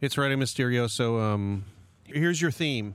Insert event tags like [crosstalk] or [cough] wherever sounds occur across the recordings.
It's Rey Mysterio. So um, here's your theme.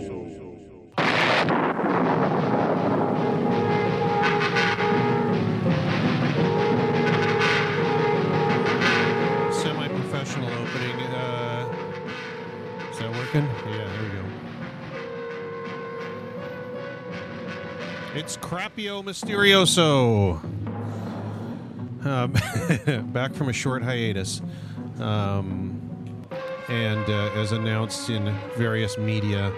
It's Crapio Mysterioso. Um, [laughs] back from a short hiatus. Um, and uh, as announced in various media,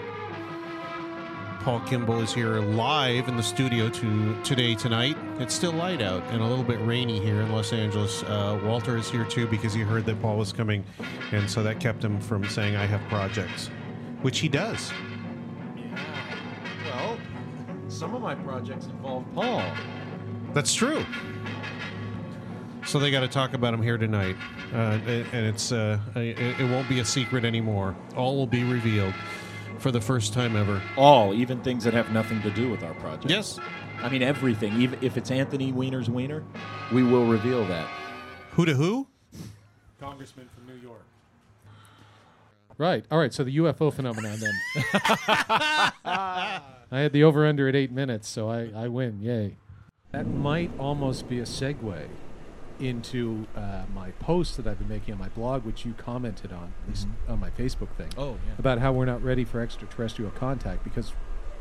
Paul Kimball is here live in the studio to today tonight. It's still light out and a little bit rainy here in Los Angeles. Uh, Walter is here too because he heard that Paul was coming, and so that kept him from saying I have projects, which he does. Well, some of my projects involve Paul. That's true. So they got to talk about him here tonight, uh, and and it's uh, it, it won't be a secret anymore. All will be revealed for the first time ever. All, even things that have nothing to do with our project. Yes. I mean everything. Even if it's Anthony Weiner's Weiner, we will reveal that. Who to who? Congressman from New York. Right. All right. So the UFO phenomenon then. [laughs] I had the over under at eight minutes, so I, I win. Yay. That might almost be a segue into uh, my post that I've been making on my blog, which you commented on, at least on my Facebook thing. Oh, yeah. About how we're not ready for extraterrestrial contact because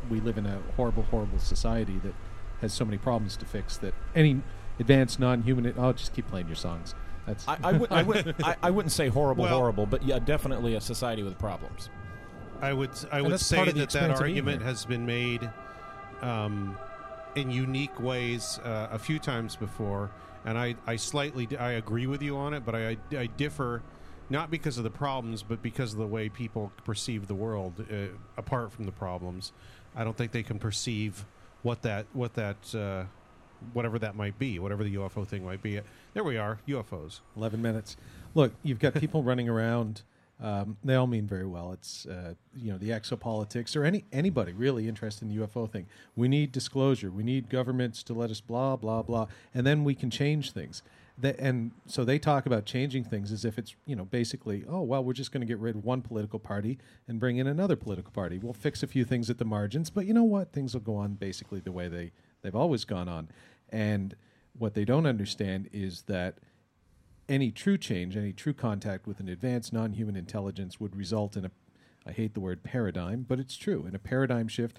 we live in a horrible, horrible society that has so many problems to fix that any advanced non-human. I'll just keep playing your songs. That's I, I, would, I, would, I, I wouldn't say horrible, Well- horrible, but yeah, definitely a society with problems. I would I And would say part of the that that experience of being argument has been made um, in unique ways uh, a few times before, and I, I slightly I agree with you on it, but I, I differ not because of the problems, but because of the way people perceive the world. Uh, apart from the problems, I don't think they can perceive what that what that uh, whatever that might be, whatever the UFO thing might be. There we are, UFOs. 11 minutes. Look, you've got people [laughs] running around. Um, they all mean very well. It's uh, you know the exopolitics or any anybody really interested in the UFO thing. We need disclosure. We need governments to let us blah blah blah, and then we can change things. That, and so they talk about changing things as if it's you know basically oh well we're just going to get rid of one political party and bring in another political party. We'll fix a few things at the margins, but you know what? Things will go on basically the way they they've always gone on. And what they don't understand is that any true change, any true contact with an advanced non human intelligence would result in a, I hate the word paradigm, but it's true, in a paradigm shift.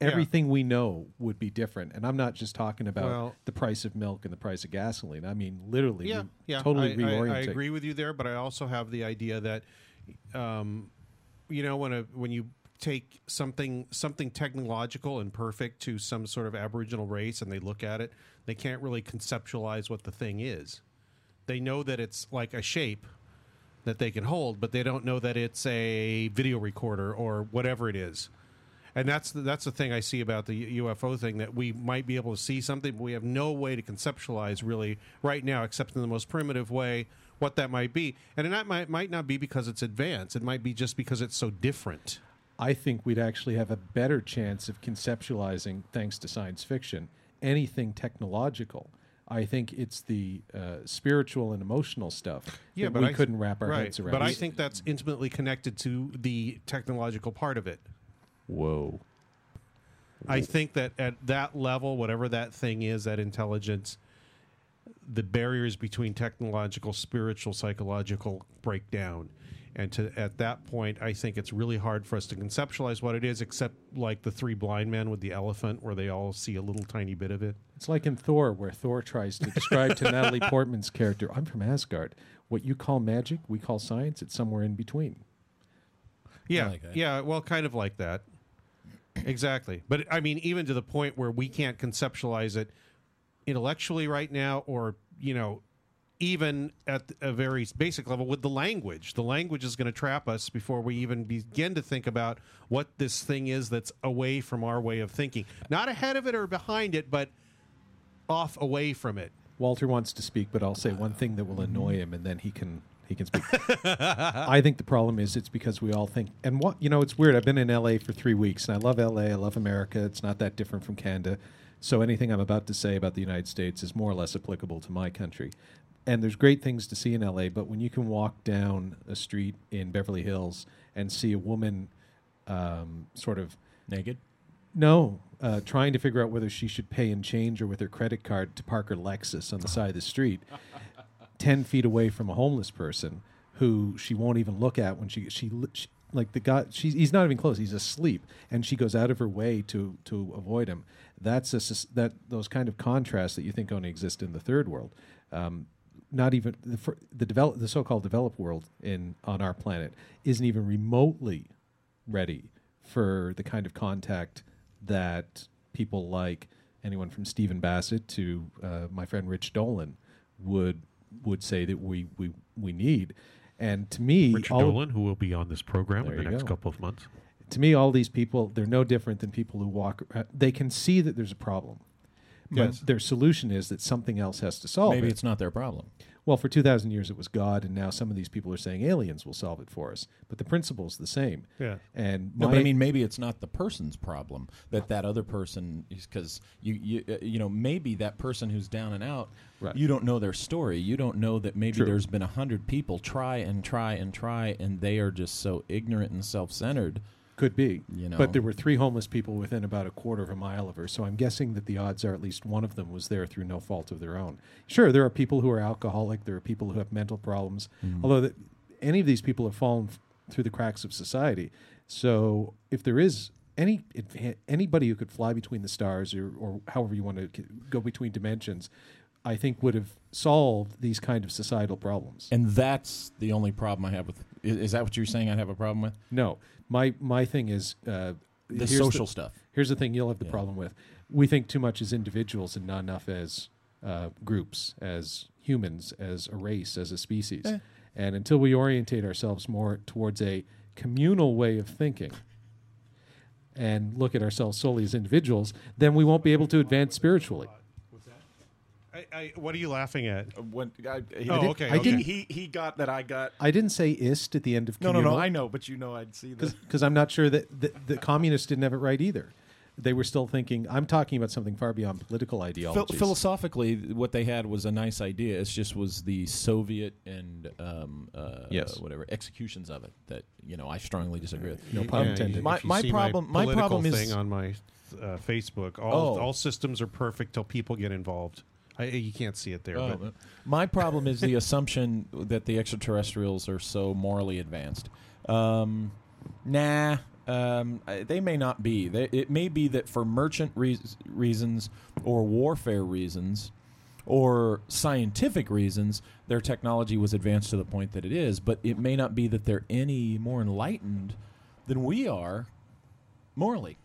Yeah. Everything we know would be different. And I'm not just talking about Well- the price of milk and the price of gasoline. I mean, literally, yeah, yeah, totally I, I- I, agree with you there, but I also have the idea that, um, you know, when a when you take something something technological and perfect to some sort of Aboriginal race and they look at it, they can't really conceptualize what the thing is. They know that it's like a shape that they can hold, but they don't know that it's a video recorder or whatever it is. And that's the, that's the thing I see about the UFO thing that we might be able to see something, but we have no way to conceptualize really right now, except in the most primitive way, what that might be. And it might might not be because it's advanced. It might be just because it's so different. I think we'd actually have a better chance of conceptualizing, thanks to science fiction, anything technological. I think it's the uh, spiritual and emotional stuff Yeah, that but we I couldn't wrap our right. heads around. But I think that's intimately connected to the technological part of it. Whoa. I think that at that level, whatever that thing is, that intelligence, the barriers between technological, spiritual, psychological break down. And to at that point, I think it's really hard for us to conceptualize what it is, except like the three blind men with the elephant, where they all see a little tiny bit of it. It's like in Thor, where Thor tries to describe to [laughs] Natalie Portman's character, I'm from Asgard. What you call magic, we call science. It's somewhere in between. Yeah, like yeah. Well, kind of like that. Exactly. But I mean, even to the point where we can't conceptualize it intellectually right now, or you know, even at a very basic level with the language. The language is going to trap us before we even begin to think about what this thing is that's away from our way of thinking. Not ahead of it or behind it, but off away from it. Walter wants to speak, but I'll say one thing that will annoy him, and then he can he can speak. [laughs] I think the problem is it's because we all think, and what you know, it's weird. I've been in LA for three weeks, and I love LA. I love America. It's not that different from Canada. So anything I'm about to say about the United States is more or less applicable to my country. And there's great things to see in LA, but when you can walk down a street in Beverly Hills and see a woman um, sort of Naked. no, uh, trying to figure out whether she should pay in change or with her credit card to park her Lexus on the side of the street, [laughs] ten feet away from a homeless person who she won't even look at when she she, she like the guy she's he's not even close he's asleep and she goes out of her way to to avoid him that's a that those kind of contrasts that you think only exist in the third world um, not even the the develop the so-called developed world in on our planet isn't even remotely ready for the kind of contact that people like anyone from Stephen Bassett to uh, my friend Rich Dolan would would say that we we, we need. And to me, Richard Dolan, who will be on this program in the next go. couple of months. to me, all these people they're no different than people who walk. Uh, they can see that there's a problem. But Yes. their solution is that something else has to solve it. Maybe it. it's not their problem. Well, for 2,000 years it was God, and now some of these people are saying aliens will solve it for us. But the principle's the same. Yeah. And No, but I mean, maybe it's not the person's problem that that other person is because you you uh, you know maybe that person who's down and out, Right. you don't know their story. You don't know that maybe True. there's been a hundred people try and try and try, and they are just so ignorant and self-centered. Could be. You know. But there were three homeless people within about a quarter of a mile of her, so I'm guessing that the odds are at least one of them was there through no fault of their own. Sure, there are people who are alcoholic, there are people who have mental problems, Mm-hmm. although that any of these people have fallen f- through the cracks of society. So if there is any anybody who could fly between the stars or, or however you want to go between dimensions, I think would have solved these kind of societal problems. And that's the only problem I have with. Is, is that what you're saying? I'd have a problem with No, my my thing is uh, the social stuff. Here's the thing you'll have the Yeah. problem with. We think too much as individuals and not enough as uh, groups, as humans, as a race, as a species. Eh. And until we orientate ourselves more towards a communal way of thinking and look at ourselves solely as individuals, then we won't be able to advance spiritually. I, I, what are you laughing at? When, I, he, Oh, did- okay, He, okay. he he got that I got. I didn't say ist at the end of No, no, communal. no. I know, but you know, I'd see that. because I'm not sure that the, the communists didn't have it right either. They were still thinking. I'm talking about something far beyond political Phil- philosophically, what they had was a nice idea. It just was the Soviet and um, uh, Yes. whatever executions of it that you know I strongly disagree with. No pun Yeah, intended. My- my problem- my political problem is- on my uh, Facebook. All Oh. all systems are perfect till people get involved. I, you can't see it there, Oh, but my problem is the [laughs] assumption that the extraterrestrials are so morally advanced. Um, nah, um, they may not be. They, it may be that for merchant reas reasons or warfare reasons or scientific reasons, their technology was advanced to the point that it is. But it may not be that they're any more enlightened than we are morally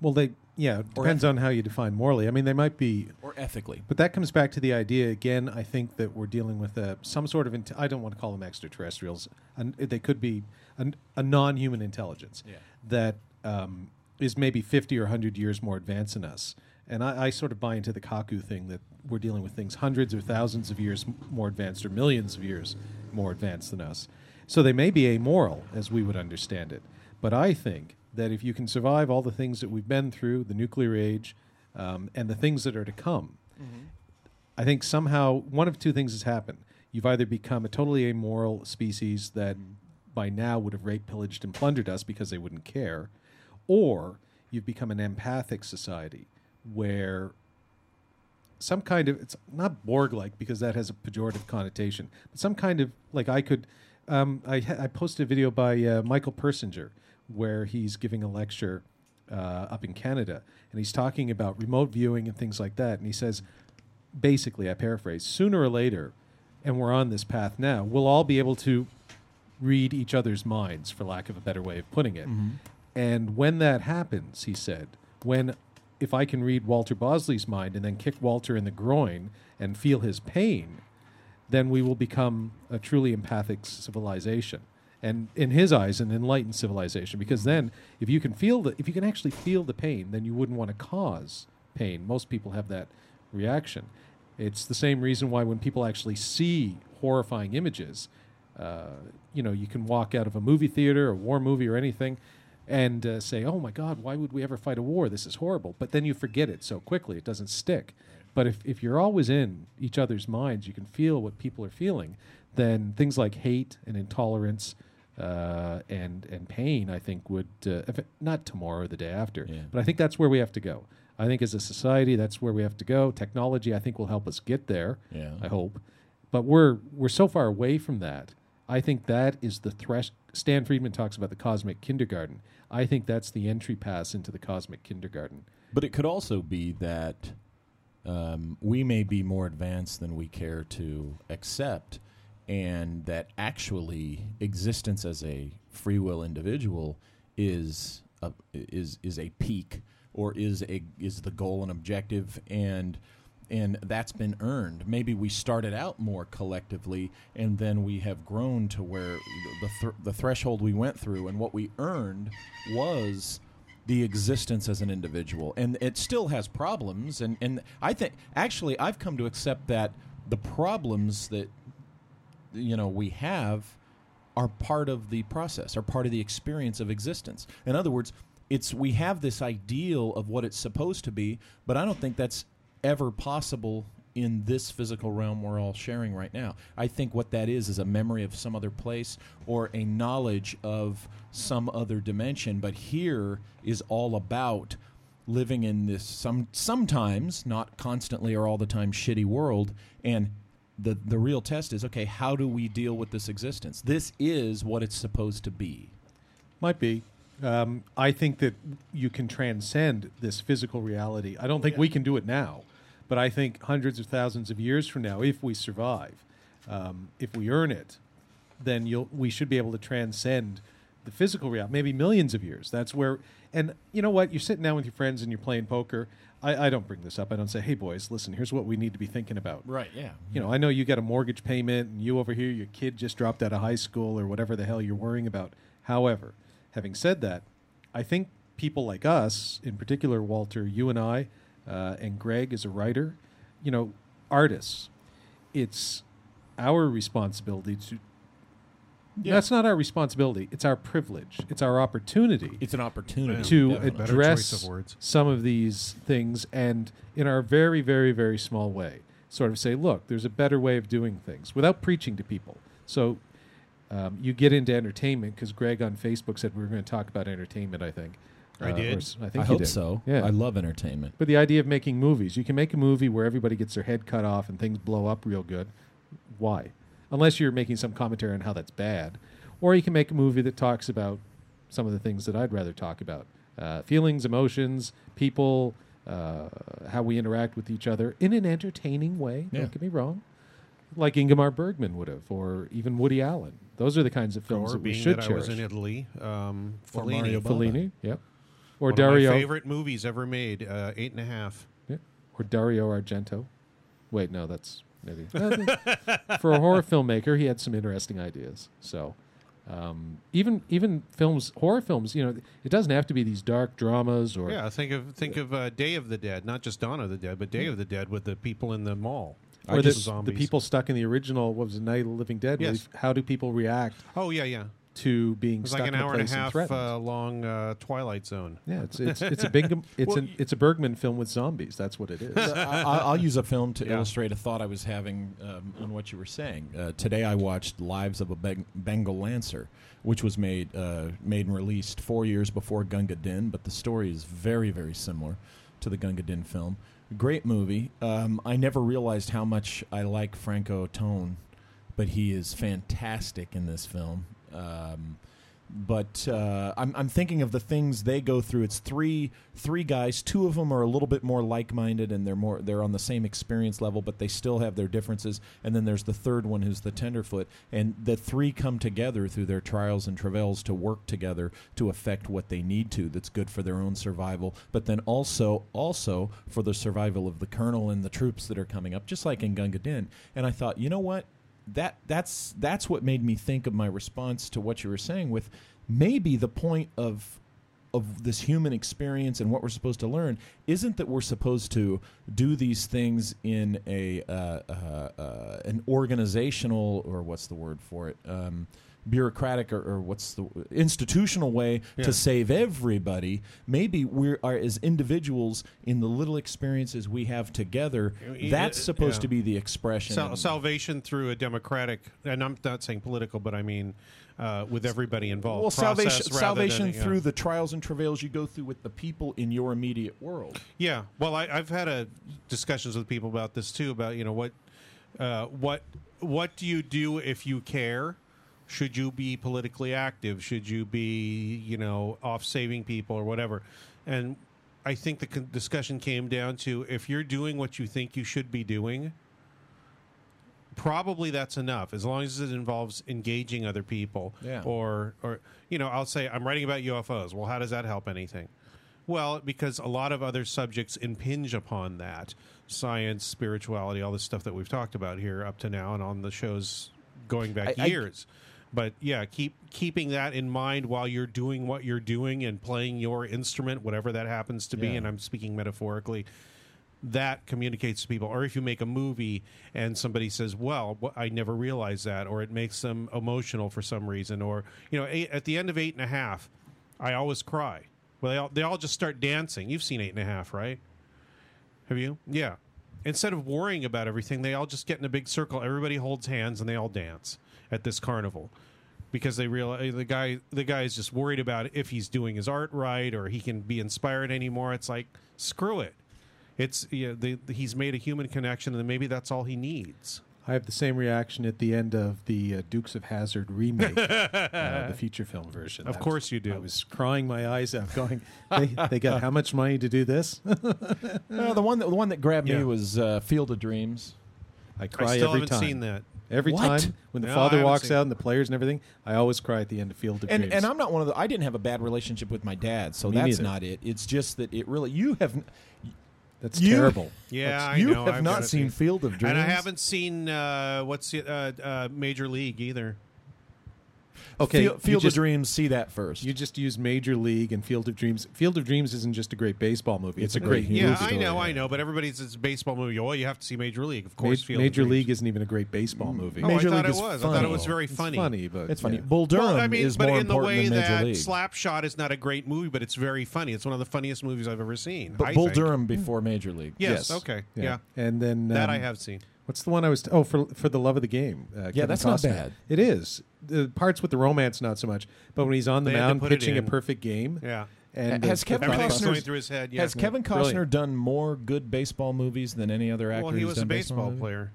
Well, they yeah it depends on how you define morally. I mean, they might be, or ethically. but that comes back to the idea again. I think that we're dealing with a, some sort of int- I don't want to call them extraterrestrials. And they could be a, a non-human intelligence Yeah. that um, is maybe fifty or hundred years more advanced than us. And I, I sort of buy into the Kaku thing that we're dealing with things hundreds or thousands of years m- more advanced or millions of years more advanced than us. So they may be amoral as we would understand it. But I think that if you can survive all the things that we've been through, the nuclear age, um, and the things that are to come, I think somehow one of two things has happened. You've either become a totally amoral species that by now would have raped, pillaged, and plundered us because they wouldn't care, or you've become an empathic society where some kind of it's not Borg like because that has a pejorative connotation, but some kind of like I could. Um, I, I posted a video by uh, Michael Persinger where he's giving a lecture uh, up in Canada, and he's talking about remote viewing and things like that. And he says, basically, I paraphrase, sooner or later, and we're on this path now, we'll all be able to read each other's minds, for lack of a better way of putting it. And when that happens, he said, when if I can read Walter Bosley's mind and then kick Walter in the groin and feel his pain, then we will become a truly empathic civilization. And in his eyes, an enlightened civilization. Because then, if you can feel the, if you can actually feel the pain, then you wouldn't want to cause pain. Most people have that reaction. It's the same reason why when people actually see horrifying images, uh, you know, you can walk out of a movie theater, a war movie, or anything, and uh, say, "Oh my God, why would we ever fight a war? This is horrible." But then you forget it so quickly; it doesn't stick. But if if you're always in each other's minds, you can feel what people are feeling. Then things like hate and intolerance uh, and and pain, I think, would uh, if it, not tomorrow or the day after. Yeah. But I think that's where we have to go. I think as a society, that's where we have to go. Technology, I think, will help us get there. Yeah. I hope. But we're we're so far away from that. I think that is the thresh. Stan Friedman talks about the cosmic kindergarten. I think that's the entry pass into the cosmic kindergarten. But it could also be that um, we may be more advanced than we care to accept, and that actually existence as a free will individual is a, is is a peak or is a is the goal and objective and and that's been earned. Maybe we started out more collectively, and then we have grown to where the th- the threshold we went through and what we earned was the existence as an individual and it still has problems and and I think actually I've come to accept that the problems that you know we have are part of the process are part of the experience of existence in other words it's we have this ideal of what it's supposed to be but I don't think that's ever possible in this physical realm we're all sharing right now. I think what that is is a memory of some other place or a knowledge of some other dimension. But here is all about living in this some sometimes not constantly or all the time shitty world and the the real test is okay how do we deal with this existence this is what it's supposed to be Might be. Um, I think that you can transcend this physical reality. I don't think we can do it now, but I think hundreds of thousands of years from now, if we survive, um, if we earn it, then you'll we should be able to transcend the physical reality. Maybe millions of years. That's where. And you know what? You're sitting down with your friends and you're playing poker. I, I don't bring this up. I don't say, "Hey boys, listen. Here's what we need to be thinking about." right yeah you know, I know you got a mortgage payment, and you over here, your kid just dropped out of high school, or whatever the hell you're worrying about. However, having said that, I think people like us, in particular, Walter, you and I, uh, and Greg as a writer, you know, artists, it's our responsibility to. That's not our responsibility. It's our privilege. It's our opportunity it's an opportunity to Yeah, address of words. some of these things and in our very very very small way sort of say look there's a better way of doing things without preaching to people so um, you get into entertainment because greg on facebook said we were going to talk about entertainment i think I Uh, did. or s- i I think you hope did. so yeah I love entertainment but the idea of making movies you can make a movie where everybody gets their head cut off and things blow up real good why unless you're making some commentary on how that's bad or you can make a movie that talks about some of the things that i'd rather talk about uh, feelings emotions people uh, how we interact with each other in an entertaining way Yeah. don't get me wrong like ingmar bergman would have or even woody allen those are the kinds of films Or that we should that I cherish was in Italy, um, Or Fellini. Mario Bava. fellini yep or One dario my favorite movies ever made. Uh, eight and a half. Yeah. Or Dario Argento. Wait, no, that's maybe [laughs] for a horror filmmaker. He had some interesting ideas. So um, even even films, horror films, you know, it doesn't have to be these dark dramas or Yeah, think of think of uh, Day of the Dead, not just Dawn of the Dead, but Day of the Dead with the people in the mall. or the, the people stuck in the original. What was it, Night of the Living Dead? Yes. How do people react? Oh yeah, yeah. To being It was stuck like an in hour and a half threatened. uh, long uh, Twilight Zone. yeah, it's it's [laughs] it's a big it's Well, an it's a Bergman film with zombies. That's what it is. I, I- I'll use a film to Yeah. illustrate a thought I was having um, on what you were saying. Uh, today, I watched Lives of a Beng- Bengal Lancer, which was made uh, made and released four years before Gunga Din, but the story is very very similar to the Gunga Din film. Great movie. Um, I never realized how much I like Franchot Tone, but he is fantastic in this film. Um, but uh, I'm, I'm thinking of the things they go through. It's three three guys. Two of them are a little bit more like minded, and they're more they're on the same experience level, but they still have their differences. And then there's the third one who's the tenderfoot, and the three come together through their trials and travails to work together to affect what they need to. That's good for their own survival, but then also also for the survival of the colonel and the troops that are coming up, just like in Gunga Din. And I thought, you know what? That that's that's what made me think of my response to what you were saying with maybe the point of of this human experience and what we're supposed to learn isn't that we're supposed to do these things in a uh, uh, uh, an organizational or what's the word for it um, bureaucratic or, or what's the institutional way Yeah. to save everybody maybe we are as individuals in the little experiences we have together that's yeah. supposed to be the expression Sal- salvation through a democratic, and I'm not saying political, but I mean uh, with everybody involved. Well, salvation, salvation than, yeah. through the trials and travails you go through with the people in your immediate world. Yeah, well, I, I've had a discussions with people about this too. About you know what, uh, what, what do you do if you care? Should you be politically active? Should you be you know off saving people or whatever? And I think the discussion came down to if you're doing what you think you should be doing, probably that's enough as long as it involves engaging other people Yeah. or or you know i'll say i'm writing about ufos well how does that help anything well because a lot of other subjects impinge upon that science spirituality all this stuff that we've talked about here up to now and on the shows going back I- I- years but yeah keep keeping that in mind while you're doing what you're doing and playing your instrument whatever that happens to be Yeah. and i'm speaking metaphorically that communicates to people. Or if you make a movie and somebody says, "Well, I never realized that," or it makes them emotional for some reason, or you know, eight, at the end of eight and a half, I always cry. Well, they all, they all just start dancing. You've seen eight and a half, right? Have you? Yeah. Instead of worrying about everything, they all just get in a big circle. Everybody holds hands and they all dance at this carnival because they realize the guy the guy is just worried about if he's doing his art right or he can be inspired anymore. It's like screw it. It's yeah, the, the- he's made a human connection, and maybe that's all he needs. I have the same reaction at the end of the uh, Dukes of Hazzard remake, uh, the [laughs] feature film version. Of I course was- you do. I was crying my eyes out, going, "They, they got how much money to do this?" Uh, the one that the one that grabbed Yeah. me was uh, Field of Dreams. I cry I still every haven't time. seen that. Every What? time when the No, father walks out and the players and everything, I always cry at the end of Field of And Dreams. and I'm not one of the. I didn't have a bad relationship with my dad, so Me that's neither. not it. It's just that it really you have That's you- terrible. Yeah, I you know. have I've not seen see- Field of Dreams, and I haven't seen uh, what's the, uh, uh, Major League either. Okay, Field, Field just- of Dreams. See that first. You just use Major League and Field of Dreams. Field of Dreams isn't just a great baseball movie; it's, It's a a great great Yeah, movie. I know, I know, but everybody's it's a baseball movie. Oh, you have to see Major League, of Ma- course. Field of Major Dreams. League isn't even a great baseball movie. Oh, Major I thought League it is was. I thought it was funny. very It's funny. funny, but it's funny. yeah. Bull Durham Well, I mean, is but more in the important way than Major that League. Slapshot is not a great movie, but it's very funny. It's one of the funniest movies I've ever seen. but I Bull think. Durham before Major League. Yes. Okay. Yeah. And then That um, I have seen. What's the one I was? T- oh, for for the love of the game. Uh, Kevin that's not bad. It is the parts with the romance not so much, but when he's on the They had to mound put it pitching a in. perfect game. Yeah. And Has uh, Kevin Everything's Costner's- going through his head. Yeah. Has Kevin Costner Brilliant. done more good baseball movies than any other actor? well, he who's was a done baseball movies? player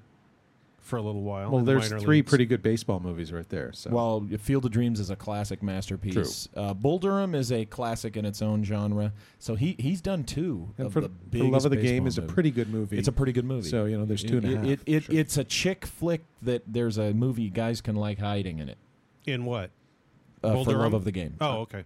for a little while. well, the there's three leagues. pretty good baseball movies right there. So Well, Field of Dreams is a classic masterpiece. Uh, Bull Durham is a classic in its own genre. So he he's done two and of for, the for biggest love of the game baseball is a pretty good movie. It's a pretty good movie. So you know, there's two and a half. It, it, Sure. It's a chick flick that there's a movie guys can like hiding in it. In what? Uh, Bull for Durham? love of the game. Oh, okay.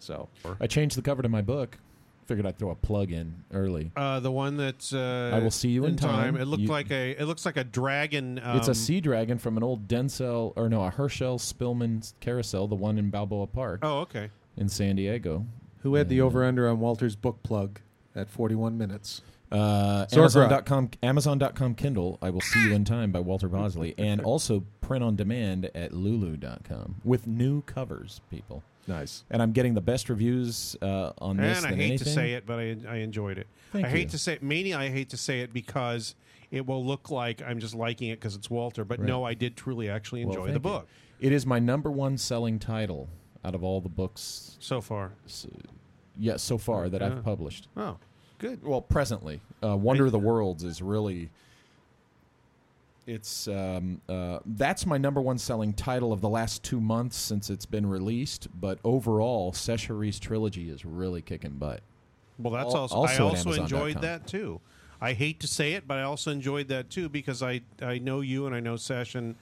so I changed the cover to my book. Figured I'd throw a plug in early. Uh, the one that uh, I Will See You in Time. It looked You- like a. It looks like a dragon. Um, it's a sea dragon from an old Dentzel or no, a Herschell Spillman carousel, the one in Balboa Park Oh, okay. in San Diego. Who had the Yeah. over under on Walter's book plug at 41 minutes? Uh, Sauerkraut. Amazon.com, Amazon.com Kindle, I Will See You in Time by Walter Bosley. And also print on demand at Lulu.com with new covers, people. Nice. And I'm getting the best reviews uh, on this And I hate anything. to say it, but I, I enjoyed it. Thank I hate to say it. Mainly, I hate to say it because it will look like I'm just liking it because it's Walter. But no, I did truly actually Well, enjoy the thank you. book It is my number one selling title out of all the books, so far. s- yes, so far that Yeah. I've published. Oh, good. Well, presently, uh, Wonder of the Worlds is really. It's um, uh, that's my number one selling title of the last two months since it's been released. But overall, Seshari's trilogy is really kicking butt. Well, that's Al- also, also I also enjoyed that too. I hate to say it, but I also enjoyed that too because I I know you and I know Session.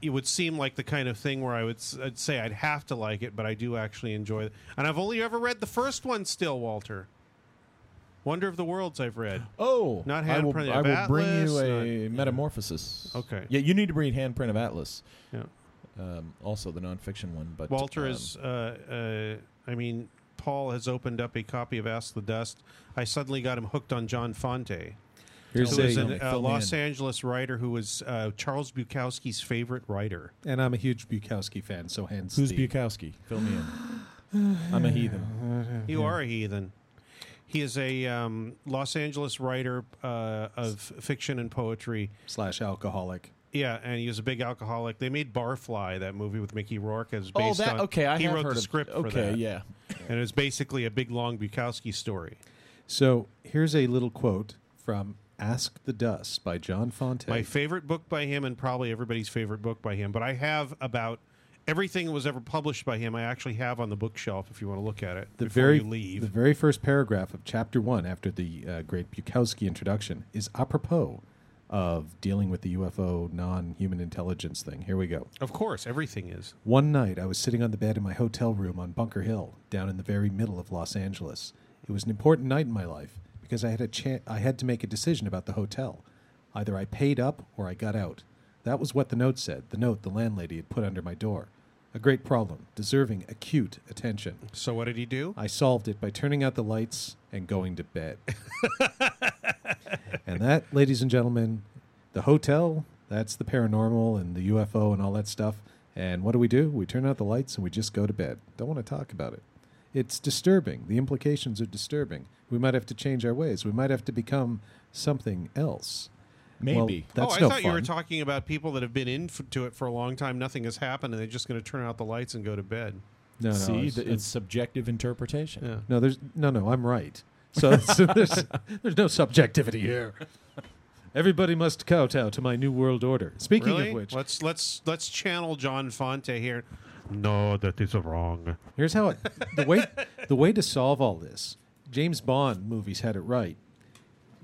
It would seem like the kind of thing where I would I'd say I'd have to like it, but I do actually enjoy it. And I've only ever read the first one still, Walter. Wonder of the Worlds I've read. Oh, Not I will, Handprint I of will bring you a not- Metamorphosis. Okay. Yeah, you need to read Handprint of Atlas. Yeah. Um, also the nonfiction one, but Walter um, is, uh, uh, I mean, Paul has opened up a copy of Ask the Dust. I suddenly got him hooked on John Fante. Here's who a, is Tell an uh, Los in. Angeles writer who was uh, Charles Bukowski's favorite writer. and I'm a huge Bukowski fan, so hence Who's the, Bukowski? Fill me in. [sighs] I'm a heathen. You are a heathen. He is a um, Los Angeles writer uh, of fiction and poetry. slash alcoholic. Yeah, and he was a big alcoholic. They made Barfly, that movie with Mickey Rourke, as Oh, based that on. okay. I he have wrote heard the of- script for Okay, that. yeah. and it was basically a big long Bukowski story. So here's a little quote from Ask the Dust by John Fante. My favorite book by him, and probably everybody's favorite book by him. But I have about everything that was ever published by him. I actually have on the bookshelf if you want to look at it the very leave. the very first paragraph of chapter one after the uh, great Bukowski introduction is apropos of dealing with the UFO non-human intelligence thing. Here we go. of course, everything is. One night, I was sitting on the bed in my hotel room on Bunker Hill, down in the very middle of Los Angeles. It was an important night in my life because I had a cha- I had to make a decision about the hotel. Either I paid up or I got out. That was what the note said. The note the landlady had put under my door. A great problem, deserving acute attention. So what did he do? I solved it by turning out the lights and going to bed. [laughs] and that, ladies and gentlemen, the hotel, that's the paranormal and the UFO and all that stuff. And what do we do? We turn out the lights and we just go to bed. Don't want to talk about it. It's disturbing. The implications are disturbing. We might have to change our ways. We might have to become something else. Well, Maybe. that's oh, I no thought you were talking about people that have been into it for a long time. Nothing has happened, and they're just going to turn out the lights and go to bed. No, no, See, it's- it's subjective interpretation. Yeah. No, there's no, no. I'm right. So, [laughs] so there's, there's no subjectivity here. Everybody must kowtow to my new world order. Speaking really? of which, let's let's let's channel John Fante here. No, that is wrong. here's how it, the way the way to solve all this. James Bond movies had it right,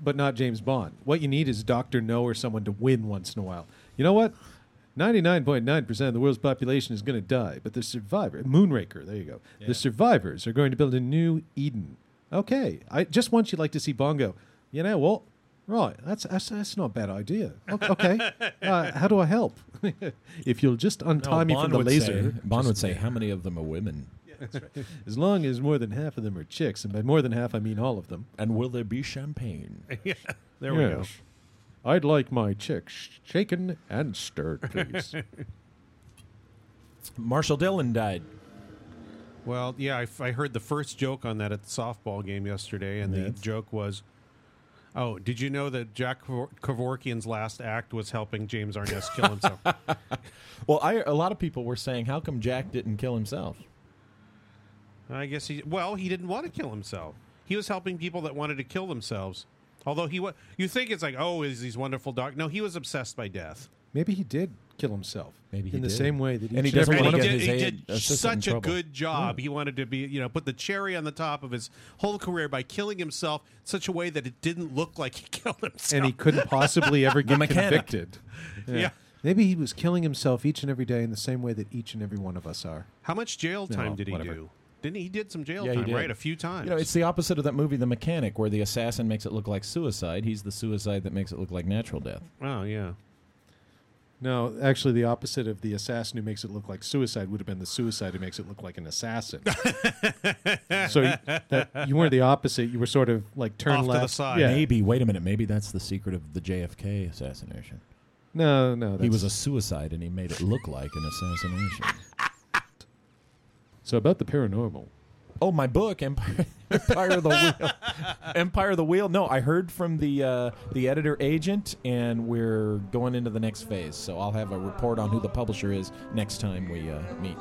but not James Bond. What you need is Doctor No or someone to win once in a while. You know what? Ninety-nine point nine percent of the world's population is going to die, but the survivor, Moonraker. There you go. The survivors are going to build a new Eden. Okay, I just want you like to see Bongo. You know what? Right, that's that's, that's not a bad idea. Okay, [laughs] uh, how do I help? [laughs] if you'll just untie me from the laser. Say, Bond would say, "How many of them are women, As long as more than half of them are chicks, and by more than half I mean all of them. and will there be champagne?" [laughs] yeah, there we go. I'd like my chick sh- shaken and stirred, please. [laughs] Marshall Dillon died. Well, yeah, I, f- I heard the first joke on that at the softball game yesterday, and the Yes. joke was, "Oh, did you know that Jack Kevor- Kevorkian's last act was helping James Arness kill himself?" [laughs] Well, I, a lot of people were saying, "How come Jack didn't kill himself?" I guess he. Well, he didn't want to kill himself. He was helping people that wanted to kill themselves. Although he, was, you think it's like, oh, is these wonderful doc? No, he was obsessed by death. Maybe he did kill himself. Maybe he in the did. same way that And he doesn't wanna one And of he get did, his he aid did such a good job. Mm. He wanted to be, you know, put the cherry on the top of his whole career by killing himself in such a way that it didn't look like he [laughs] killed himself. and he couldn't possibly ever [laughs] get mechanic. convicted. [laughs] Yeah. Maybe he was killing himself each and every day in the same way that each and every one of us are. How much jail time No, did he whatever. do? Didn't he? He did some jail Yeah, he time, did. right? A few times. You know, it's the opposite of that movie, The Mechanic, where the assassin makes it look like suicide. He's the suicide that makes it look like natural death. oh yeah. No, actually, the opposite of the assassin who makes it look like suicide would have been the suicide who makes it look like an assassin. [laughs] so you, that, you weren't the opposite. You were sort of like turn Off to the left. side. Yeah. Maybe. Wait a minute. Maybe that's the secret of the JFK assassination. No, no. That's, He was a suicide, and he made it look like an assassination. So about the paranormal. Oh, my book, Empire, [laughs] Empire of the Wheel. Empire of the Wheel. No, I heard from the uh, the editor agent, and we're going into the next phase. So I'll have a report on who the publisher is next time we uh, meet.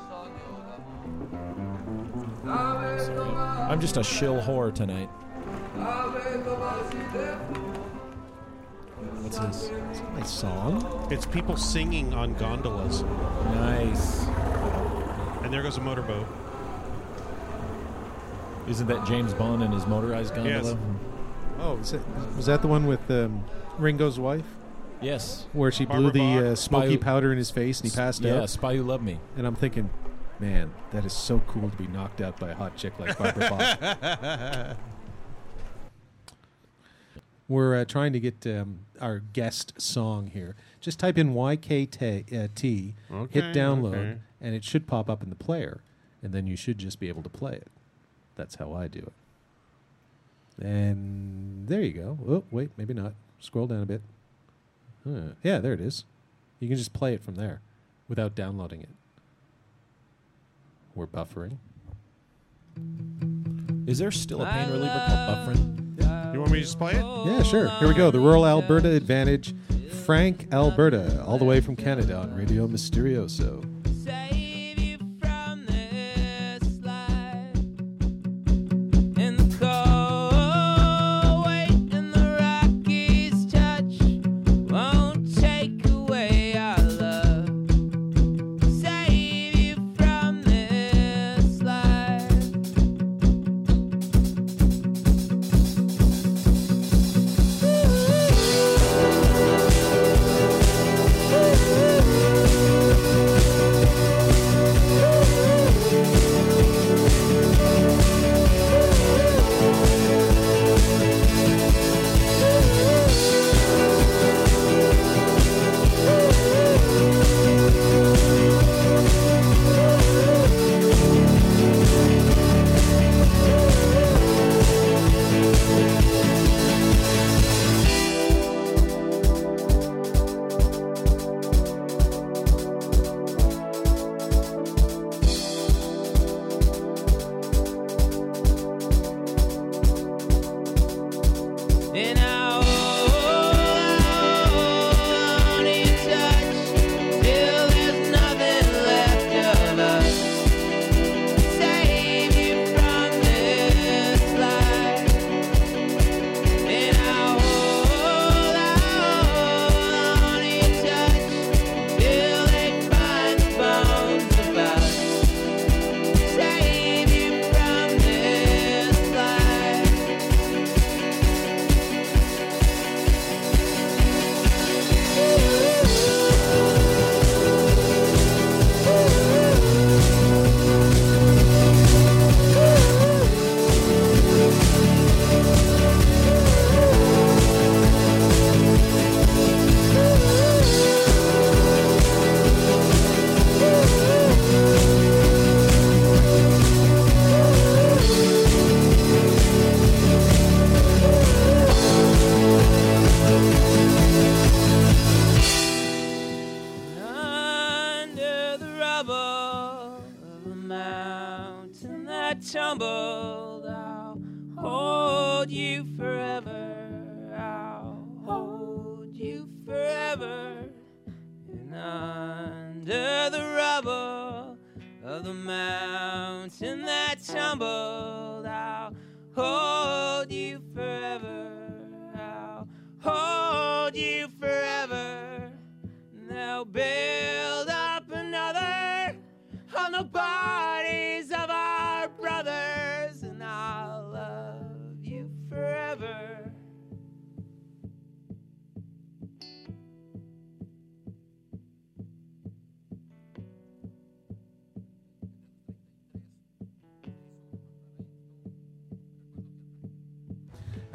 I'm just a shill whore tonight. What's this? My song? It's people singing on gondolas, Nice. And there goes a motorboat. Isn't that James Bond and his motorized gondola? Yes. Oh, is that, was that the one with um, Ringo's wife? Yes. Where she blew Barbara the Bach. uh, smoky Spy- powder in his face and he passed out. yeah, out? Spy Who Loved Me. And I'm thinking, man, that is so cool to be knocked out by a hot chick like Barbara Bach. [laughs] We're uh, trying to get um, our guest song here. Just type in YKT, uh, T, Okay, hit download, okay. And it should pop up in the player. And then you should just be able to play it. That's how I do it. And there you go. Oh, wait, maybe not. Scroll down a bit. Huh. Yeah, there it is. You can just play it from there without downloading it. We're buffering. Is there still a pain reliever called Bufferin? You want me to just play it? Yeah, sure. Here we go. The Rural Alberta Advantage. Frank Alberta, all the way from Canada on Radio Mysterioso.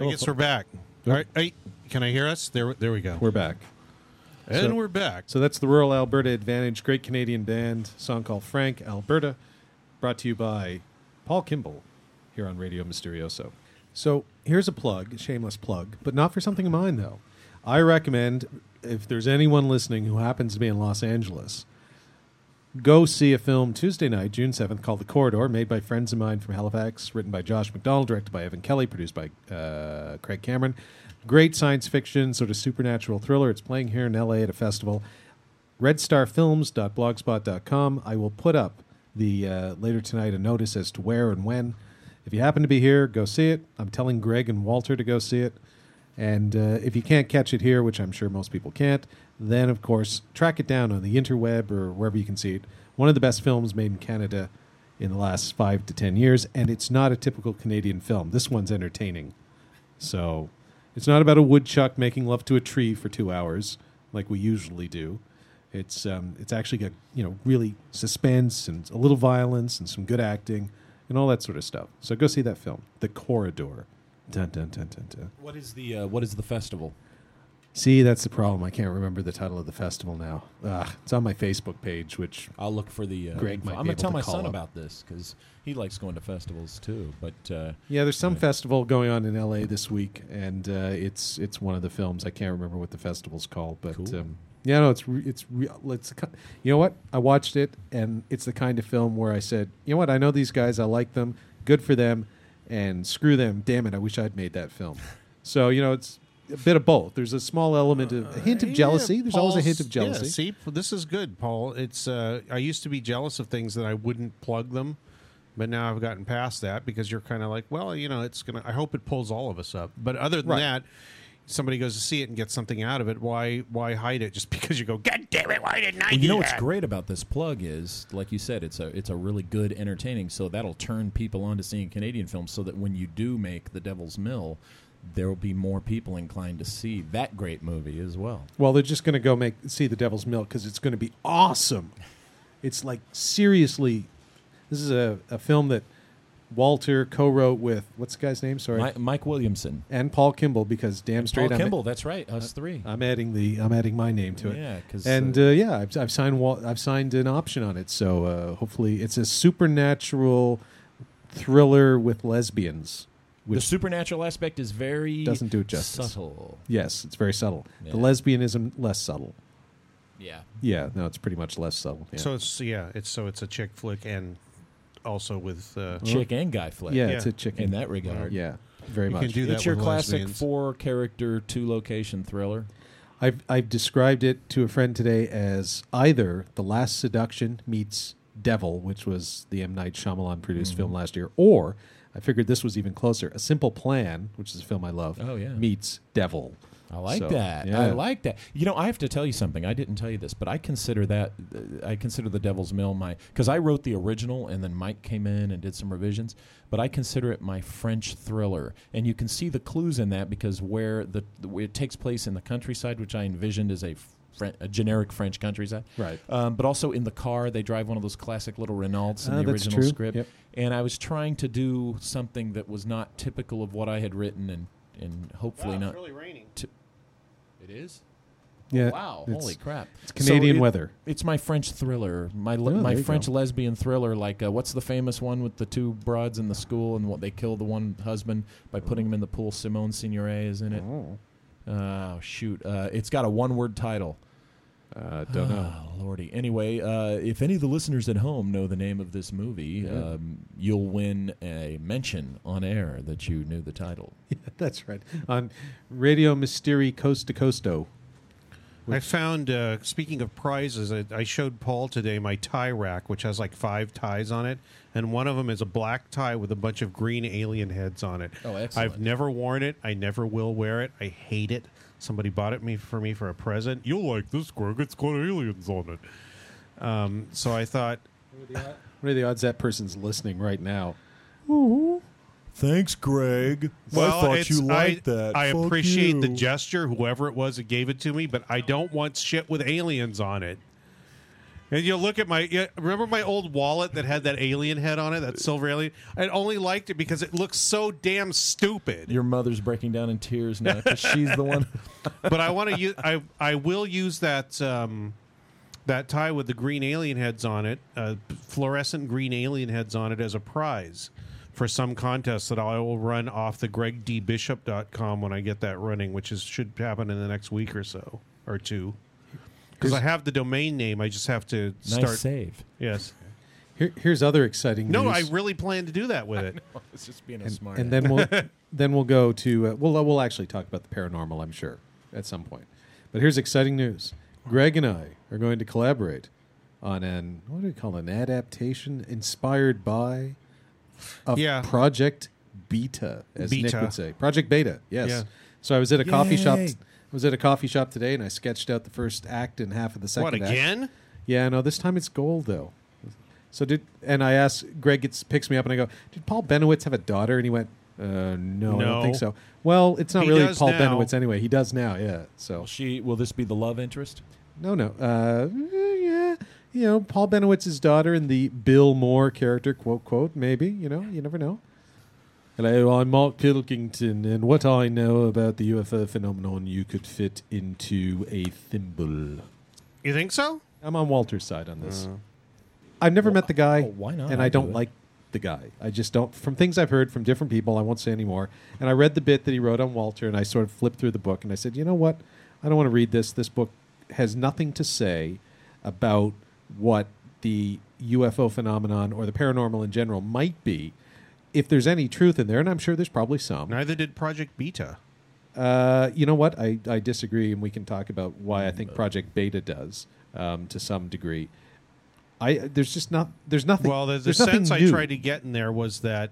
I guess we're back. All right. Hey, can I hear us? There, there we go. We're back. And So- we're back. So that's the Rural Alberta Advantage, great Canadian band, song called Frank Alberta, brought to you by Paul Kimball here on Radio Mysterioso. So here's a plug, a shameless plug, but not for something of mine though. I recommend if there's anyone listening who happens to be in Los Angeles, go see a film Tuesday night, June 7th, called The Corridor, made by friends of mine from Halifax, written by Josh MacDonald, directed by Evan Kelly, produced by uh, Craig Cameron. Great science fiction, sort of supernatural thriller. It's playing here in LA at a festival. redstarfilms.blogspot.com. I will put up the uh, later tonight a notice as to where and when. If you happen to be here, go see it. I'm telling Greg and Walter to go see it. And uh, if you can't catch it here, which I'm sure most people can't, then of course track it down on the interweb or wherever you can see it. One of the best films made in Canada in the last five to ten years, and it's not a typical Canadian film. This one's entertaining. So it's not about a woodchuck making love to a tree for two hours like we usually do. It's um, it's actually got you know really suspense and a little violence and some good acting and all that sort of stuff. So go see that film, The Corridor. Dun dun dun dun dun. What is the uh, what is the festival? See, that's the problem. I can't remember the title of the festival now. Ugh, it's on my Facebook page, which I'll look for the. Uh, Greg might I'm gonna able tell to my son up. about this because he likes going to festivals too. But uh, yeah, there's some festival going on in LA this week, and uh, it's it's one of the films. I can't remember what the festival's called, but Cool. um, yeah, no, it's re- it's re- it's you know what I watched it, and it's the kind of film where I said, you know what, I know these guys, I like them, good for them, and screw them. Damn it, I wish I'd made that film. [laughs] so you know, it's a bit of both. There's a small element of a hint of Yeah, jealousy. There's always a hint of jealousy. Yeah, see, this is good, Paul. It's uh, I used to be jealous of things that I wouldn't plug them, but now I've gotten past that because you're kind of like, well, you know, it's gonna. I hope it pulls all of us up. But other than Right. that, somebody goes to see it and gets something out of it. Why? Why hide it just [laughs] because you go? God damn it! Why didn't I? Well, do you know what's great about this plug is, like you said, it's a it's a really good entertaining. So that'll turn people on to seeing Canadian films. So that when you do make The Devil's Mill, there will be more people inclined to see that great movie as well. Well, they're just going to go make see the Devil's Mill because it's going to be awesome. It's like seriously, this is a, a film that Walter co-wrote with what's the guy's name? Sorry, Mi- Mike Williamson, and Paul Kimball because damn straight Paul I'm, Kimball. That's right, us three. I'm adding the I'm adding my name to it. Yeah, cause, and uh, uh, yeah, I've, I've signed Wal- I've signed an option on it. So uh, hopefully, it's a supernatural thriller with lesbians. The supernatural aspect is very Doesn't do it justice. Subtle. yes, it's very subtle. Yeah. The lesbianism less subtle. Yeah. Yeah, no, it's pretty much less subtle. Yeah. So it's yeah, it's so it's a chick flick and also with uh, Chick and guy flick. yeah, yeah. it's a chick In that regard. Yeah, very You much. can do that It's your classic lesbians. four character, two location thriller. I've I've described it to a friend today as either The Last Seduction meets Devil, which was the M Night Shyamalan produced Mm-hmm. film last year, or I figured this was even closer. A Simple Plan, which is a film I love, Oh, yeah. meets Devil. I like So, that. yeah. I like that. You know, I have to tell you something. I didn't tell you this, but I consider that uh, I consider The Devil's Mill my because I wrote the original and then Mike came in and did some revisions. But I consider it my French thriller, and you can see the clues in that because where the where it takes place in the countryside, which I envisioned as a Fren- a generic French countryside, Right. Um, but also in the car, they drive one of those classic little Renaults in Ah, the original true. script. Yep. And I was trying to do something that was not typical of what I had written, and and hopefully not. Really raining. It is. Yeah, wow! it's- Holy crap! It's Canadian So it- weather. It's my French thriller, my le- Oh, my French go. lesbian thriller. Like, uh, what's the famous one with the two broads in the school and what they kill the one husband by putting him in the pool? Simone Signoret is in it. Oh, Oh shoot! Uh, it's got a one-word title. uh, don't know. Oh, lordy. Anyway, uh, if any of the listeners at home know the name of this movie, Yeah. um, you'll win a mention on air that you knew the title. [laughs] Yeah, That's right. On Radio Mysteri Coast to Coasto. I found. Uh, speaking of prizes, I, I showed Paul today my tie rack, which has like five ties on it, and one of them is a black tie with a bunch of green alien heads on it. Oh, excellent. I've never worn it. I never will wear it. I hate it. Somebody bought it me for me for a present. You'll like this, Greg. It's got aliens on it. Um, so I thought, What are the odds that person's listening right now? Thanks, Greg. well, it's- I, that. I appreciate the gesture, whoever it was that gave it to me, but I don't want shit with aliens on it. And you look at my remember my old wallet that had that alien head on it, that silver alien. I only liked it because it looks so damn stupid. Your mother's breaking down in tears now because she's the one. [laughs] but I want to use. I I will use that um, that tie with the green alien heads on it, uh, fluorescent green alien heads on it as a prize for some contest that I will run off the gregdbishop.com when I get that running, which is should happen in the next week or so or two. Because I have the domain name, I just have to Nice start. save. Yes. Here, here's other exciting news. No, news. I really plan to do that with it. It's just being a and, smart. and then we'll [laughs] then we'll go to uh, we'll we'll actually talk about the paranormal, I'm sure, at some point. But here's exciting news: Greg and I are going to collaborate on an what do we call it, an adaptation inspired by of Yeah. Project Beta, as Nick Beta. would say, Project Beta. Yes. Yeah. So I was at a coffee shop. Yay. I was at a coffee shop today, and I sketched out the first act and half of the second. what act. again? Yeah, no, this time it's gold though. So did and I asked Greg gets picks me up and I go, did Paul Bennewitz have a daughter? And he went, uh, no, I don't think so. Well, it's not He really Paul now. Bennewitz anyway. He does now, yeah. So Will she will this be the love interest? no, no, uh, yeah, you know, Paul Bennewitz's daughter and the Bill Moore character, quote quote, maybe. You know, you never know. Hello, I'm Mark Pilkington, and what I know about the UFO phenomenon, you could fit into a thimble. You think so? I'm on Walter's side on this. Uh. I've never met the guy, oh, why not? and I'll I do don't it. like the guy. I just don't. From things I've heard from different people, I won't say anymore. And I read the bit that he wrote on Walter, and I sort of flipped through the book, and I said, you know what? I don't want to read this. This book has nothing to say about what the UFO phenomenon or the paranormal in general might be. If there's any truth in there, and I'm sure there's probably some. Neither did Project Beta. Uh, you know what? I, I disagree, and we can talk about why I think Project Beta does um, to some degree. I there's just not there's nothing. Well, the, the there's nothing sense I tried to get in there was that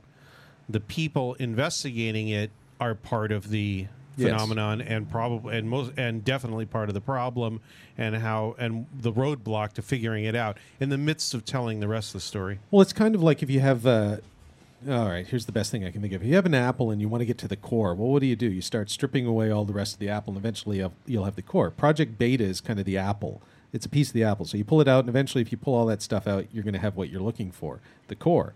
the people investigating it are part of the Yes. phenomenon and probably and most and definitely part of the problem and how and the roadblock to figuring it out in the midst of telling the rest of the story. Well, it's kind of like if you have. Uh, all right, here's the best thing I can think of. If you have an apple and you want to get to the core, well, what do you do? You start stripping away all the rest of the apple, and eventually you'll, have the core. Project Beta is kind of the apple. It's a piece of the apple. So you pull it out, and eventually, if you pull all that stuff out, you're going to have what you're looking for the core.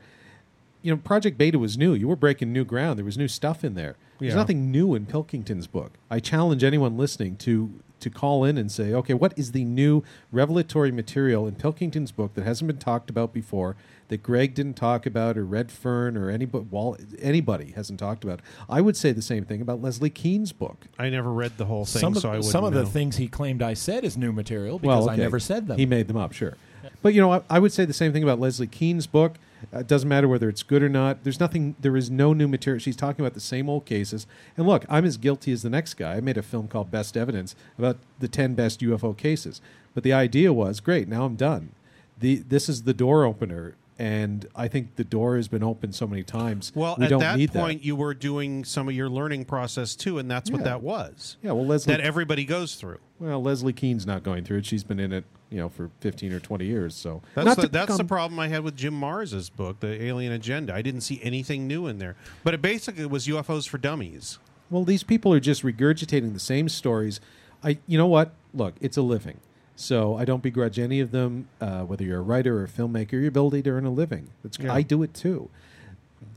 You know, Project Beta was new. You were breaking new ground. There was new stuff in there. There's Yeah. nothing new in Pilkington's book. I challenge anyone listening to to call in and say, okay, what is the new revelatory material in Pilkington's book that hasn't been talked about before, that Greg didn't talk about, or Redfern, or anybody, Wall, anybody hasn't talked about? I would say the same thing about Leslie Kean's book. I never read the whole thing, Some of, so I wouldn't some of the things he claimed I said is new material because I okay. never said them. He made them up, sure. But you know, I, I would say the same thing about Leslie Kean's book. Uh, it doesn't matter whether it's good or not. There's nothing. There is no new material. She's talking about the same old cases. And look, I'm as guilty as the next guy. I made a film called Best Evidence about the 10 best UFO cases. But the idea was, great. Now I'm done. The this is the door opener, and I think the door has been opened so many times. Well, we at that point, that. you were doing some of your learning process too, and that's what that was. Yeah, well, Leslie. That everybody goes through. well, Leslie Kean's not going through it. She's been in it, you know, for 15 or 20 years. So That's the, that's the problem I had with Jim Marrs's book, The Alien Agenda. I didn't see anything new in there, but it basically was UFOs for dummies. Well, these people are just regurgitating the same stories. I, you know what? Look, it's a living, so I don't begrudge any of them. Uh, whether you're a writer or a filmmaker, your ability to earn a living. That's, Yeah. I do it too.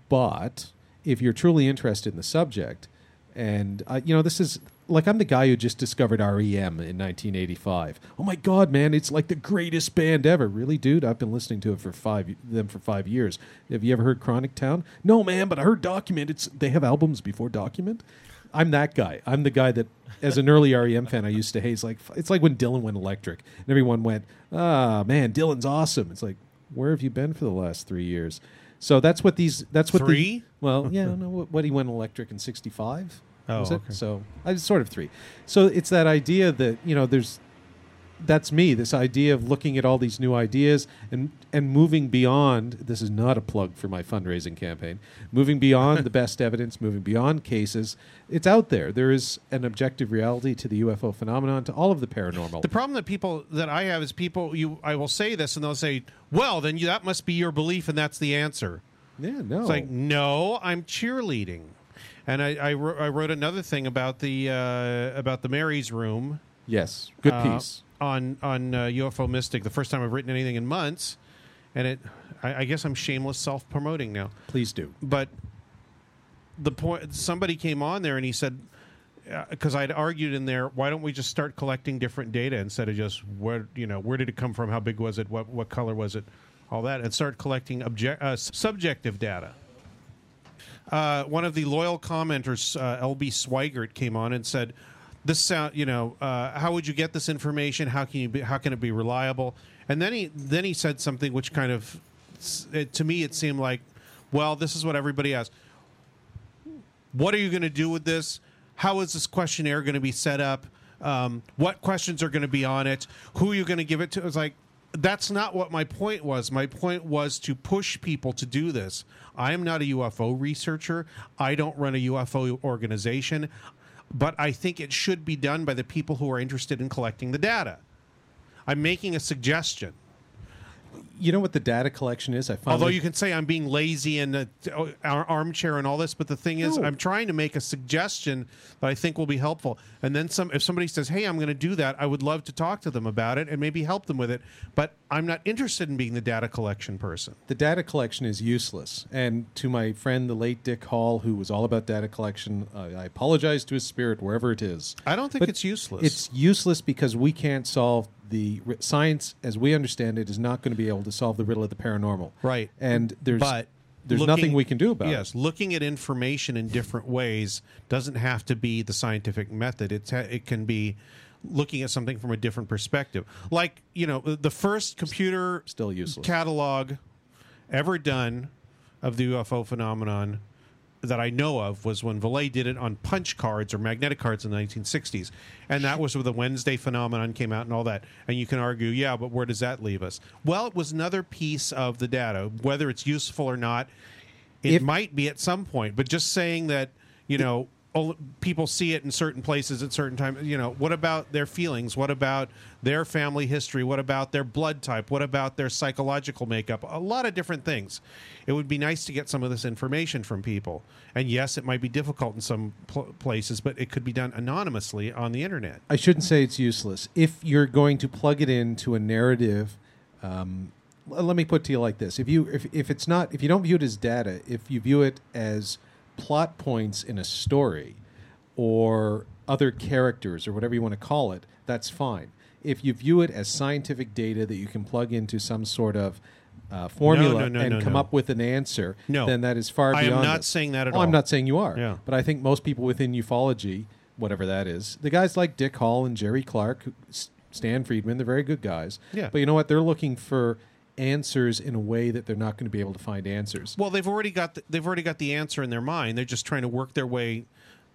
But if you're truly interested in the subject, and uh, you know, this is like I'm the guy who just discovered REM in 1985. Oh my God, man! It's like the greatest band ever. Really, dude? I've been listening to it for five them for five years. Have you ever heard Chronic Town? No, man, but I heard Document. It's they have albums before Document. I'm that guy. I'm the guy that, as an early REM fan, I used to hate. It's like it's like when Dylan went electric, and everyone went, "Ah, man, Dylan's awesome." It's like, where have you been for the last three years? So that's what these. That's what Three? The, well, yeah, no. What, what he went electric in '65. Oh, was it? okay. So I was sort of three. So it's that idea that you know, there's that's me. This idea of looking at all these new ideas and and moving beyond. This is not a plug for my fundraising campaign. Moving beyond the [laughs] best evidence, moving beyond cases. It's out there. There is an objective reality to the UFO phenomenon, to all of the paranormal. The problem that people that I have is people. You, I will say this, and they'll say, "Well, then you, that must be your belief, and that's the answer." yeah, no. It's like, no, I'm cheerleading. And I, I, wrote, I wrote another thing about the uh, about the Mary's room Yes, good uh, piece. on on uh, UFO Mystic. The first time I've written anything in months, and it. I, I guess I'm shameless self promoting now. Please do. But the point, somebody came on there and he said, because I'd argued in there, why don't we just start collecting different data instead of just where you know where did it come from, how big was it, what what color was it, all that, and start collecting object uh, subjective data. Uh, one of the loyal commenters, uh, LB Swigert, came on and said, "This sound, you know, uh, how would you get this information? How can you be, how can it be reliable?" And then he then he said something which kind of it, to me it seemed like, well, this is what everybody asks. What are you going to do with this? How is this questionnaire going to be set up? Um, what questions are going to be on it? Who are you going to give it to? It's like that's not what my point was. My point was to push people to do this. I am not a UFO researcher. I don't run a UFO organization, but I think it should be done by the people who are interested in collecting the data. I'm making a suggestion. You know what the data collection is? I finally, Although you can say I'm being lazy and uh, uh, armchair and all this, but the thing is, No. I'm trying to make a suggestion that I think will be helpful. And then some, if somebody says, "Hey, I'm going to do that," I would love to talk to them about it and maybe help them with it. But I'm not interested in being the data collection person. the data collection is useless. And to my friend, the late Dick Hall, who was all about data collection, uh, I apologize to his spirit wherever it is. I don't think But it's useless. It's useless because we can't solve the science, as we understand it, is not going to be able to solve the riddle of the paranormal. Right. And there's but there's looking- nothing we can do about yes, it. Yes, looking at information in different ways doesn't have to be the scientific method. It's ha- it can be looking at something from a different perspective. Like you know, the first computer Still useless. catalog ever done of the UFO phenomenon that I know of was when Vallée did it on punch cards or magnetic cards in the 1960s. And that was where the Wednesday phenomenon came out and all that. And you can argue, yeah, but where does that leave us? Well, it was another piece of the data. Whether it's useful or not, it If- might be at some point. But just saying that, you know, people see it in certain places at certain times, you know, what about their feelings? What about their family history? What about their blood type? What about their psychological makeup? A lot of different things. It would be nice to get some of this information from people. And yes, it might be difficult in some pl- places, but it could be done anonymously on the internet. I shouldn't say it's useless. If you're going to plug it into a narrative, um, let me put it to you like this: if you if, if it's not if you don't view it as data, if you view it as plot points in a story or other characters or whatever you want to call it, that's fine. If you view it as scientific data that you can plug into some sort of uh, formula no, no, and no, come no. up with an answer, No. then that is far I am beyond. not it. saying that at Oh, I'm not saying you are. Yeah. But I think most people within ufology, whatever that is, the guys like Dick Hall and Jerry Clark, Stan Friedman, they're very good guys. Yeah. But you know what? They're looking for answers in a way that they're not going to be able to find answers. Well, they've already got the, they've already got the answer in their mind. They're just trying to work their way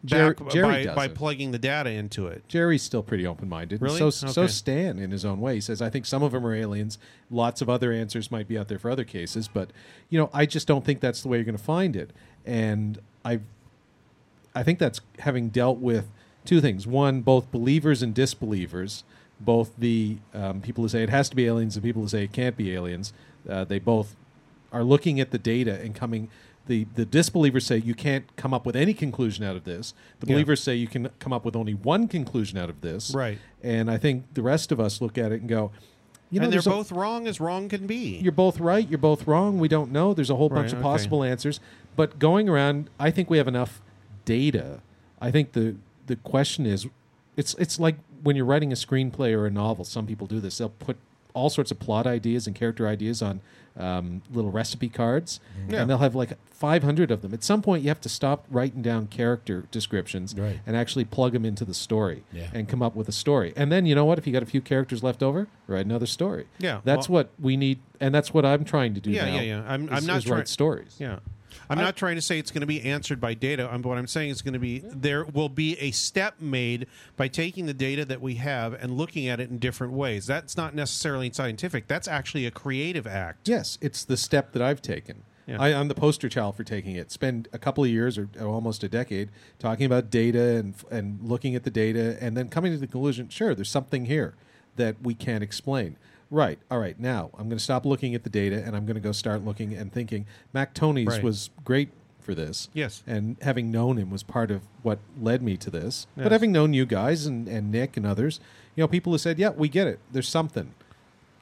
Jerry- back Jerry by, by plugging the data into it. Jerry's still pretty open minded. Really? So so Stan in his own way he says I think some of them are aliens. Lots of other answers might be out there for other cases, but you know I just don't think that's the way you're going to find it. And I I think that's having dealt with two things: one, both believers and disbelievers. Both the um, people who say it has to be aliens and people who say it can't be aliens. Uh, they both are looking at the data and coming. The, the disbelievers say you can't come up with any conclusion out of this. The Yeah. believers say you can come up with only one conclusion out of this. Right. And I think the rest of us look at it and go, you know, and they're there's a- both wrong as wrong can be. you're both right. You're both wrong. We don't know. There's a whole bunch Right, of okay. possible answers. But going around, I think we have enough data. I think the the question is, it's it's like when you're writing a screenplay or a novel. Some people do this. They'll put all sorts of plot ideas and character ideas on um, little recipe cards, Yeah. and they'll have like 500 of them. At some point, you have to stop writing down character descriptions Right. and actually plug them into the story Yeah. and come up with a story. And then you know what? If you got a few characters left over, write another story. Yeah, that's well- what we need, and that's what I'm trying to do. Yeah, now, yeah, yeah. I'm- is- I'm not is try- write stories. Yeah. I'm not trying to say it's going to be answered by data. Um, I'm, what I'm saying is going to be there will be a step made by taking the data that we have and looking at it in different ways. That's not necessarily scientific. That's actually a creative act. Yes, it's the step that I've taken. Yeah. I, I'm the poster child for taking it. Spend a couple of years or, or almost a decade talking about data and and looking at the data, and then coming to the conclusion: sure, there's something here that we can't explain. Right. All right. Now I'm going to stop looking at the data, and I'm going to go start looking and thinking. Mac Tonnies Right. was great for this. Yes. And having known him was part of what led me to this. Yes. But having known you guys and, and Nick and others, you know, people who said, yeah, we get it. There's something.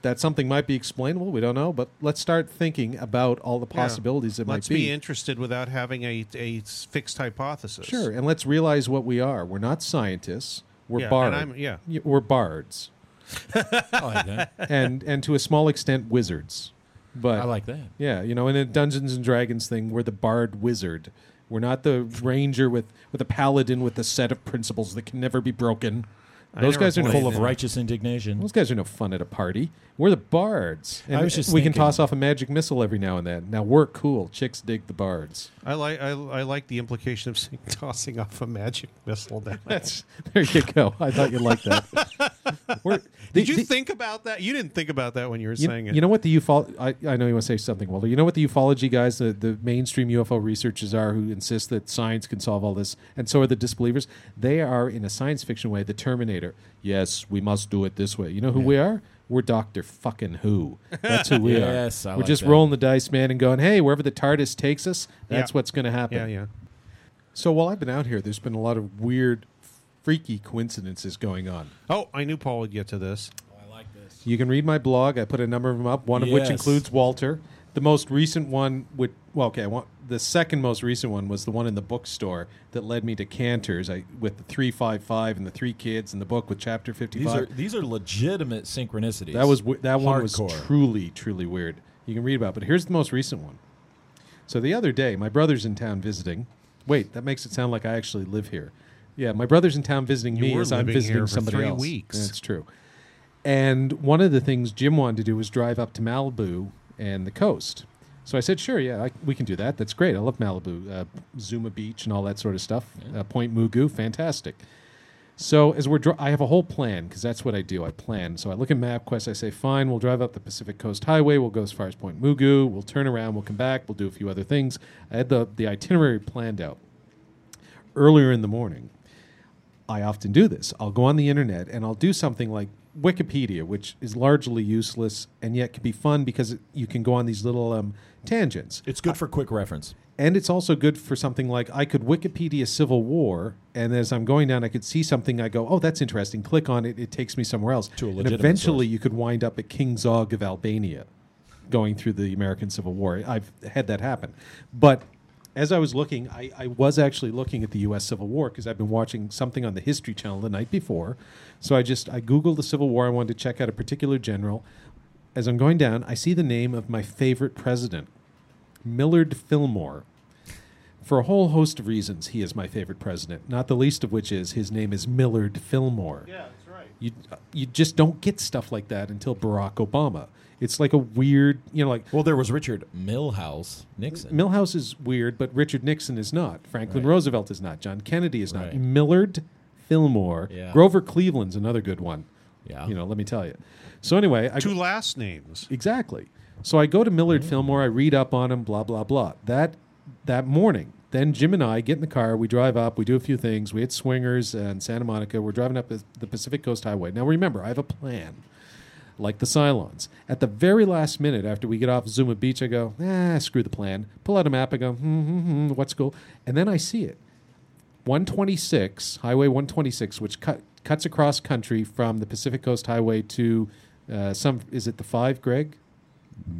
That something might be explainable. We don't know. But let's start thinking about all the Yeah. possibilities it Let's might be interested without having a, a fixed hypothesis. Sure. And let's realize what we are. We're not scientists. We're Yeah, bards. Yeah. We're bards. [laughs] I like that. and and to a small extent wizards. But I like that. Yeah, you know, in a Dungeons and Dragons thing, we're the bard wizard. We're not the ranger with with a paladin with a set of principles that can never be broken. I Those guys are no Full of it. righteous indignation. Those guys are no fun at a party. We're the bards. And I was just we can thinking- toss off a magic missile every now and then. Now we're cool. Chicks dig the bards. I like I, I like the implication of [laughs] saying, tossing off a magic missile. Down. [laughs] That's there you go. I thought you'd like that. [laughs] We're- Did you the- think about that? You didn't think about that when you were You, saying it. you know what the ufo? I, I know you want to say something, Walter. You know what the ufology guys, the, the mainstream UFO researchers are, who insist that science can solve all this, and so are the disbelievers. They are, in a science fiction way, the Terminator. Yes, we must do it this way. You know who we are? We're Doctor Fucking Who. That's who we [laughs] Yes, are. I We're like just that. rolling the dice, man, and going, hey, wherever the TARDIS takes us, that's Yeah. what's going to happen. yeah, yeah. So while I've been out here, there's been a lot of weird, freaky coincidences going on. Oh, I knew Paul would get to this. Oh, I like this. You can read my blog. I put a number of them up. One of which includes Walter. The most recent one would well, okay. I want the second most recent one was the one in the bookstore that led me to Cantors. I with the three five five and the three kids and the book with chapter fifty These are these are legitimate synchronicities. That was w- that one was truly truly weird. You can read about, it, but here's the most recent one. So the other day, my brother's in town visiting. Wait, that makes it sound like I actually live here. Yeah, my brother's in town visiting You me as I'm visiting here for somebody three else. weeks. That's true. And one of the things Jim wanted to do was drive up to Malibu and the coast. So I said, sure, yeah, I, we can do that. That's great. I love Malibu, uh, Zuma Beach, and all that sort of stuff. Uh, Point Mugu, fantastic. So as we're, dri- I have a whole plan because that's what I do. I plan. So I look at MapQuest. I say, fine, we'll drive up the Pacific Coast Highway. We'll go as far as Point Mugu. We'll turn around. We'll come back. We'll do a few other things. I had the the itinerary planned out earlier in the morning. I often do this. I'll go on the internet and I'll do something like Wikipedia, which is largely useless and yet can be fun because it, you can go on these little um, tangents. It's good for quick reference. And it's also good for something like I could Wikipedia Civil War, and as I'm going down, I could see something. I go, "Oh, that's interesting." Click on it; it takes me somewhere else. To a and legitimate eventually, source. you could wind up at King Zog of Albania, going through the American Civil War. I've had that happen, but as I was looking, I, I was actually looking at the U.S. Civil War because I've been watching something on the History Channel the night before. So I just I googled the Civil War. I wanted to check out a particular general. As I'm going down, I see the name of my favorite president, Millard Fillmore. For a whole host of reasons, he is my favorite president. Not the least of which is his name is Millard Fillmore. Yeah, that's right. You you just don't get stuff like that until Barack Obama. It's like a weird, you know, like Well, there was Richard Milhous Nixon. Milhous is weird, but Richard Nixon is not. Franklin Right. Roosevelt is not. John Kennedy is not. Right. Millard Fillmore. Yeah. Grover Cleveland's another good one. Yeah. You know, let me tell you. So anyway, I Two last names. Exactly. So I go to Millard Fillmore. I read up on him. Blah blah blah. That that morning, then Jim and I get in the car. We drive up. We do a few things. We hit swingers and Santa Monica. We're driving up the- the Pacific Coast Highway. Now remember, I have a plan, like the Cylons. At the very last minute, after we get off Zuma Beach, I go, ah, screw the plan. Pull out a map. I go, hmm, hmm, hmm, what's cool? And then I see it. 126, Highway 126, which cut, cuts across country from the Pacific Coast Highway to uh, some. Is it the five, Greg?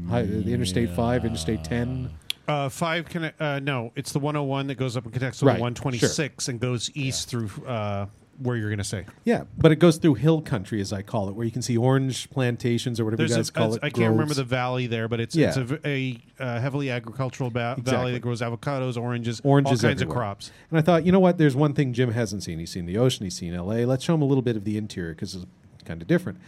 Hi, the Interstate Five, Interstate Ten. Uh, five conne- uh, no, it's the 101 that goes up and connects to Right, the 126 and goes east through uh, where you're going to say. Yeah, but it goes through hill country, as I call it, where you can see orange plantations or whatever There's you guys a, call a- it. I can't remember groves. the valley there, but it's Yeah. it's a, v- a, uh, heavily agricultural ba- Exactly. valley that grows avocados, oranges, oranges all kinds everywhere. of crops. And I thought, you know what? There's one thing Jim hasn't seen. He's seen the ocean. He's seen L.A. Let's show him a little bit of the interior because it's kind of different.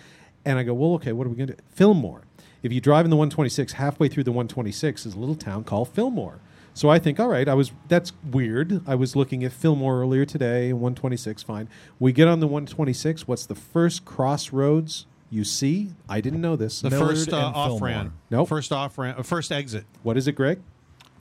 And I go, well, okay, what are we going to do? Fillmore. If you drive in the 126, halfway through the 126 is a little town called Fillmore. So I think, all right, I was that's weird. I was looking at Fillmore earlier today, 126, fine. We get on the 126. What's the first crossroads you see? I didn't know this. The Millard first uh, off Fillmore. ramp. Nope. First off ramp. Uh, first exit. What is it, Greg?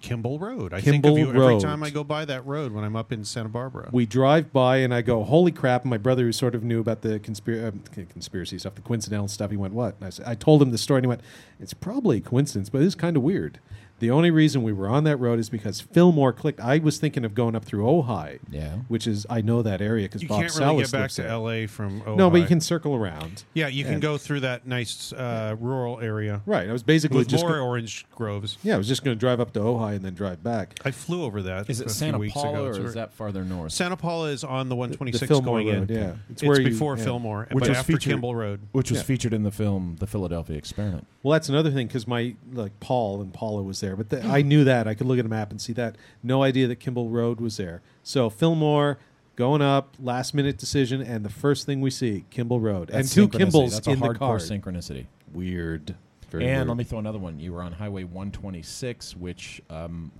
Kimball Road. I Kimball think of you Road. every time I go by that road when I'm up in Santa Barbara. we drive by and I go, "Holy crap!" And my brother, who sort of knew about the conspiracy, uh, conspiracy stuff, the coincidental stuff, he went, "What?" And I, said, I told him the story, and he went, "It's probably a coincidence, but it is kind of weird." The only reason we were on that road is because Fillmore clicked. I was thinking of going up through Ojai, Yeah. which is I know that area because You Bob can't really Salas get back lives to there. L.A. from Ojai. No, but you can circle around. Yeah, you can go through that nice uh, rural area Right. I was basically with just more go- orange groves. yeah. I was just going to drive up to Ojai and then drive back. I flew over that. Is a it few Santa weeks Paula ago. or It's is very- that farther north? Santa Paula is on the 126 Fillmore going Road, in. yeah. It's, It's where you- before yeah. Fillmore, Which but was after featured- Kimball Road. Which was Yeah. featured in the film The Philadelphia Experiment. Well, that's another thing because my like Paul and Paula was there, but the, I knew that I could look at a map and see that. No idea that Kimball Road was there. So Fillmore going up, last minute decision, and the first thing we see Kimball Road and two synchronicity. Kimballs That's a in the hardcore car. synchronicity. Weird. Very and weird. let me throw another one. You were on Highway 126, which um,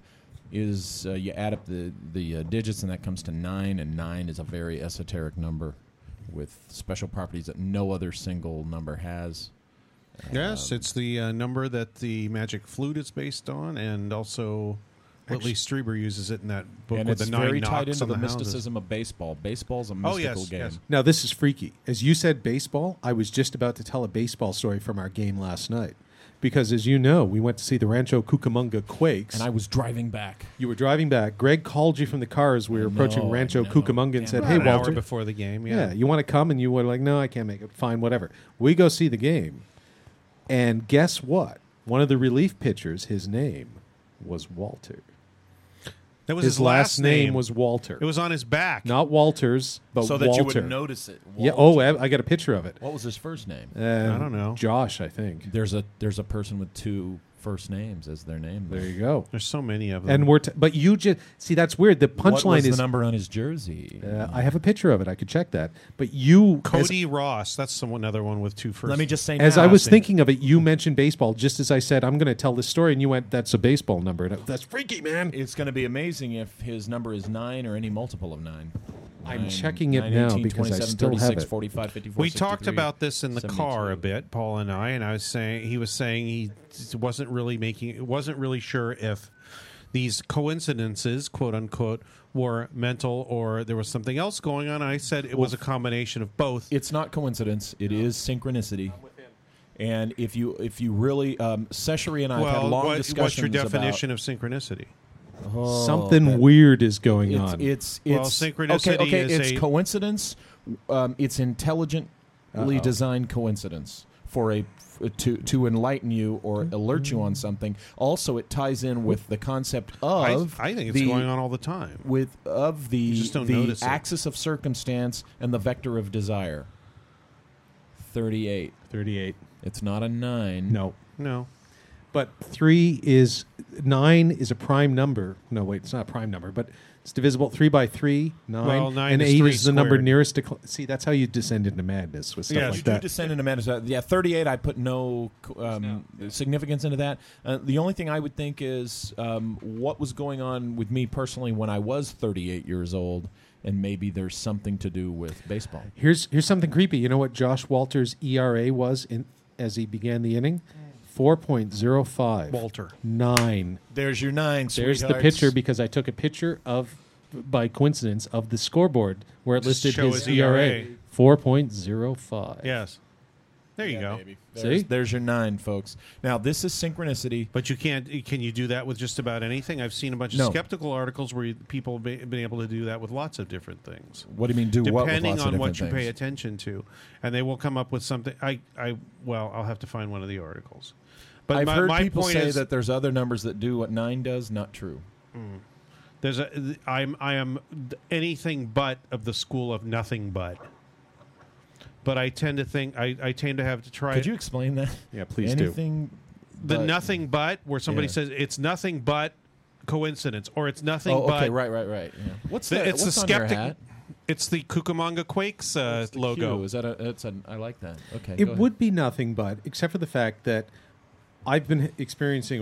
is uh, you add up the the uh, digits, and that comes to nine. And nine is a very esoteric number with special properties that no other single number has. Yes, Um, it's the uh, number that the magic flute is based on, and also well, at least Strieber uses it in that book and with it's the nine very tied into the, the mysticism of baseball. Baseball's a Oh, mystical yes, game. yes. Now this is freaky. As you said, baseball. I was just about to tell a baseball story from our game last night, because as you know, we went to see the Rancho Cucamonga Quakes. And I was driving back. you were driving back. Greg called you from the car as we were I approaching Rancho know. Cucamonga and Damn said, "Hey, an Walter, hour before the game. yeah. Yeah, you want to come?" And you were like, "No, I can't make it. Fine, whatever." We go see the game, and guess what? One of the relief pitchers, his name was Walter. that was his, his, last name. was Walter. It was on his back. not Walters, but so that Walter. you would notice it. Yeah. Walter. Oh, I I got a picture of it. What was his first name? Um, I don't know. Josh, I think. There's a there's a person with two first names as their name. There you go. There's so many of them. And we're t- but you just see that's weird. The punchline is. What was punchline the number on his jersey? uh, I have a picture of it. I could check that. But you, as, Cody Ross. That's someone another one with two first. Let me just say as now, I was see. thinking of it, you mentioned baseball just as I said I'm going to tell this story, and you went, "That's a baseball number." And I- that's freaky, man. it's going to be amazing if his number is nine or any multiple of nine. I'm Nine- checking it nine, now 18, because I 27, still have it. 45, 54, We talked about this in the car a bit, Paul and I, and I was saying he was saying he wasn't really making, wasn't really sure if these coincidences, quote unquote, were mental or there was something else going on. I said it was a combination of both. It's not coincidence. It is synchronicity. And if you if you really, um, Seshary and I have had long what- discussions what's your about- definition of synchronicity? Oh, Something that- weird is going It's on. it's Well, it's synchronicity okay. Okay, is it's a- coincidence. Um, it's intelligently Uh-oh. designed coincidence for a to to enlighten you or alert you on something. Also, it ties in with the concept of I think it's the, going on all the time. with of the just don't the notice it. axis of circumstance and the vector of desire. Thirty-eight. 38. It's not a nine. No, No, but three is nine is a prime number. No, wait, it's not a prime number, but it's divisible three by three, nine, well, nine and is eight is the squared. number nearest to. Cl- See, that's how you descend into madness with stuff like you that. You descend into madness. Uh, yeah, thirty-eight. I put no um, significance into that. Uh, the only thing I would think is um, what was going on with me personally when I was thirty-eight years old. And maybe there's something to do with baseball. Here's here's something creepy. You know what Josh Walters' ERA was in, as he began the inning? Mm 4.05. Walter. Nine. There's your nine. There's the picture because I took a picture of, by coincidence, of the scoreboard where it listed his his ERA. ERA. 4.05. Yes. There you go. There's, See? there's your nine, folks. Now this is synchronicity. But you can't. Can you do that with just about anything? I've seen a bunch of No. skeptical articles where you- people have been able to do that with lots of different things, What do you mean? Do what? with depending of on what you pay attention to, and they will come up with something. I, I, well, I'll have to find one of the articles. But I've my, heard my people say is, that there's other numbers that do what nine does. Not true. there's a. I'm, I am anything but of the school of nothing but. But I tend to think I, I tend to have to try Could you explain that? Yeah, please do. Anything the nothing but where somebody Yeah. says it's nothing but coincidence or it's nothing Oh, but okay, right, right, right. Yeah. What's The- that? it's what's the on your skeptic- hat? It's the Cucamonga Quakes uh, the logo. Q? Is that a? That's a. I like that. Okay. It go ahead. would be nothing but, except for the fact that I've been experiencing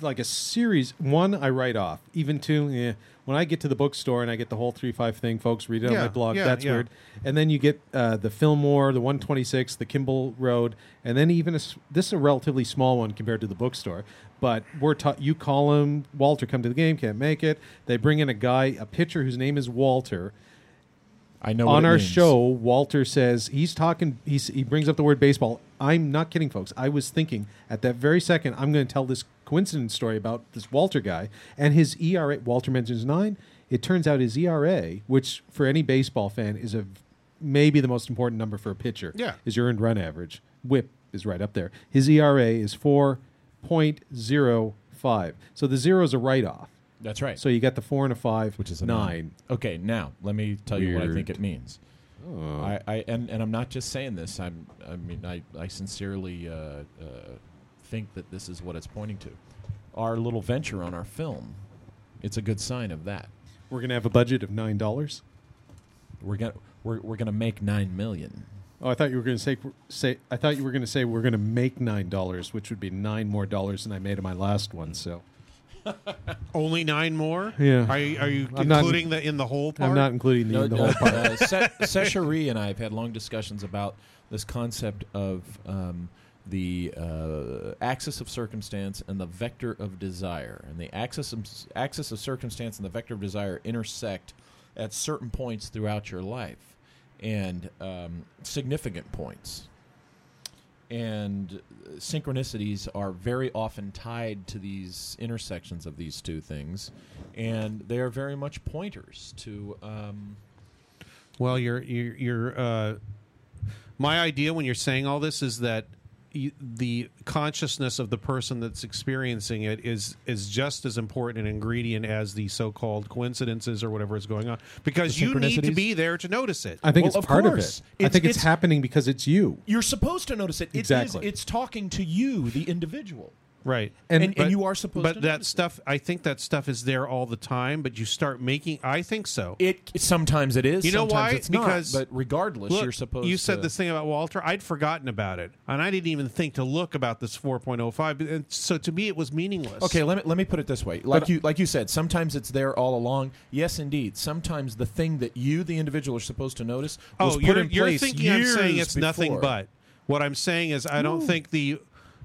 a, like a series. One, I write off. Even two, yeah. When I get to the bookstore and I get the whole three five thing, folks read it on Yeah, my blog. yeah, that's yeah. weird. And then you get uh, the Fillmore, the one twenty six, the Kimball Road, and then even a s this is a relatively small one compared to the bookstore. But we're ta- you call him Walter, come to the game, can't make it. They bring in a guy, a pitcher whose name is Walter I know what on it our means. show, Walter says he's talking. He's, he brings up the word baseball. I'm not kidding, folks. I was thinking at that very second, I'm going to tell this coincidence story about this Walter guy and his ERA. Walter mentions nine. It turns out his ERA, which for any baseball fan is a maybe the most important number for a pitcher, Yeah. is your earned run average. WHIP is right up there. His ERA is four point zero five. So the zero is a write off. That's right. So you got the four and a five, which is a nine. Okay, now let me tell you what I think it means. I, I and, and I'm not just saying this. I'm I mean I I sincerely uh, uh, think that this is what it's pointing to. Our little venture on our film, it's a good sign of that. We're gonna have a budget of nine dollars. We're gonna we're, we're gonna make nine million. Oh, I thought you were going to say say. I thought you were going to say we're going to make nine dollars, which would be nine more dollars than I made in my last one. So [laughs] Only nine more. Yeah. Are you, are you I'm not- including the in the whole part? I'm not including the, No, the no, whole part. uh, Se- Sesha and I have had long discussions about this concept of um, the uh, axis of circumstance and the vector of desire. And the axis of, axis of circumstance and the vector of desire intersect at certain points throughout your life, and um, significant points. And synchronicities are very often tied to these intersections of these two things, and they are very much pointers to. Um, Well, you're you're, you're uh, my idea when you're saying all this is that the consciousness of the person that's experiencing it is is just as important an ingredient as the so-called coincidences or whatever is going on because you need to be there to notice it. I think Well, it's of part course. of it. I think it's, it's- happening because it's you. You're supposed to notice it. It is- Exactly. it's talking to you, the individual. Right. And- And, and you are supposed But to But that stuff, I think that stuff is there all the time. But you start making, I think so. It sometimes it is. You know sometimes why? It's not, Because- but regardless, Look, you're supposed. To You said to, this thing about Walter. I'd forgotten about it, and I didn't even think to look about this 4.05. And so to me, it was meaningless. Okay, let me let me put it this way. Like But- you like you said, sometimes it's there all along. Yes, indeed. Sometimes the thing that you, the individual, are supposed to notice oh, was Oh, put you're, in you're place thinking I'm saying it's nothing but. What I'm saying is I don't think the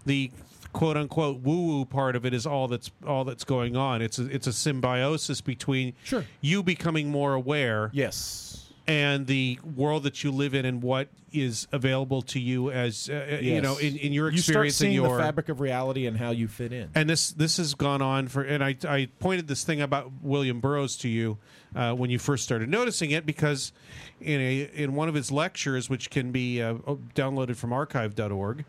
the quote unquote woo woo part of it is all that's all that's going on. It's a, it's a symbiosis between Sure. you becoming more aware Yes. and the world that you live in and what is available to you as uh, you know in, in your you experience in seeing your the fabric of reality and how you fit in. and this this has gone on for and I I pointed this thing about William Burroughs to you uh, when you first started noticing it because in a in one of his lectures which can be uh, downloaded from archive.org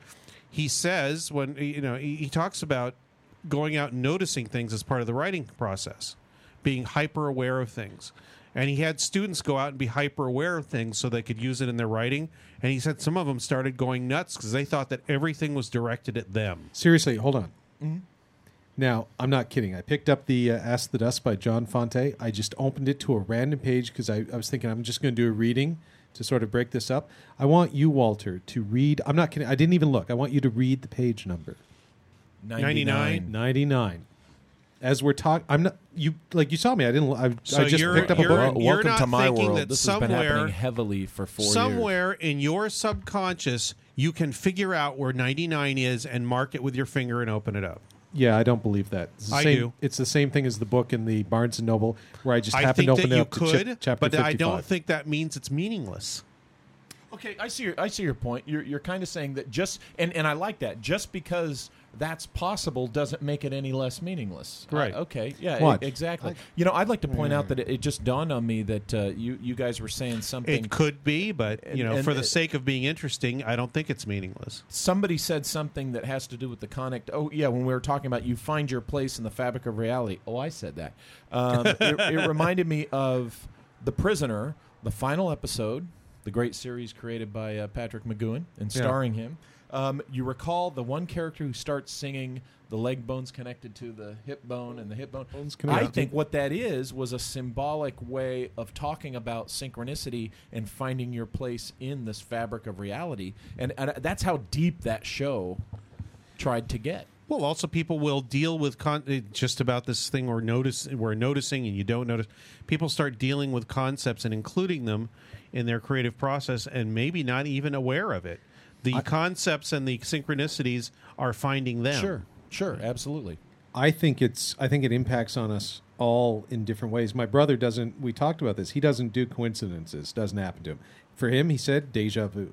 he says when you know he, he talks about going out and noticing things as part of the writing process being hyper aware of things and he had students go out and be hyper aware of things so they could use it in their writing and he said some of them started going nuts because they thought that everything was directed at them Seriously, hold on. Mm-hmm. Now, I'm not kidding. I picked up the uh, Ask the Dust by John Fante. I just opened it to a random page because I, I was thinking I'm just going to do a reading to sort of break this up. I want you, Walter, to read. I'm not kidding. I didn't even look. I want you to read the page number 99. 99. As we're talking, I'm not you like you saw me. I didn't. I, So I just you're- picked up a you're- book. Well, you're welcome not to my thinking world. that This has been happening heavily for four years. somewhere in your subconscious you can figure out where 99 is and mark it with your finger and open it up Yeah, I don't believe that. It's the I same, do. It's the same thing as the book in the Barnes and Noble where I just i happened think to open that it you up to could chap- chapter but 55. i don't think that means it's meaningless Okay, I see your I see your point. You're you're kind of saying that just and and I like that. Just because that's possible doesn't make it any less meaningless. Right. I- okay. Yeah. Watch. exactly. you know, I'd like to point out that it, it just dawned on me that uh, you you guys were saying something. it could be but you know and- for the and- sake of being interesting i don't think it's meaningless somebody said something that has to do with the connect. Oh yeah, when we were talking about you find your place in the fabric of reality. Oh, I said that. Um, [laughs] it, it reminded me of the prisoner, the final episode, the great series created by uh, Patrick McGoohan and Yeah. starring him. Um, you recall the one character who starts singing the leg bones connected to the hip bone and the hip bone. I think what that is was a symbolic way of talking about synchronicity and finding your place in this fabric of reality, and, and that's how deep that show tried to get. well also people will deal with con- eh, just about this thing we're notice we're noticing and you don't notice. People start dealing with concepts and including them in their creative process and maybe not even aware of it the concepts and the synchronicities are finding them Sure, sure, absolutely. I think it's I think it impacts on us all in different ways. My brother doesn't we talked about this. He doesn't do coincidences, doesn't happen to him. For him, he said deja vu.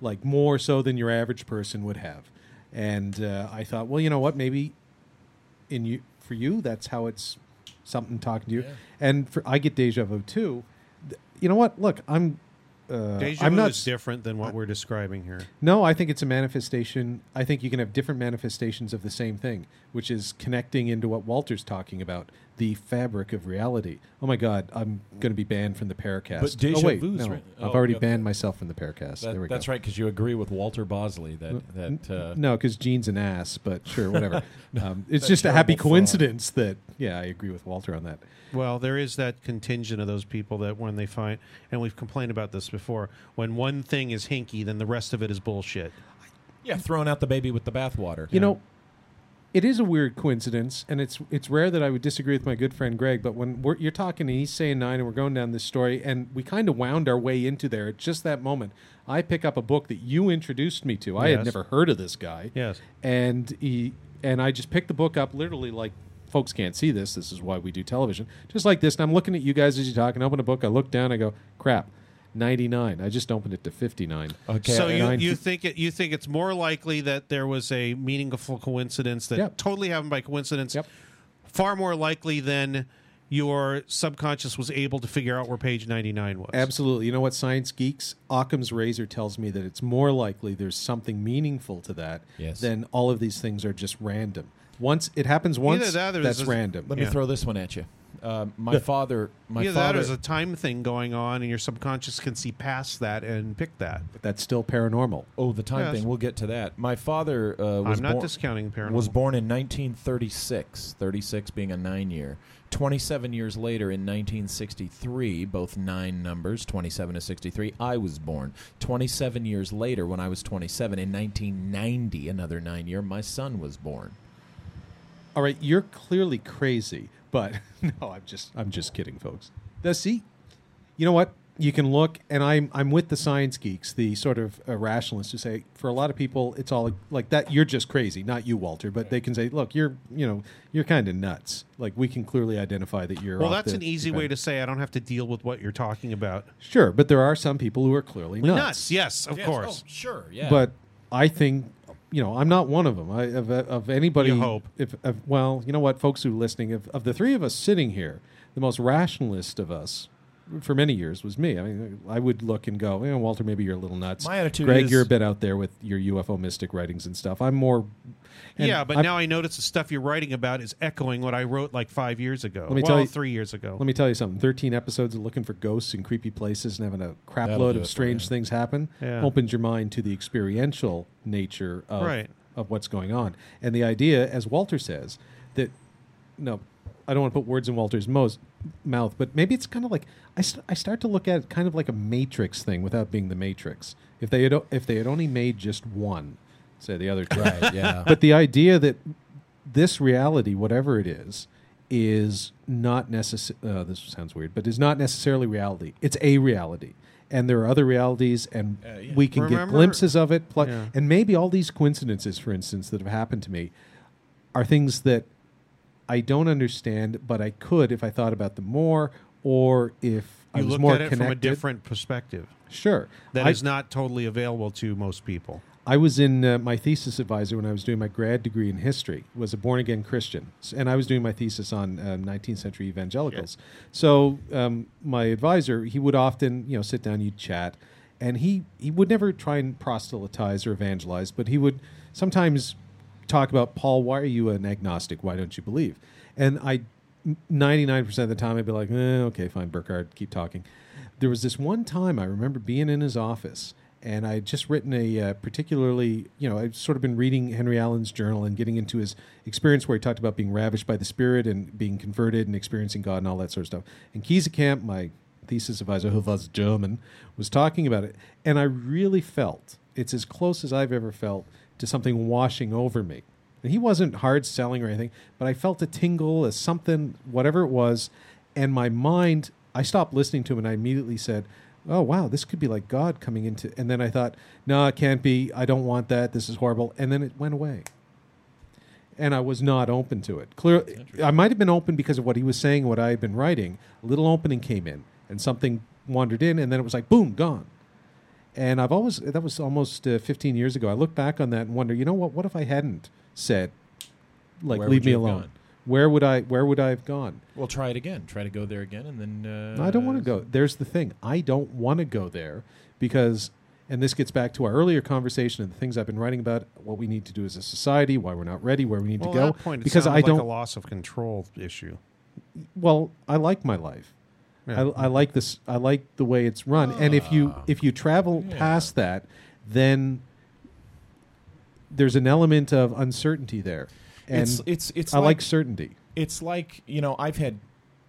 like more so than your average person would have. And uh, I thought, well, you know what? Maybe in you for you, that's how it's something talking to you. And for I get deja vu too. You know what? Look, I'm. Uh, Deja I'm vu not is different than what we're describing here. no, I think it's a manifestation. I think you can have different manifestations of the same thing, which is connecting into what Walter's talking about, the fabric of reality. Oh my God, I'm going to be banned from the Paracast. But déjà oh wait, vu's no, right- I've oh, already yeah. banned myself from the Paracast. That- there we that's go. right, because you agree with Walter Bosley that that uh, No, because Gene's an ass, but sure, whatever. [laughs] um, it's just a happy terrible fraud. coincidence that, yeah, I agree with Walter on that. Well, there is that contingent of those people that when they find, and we've complained about this before, when one thing is hinky, then the rest of it is bullshit. yeah, throwing out the baby with the bathwater. You know, it is a weird coincidence, and it's it's rare that I would disagree with my good friend Greg. But when we're, you're talking and he's saying nine, and we're going down this story, and we kind of wound our way into there at just that moment. I pick up a book that you introduced me to. I had never heard of this guy. Yes. and he and I just picked the book up literally like folks can't see this. This is why we do television. Just like this, and I'm looking at you guys as you talk, and I open a book. I look down. I go, crap. 99. I just opened it to 59. Okay, so you, you think it you think it's more likely that there was a meaningful coincidence that Yep. totally happened by coincidence, Yep. far more likely than your subconscious was able to figure out where page ninety nine was. Absolutely. You know what, science geeks? Occam's razor tells me that it's more likely there's something meaningful to that Yes. than all of these things are just random. Once it happens once, that that's there's- random. let me yeah. throw this one at you. Uh, my father, my Either that father, or there's a time thing going on, and your subconscious can see past that and pick that. But that's still paranormal. oh, the time Yes. thing. We'll get to that. My father uh, was I'm not born, discounting paranormal. was born in 1936, 36 being a nine year. 27 years later in 1963, both nine numbers, 27 to 63, I was born. 27 years later, when I was 27, in 1990, another nine year, my son was born. All right, you're clearly crazy, but [laughs] no, I'm just I'm just kidding, folks. The see, you know what? You can look, and I'm I'm with the science geeks, the sort of uh, rationalists who say for a lot of people it's all like that. You're just crazy, not you, Walter, but they can say, look, you're you know you're kind of nuts. Like we can clearly identify that you're. well, off that's the an easy way to say I don't have to deal with what you're talking about. Sure, but there are some people who are clearly nuts. Nuts, yes, of course. Oh, sure, yeah. But I think you know I'm not one of them. I, of, of anybody. You hope. If, of, well, you know what, folks who are listening, of, of the three of us sitting here, the most rationalist of us. For many years was me. I mean, I would look and go, eh, Walter, maybe you're a little nuts. My attitude Greg, is- you're a bit out there with your UFO mystic writings and stuff. I'm more. and yeah, but I- now I notice the stuff you're writing about is echoing what I wrote like five years ago. Let me well, tell you- three years ago. Let me tell you something. Thirteen episodes of looking for ghosts in creepy places and having a crap That'll load do of for strange you. things happen Yeah. opens your mind to the experiential nature of Right. of what's going on. And the idea, as Walter says, that no, I don't want to put words in Walter's mouth, mouth, but maybe it's kind of like I, st- I start to look at it kind of like a Matrix thing without being the Matrix. If they had o- if they had only made just one, say the other two, right, yeah. [laughs] but the idea that this reality, whatever it is, is not necessarily. Uh, this sounds weird, but is not necessarily reality. It's a reality, and there are other realities, and Uh, yeah. we can get glimpses of it. Pl- Yeah. And maybe all these coincidences, for instance, that have happened to me, are things that I don't understand, but I could if I thought about them more, or if I you was look more at it connected. from a different perspective Sure, that I, is not totally available to most people. I was in uh, my thesis advisor when I was doing my grad degree in history was a born again Christian, and I was doing my thesis on um, 19th century evangelicals. So um, my advisor, he would often, you know, sit down, you'd chat, and he he would never try and proselytize or evangelize, but he would sometimes talk about Paul. Why are you an agnostic? Why don't you believe? And I, 99 percent of the time, I'd be like, eh, okay, fine, Burkhardt, keep talking. There was this one time I remember being in his office and I had just written a uh, particularly, you know, I've sort of been reading Henry Alline's journal and getting into his experience where he talked about being ravished by the Spirit and being converted and experiencing God and all that sort of stuff. And Kiesekamp, my thesis advisor, who was German, was talking about it, and I really felt it's as close as I've ever felt to something washing over me. And he wasn't hard selling or anything, but I felt a tingle, a something, whatever it was, and my mind. I stopped listening to him, and I immediately said, oh wow this could be like god coming into and then i thought no it can't be. I don't want that. This is horrible. And then it went away. And i was not open to it. Clear i might have been open because of what he was saying what i had been writing. A little opening came in and something wandered in and then it was like boom gone And I've always that was almost uh, 15 years ago. I look back on that and wonder, you know what? What if I hadn't said, like, Where leave would me you have alone? gone? Where would I? Where would I have gone? Well, try it again. Try to go there again, and then uh, I don't want to go. There's the thing. I don't want to go there because, and this gets back to our earlier conversation and the things I've been writing about, what we need to do as a society, why we're not ready, where we need Well, to at go. that point, it because sounded I like don't. a loss of control issue. well, I like my life. Yeah. I, I like this. I like the way it's run. and if you Ah. if you travel past that, then there's an element of uncertainty there. And It's it's it's I like, like certainty. it's like you know I've had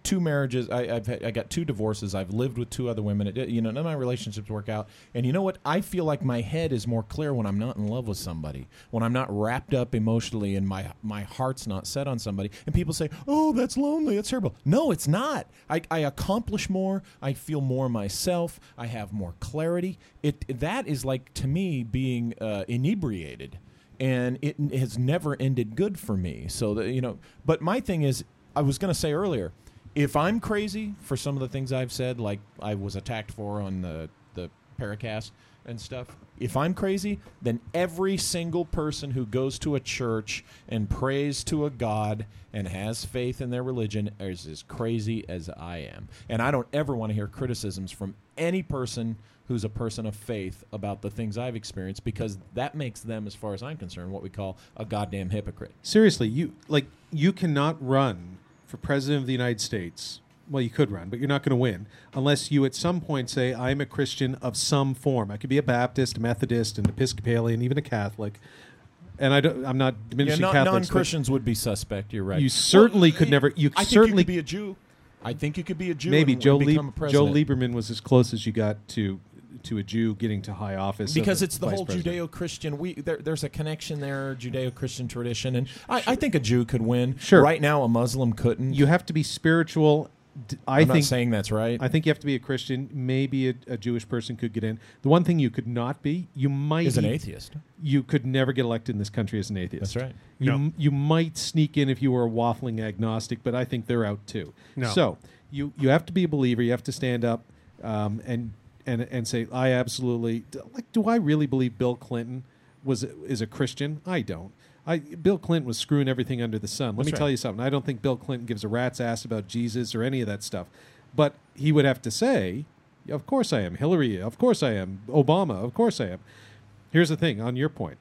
two marriages. I, I've had, I got two divorces. I've lived with two other women. It, you know, none of my relationships work out. And you know what? I feel like my head is more clear when I'm not in love with somebody. When I'm not wrapped up emotionally and my my heart's not set on somebody. And people say, "Oh, that's lonely. That's terrible." No, it's not. I, I accomplish more. I feel more myself. I have more clarity. It that is like to me being uh, inebriated and it has never ended good for me. So that you know, but my thing is, I was going to say earlier, if I'm crazy for some of the things I've said, like I was attacked for on the the Paracast and stuff. If I'm crazy, then every single person who goes to a church and prays to a God and has faith in their religion is as crazy as I am. And I don't ever want to hear criticisms from any person who's a person of faith about the things I've experienced because that makes them, as far as I'm concerned, what we call a goddamn hypocrite. Seriously, you like you cannot run for president of the United States. Well, you could run, but you're not going to win unless you at some point say, "I'm a Christian of some form." I could be a Baptist, a Methodist, an Episcopalian, even a Catholic. And I don't, I'm not Yeah, diminishing non- Catholics. non-Christians would be suspect. You're right. You certainly Well, could never- you I think certainly- you could be a Jew. I think you could be a Jew. Maybe Joe Joe. Lieberman was as close as you got to to a Jew getting to high office because a it's the vice whole president. Judeo-Christian. We there, there's a connection there, Judeo-Christian tradition, and I, I think a Jew could win. Sure. Right now, a Muslim couldn't. You have to be spiritual. I'm think not saying that's right. I think you have to be a Christian. Maybe a, a Jewish person could get in. The one thing you could not be, you might is an atheist. You could never get elected in this country as an atheist. That's right. You No. m- you might sneak in if you were a waffling agnostic, but I think they're out too. No. So you you have to be a believer. You have to stand up um, and and and say, I absolutely like. Do I really believe Bill Clinton was is a Christian? I don't. I, Bill Clinton was screwing everything under the sun. Let That's me right. tell you something. I don't think Bill Clinton gives a rat's ass about Jesus or any of that stuff. But he would have to say, "Of course I am." Hillary, of course I am. Obama, of course I am. Here's the thing on your point.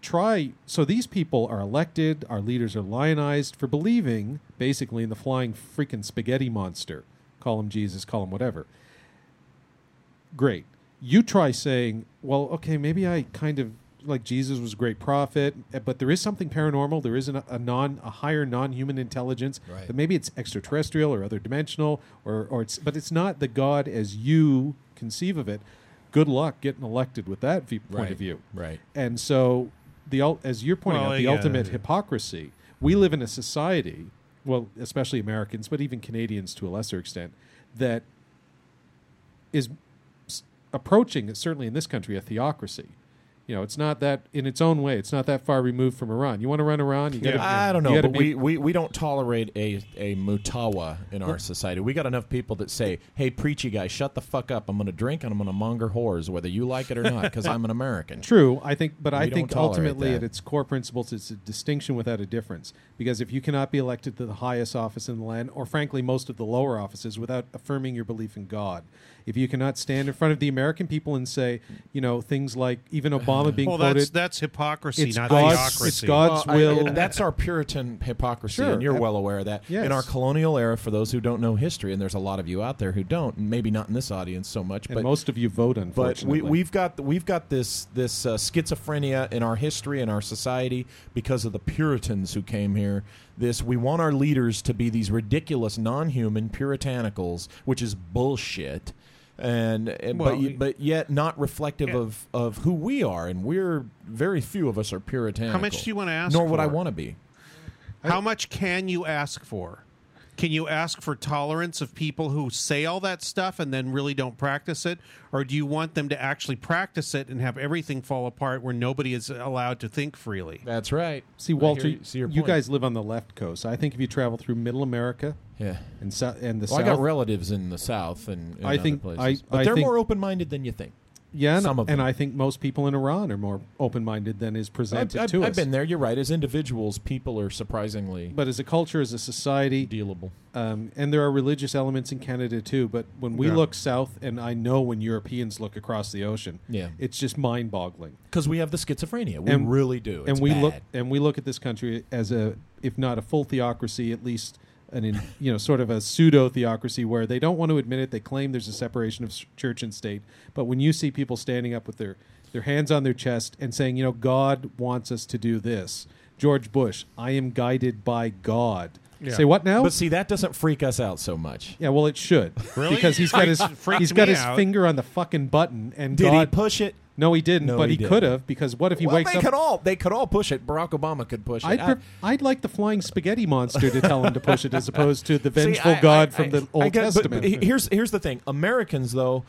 Try so these people are elected, our leaders are lionized for believing basically in the flying freaking spaghetti monster. Call him Jesus, call him whatever. Great. You try saying, well, okay, maybe I kind of like Jesus was a great prophet, eh, but there is something paranormal. There is an, a non a higher non-human intelligence. Right. That maybe it's extraterrestrial or other dimensional, or or it's but it's not the God as you conceive of it. Good luck getting elected with that view, point Right. of view. Right. And so, the as you're pointing Well, out, the yeah. ultimate hypocrisy. We live in a society, well, especially Americans, but even Canadians to a lesser extent, that is s- approaching, certainly in this country, a theocracy. You know, it's not that in its own way. It's not that far removed from Iran. You want to run Iran? You got to. I don't know, but we, we, we don't tolerate a, a mutawa in our society. We got enough people that say, "Hey, preachy guy, shut the fuck up. I'm going to drink and I'm going to monger whores, whether you like it or not, because I'm an American." [laughs] True, I think, but I We don't think tolerate ultimately, that. at its core principles, it's a distinction without a difference. Because if you cannot be elected to the highest office in the land, or frankly, most of the lower offices, without affirming your belief in God, if you cannot stand in front of the American people and say, you know, things like even Obama being Well, quoted, that's that's hypocrisy, It's not God's- theocracy. it's God's Well, I- will. that's our Puritan hypocrisy, Sure. and you're well aware of that. Yes. In our colonial era, for those who don't know history, and there's a lot of you out there who don't, and maybe not in this audience so much, and but most of you vote but unfortunately. we, we've got we've got this this uh, schizophrenia in our history and our society because of the Puritans who came here. This we want our leaders to be these ridiculous non-human puritanicals, which is bullshit. And, and Well, but but yet not reflective Yeah. of, of who we are, and we're very few of us are puritanical. How much do you want to ask Nor would I want to be. How much can you ask for? Can you ask for tolerance of people who say all that stuff and then really don't practice it? Or do you want them to actually practice it and have everything fall apart where nobody is allowed to think freely? That's right. see Walter. you- see your you guys live on the left coast. I think if you travel through Middle America Yeah. and so, and the Well, I got relatives in the South and in I other think- places, I- but I they're think- more open-minded than you think. Yeah, and, Some of and. I think most people in Iran are more open-minded than is I've, presented I've- to us. I've been there. You're right. As individuals, people are surprisingly But as a culture, as a society, dealable. um, and there are religious elements in Canada too. But when we Yeah. look south, and I know when Europeans look across the ocean, Yeah. it's just mind-boggling. Because we have the schizophrenia. We And- really do. and It's we look bad. and we look at this country as a, if not a full theocracy, at least an, in, you know, sort of a pseudo theocracy where they don't want to admit it. They claim there's a separation of s- church and state, but when you see people standing up with their their hands on their chest and saying, you know, God wants us to do this. George Bush, I am guided by God. Yeah. Say what now? But see, that doesn't freak us out so much. yeah, well, it should Really? because he's [laughs] got his Freaks- freaks he's got his out. finger on the fucking button, and Did God. he push it? No, he didn't, No, but he he, could have because what if he well, wakes they up? could all they could all push it. Barack Obama could push it. I'd, I- I'd like the flying spaghetti monster to tell him to push it as opposed to the [laughs] See, vengeful I- God I- from the Old but- Testament. But, he- here's here's the thing: Americans, though,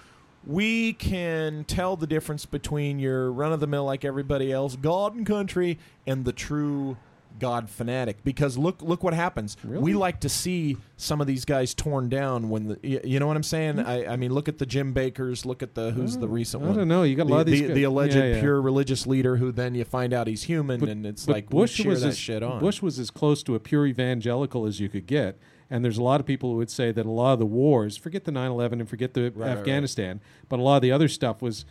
we can tell the difference between your run of the mill, like everybody else, God and country, and the true God fanatic. Because look look what happens. We like to see some of these guys torn down when the you know what I'm saying. Hmm. I, I mean, look at the Jim Bakkers. Look at the who's the oh, recent I one. I don't know. You got a the, lot of these the, the alleged yeah, yeah. pure religious leader who then you find out he's human, But- and it's like Bush was that as, shit on. Bush was as close to a pure evangelical as you could get. And there's a lot of people who would say that a lot of the wars, forget the 9/11 and forget the right, right. Afghanistan, but a lot of the other stuff was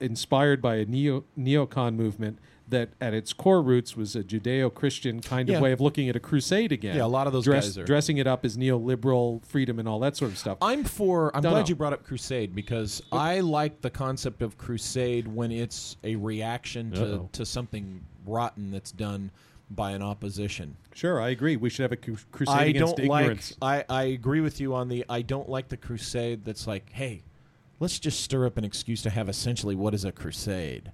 inspired by a neo neocon movement that at its core roots was a Judeo-Christian kind Yeah. of way of looking at a crusade again. Yeah, a lot of those Dress- guys are- dressing it up as neoliberal freedom and all that sort of stuff. I'm for. I'm No, glad no. you brought up crusade because I like the concept of crusade when it's a reaction to, Uh-oh. to something rotten that's done by an opposition. Sure, I agree. We should have a crusade I against don't ignorance. like. I, I agree with you on the. I don't like the crusade that's like, hey, let's just stir up an excuse to have essentially what is a crusade,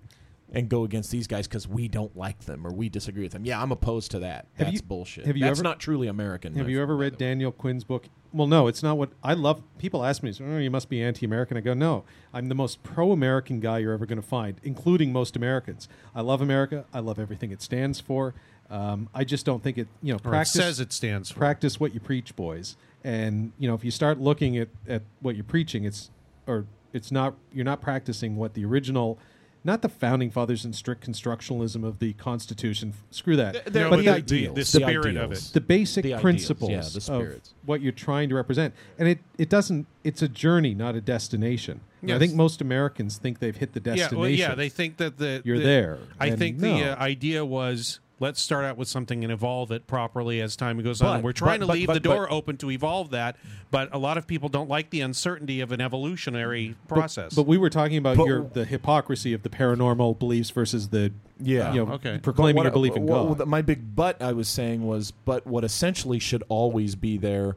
and go against these guys because we don't like them or we disagree with them. Yeah, I'm opposed to that. Have That's you- bullshit. have you that's ever- not truly American. Have you ever read. Daniel Quinn's book? Well, no, it's not what I love. People ask me, oh, "You must be anti-American." I go, "No, I'm the most pro-American guy you're ever going to find, including most Americans. I love America. I love everything it stands for. Um, I just don't think it. You know, Or it practice says it stands for. practice what you preach, boys. And you know, if you start looking at, at what you're preaching, it's or it's not you're not practicing what the original, not the founding fathers and strict constructionalism of the Constitution. Screw that. They're- No, but but the, the, the, ideals. the The spirit of ideals. it. the basic The ideals, principles yeah, the of what you're trying to represent. And it, it doesn't it's a journey, not a destination. And I think most Americans think they've hit the Yeah, destination. well, yeah, they think that the You're the- there, I think no. the uh, idea was let's start out with something and evolve it properly as time goes on. But- We're trying but- to but- leave but- the door but- open to evolve that, but a lot of people don't like the uncertainty of an evolutionary process. But, we were talking about But- your the hypocrisy of the paranormal beliefs versus the Yeah. you know, Okay. proclaiming But your belief in God. what- my big but I was saying was, but what essentially should always be there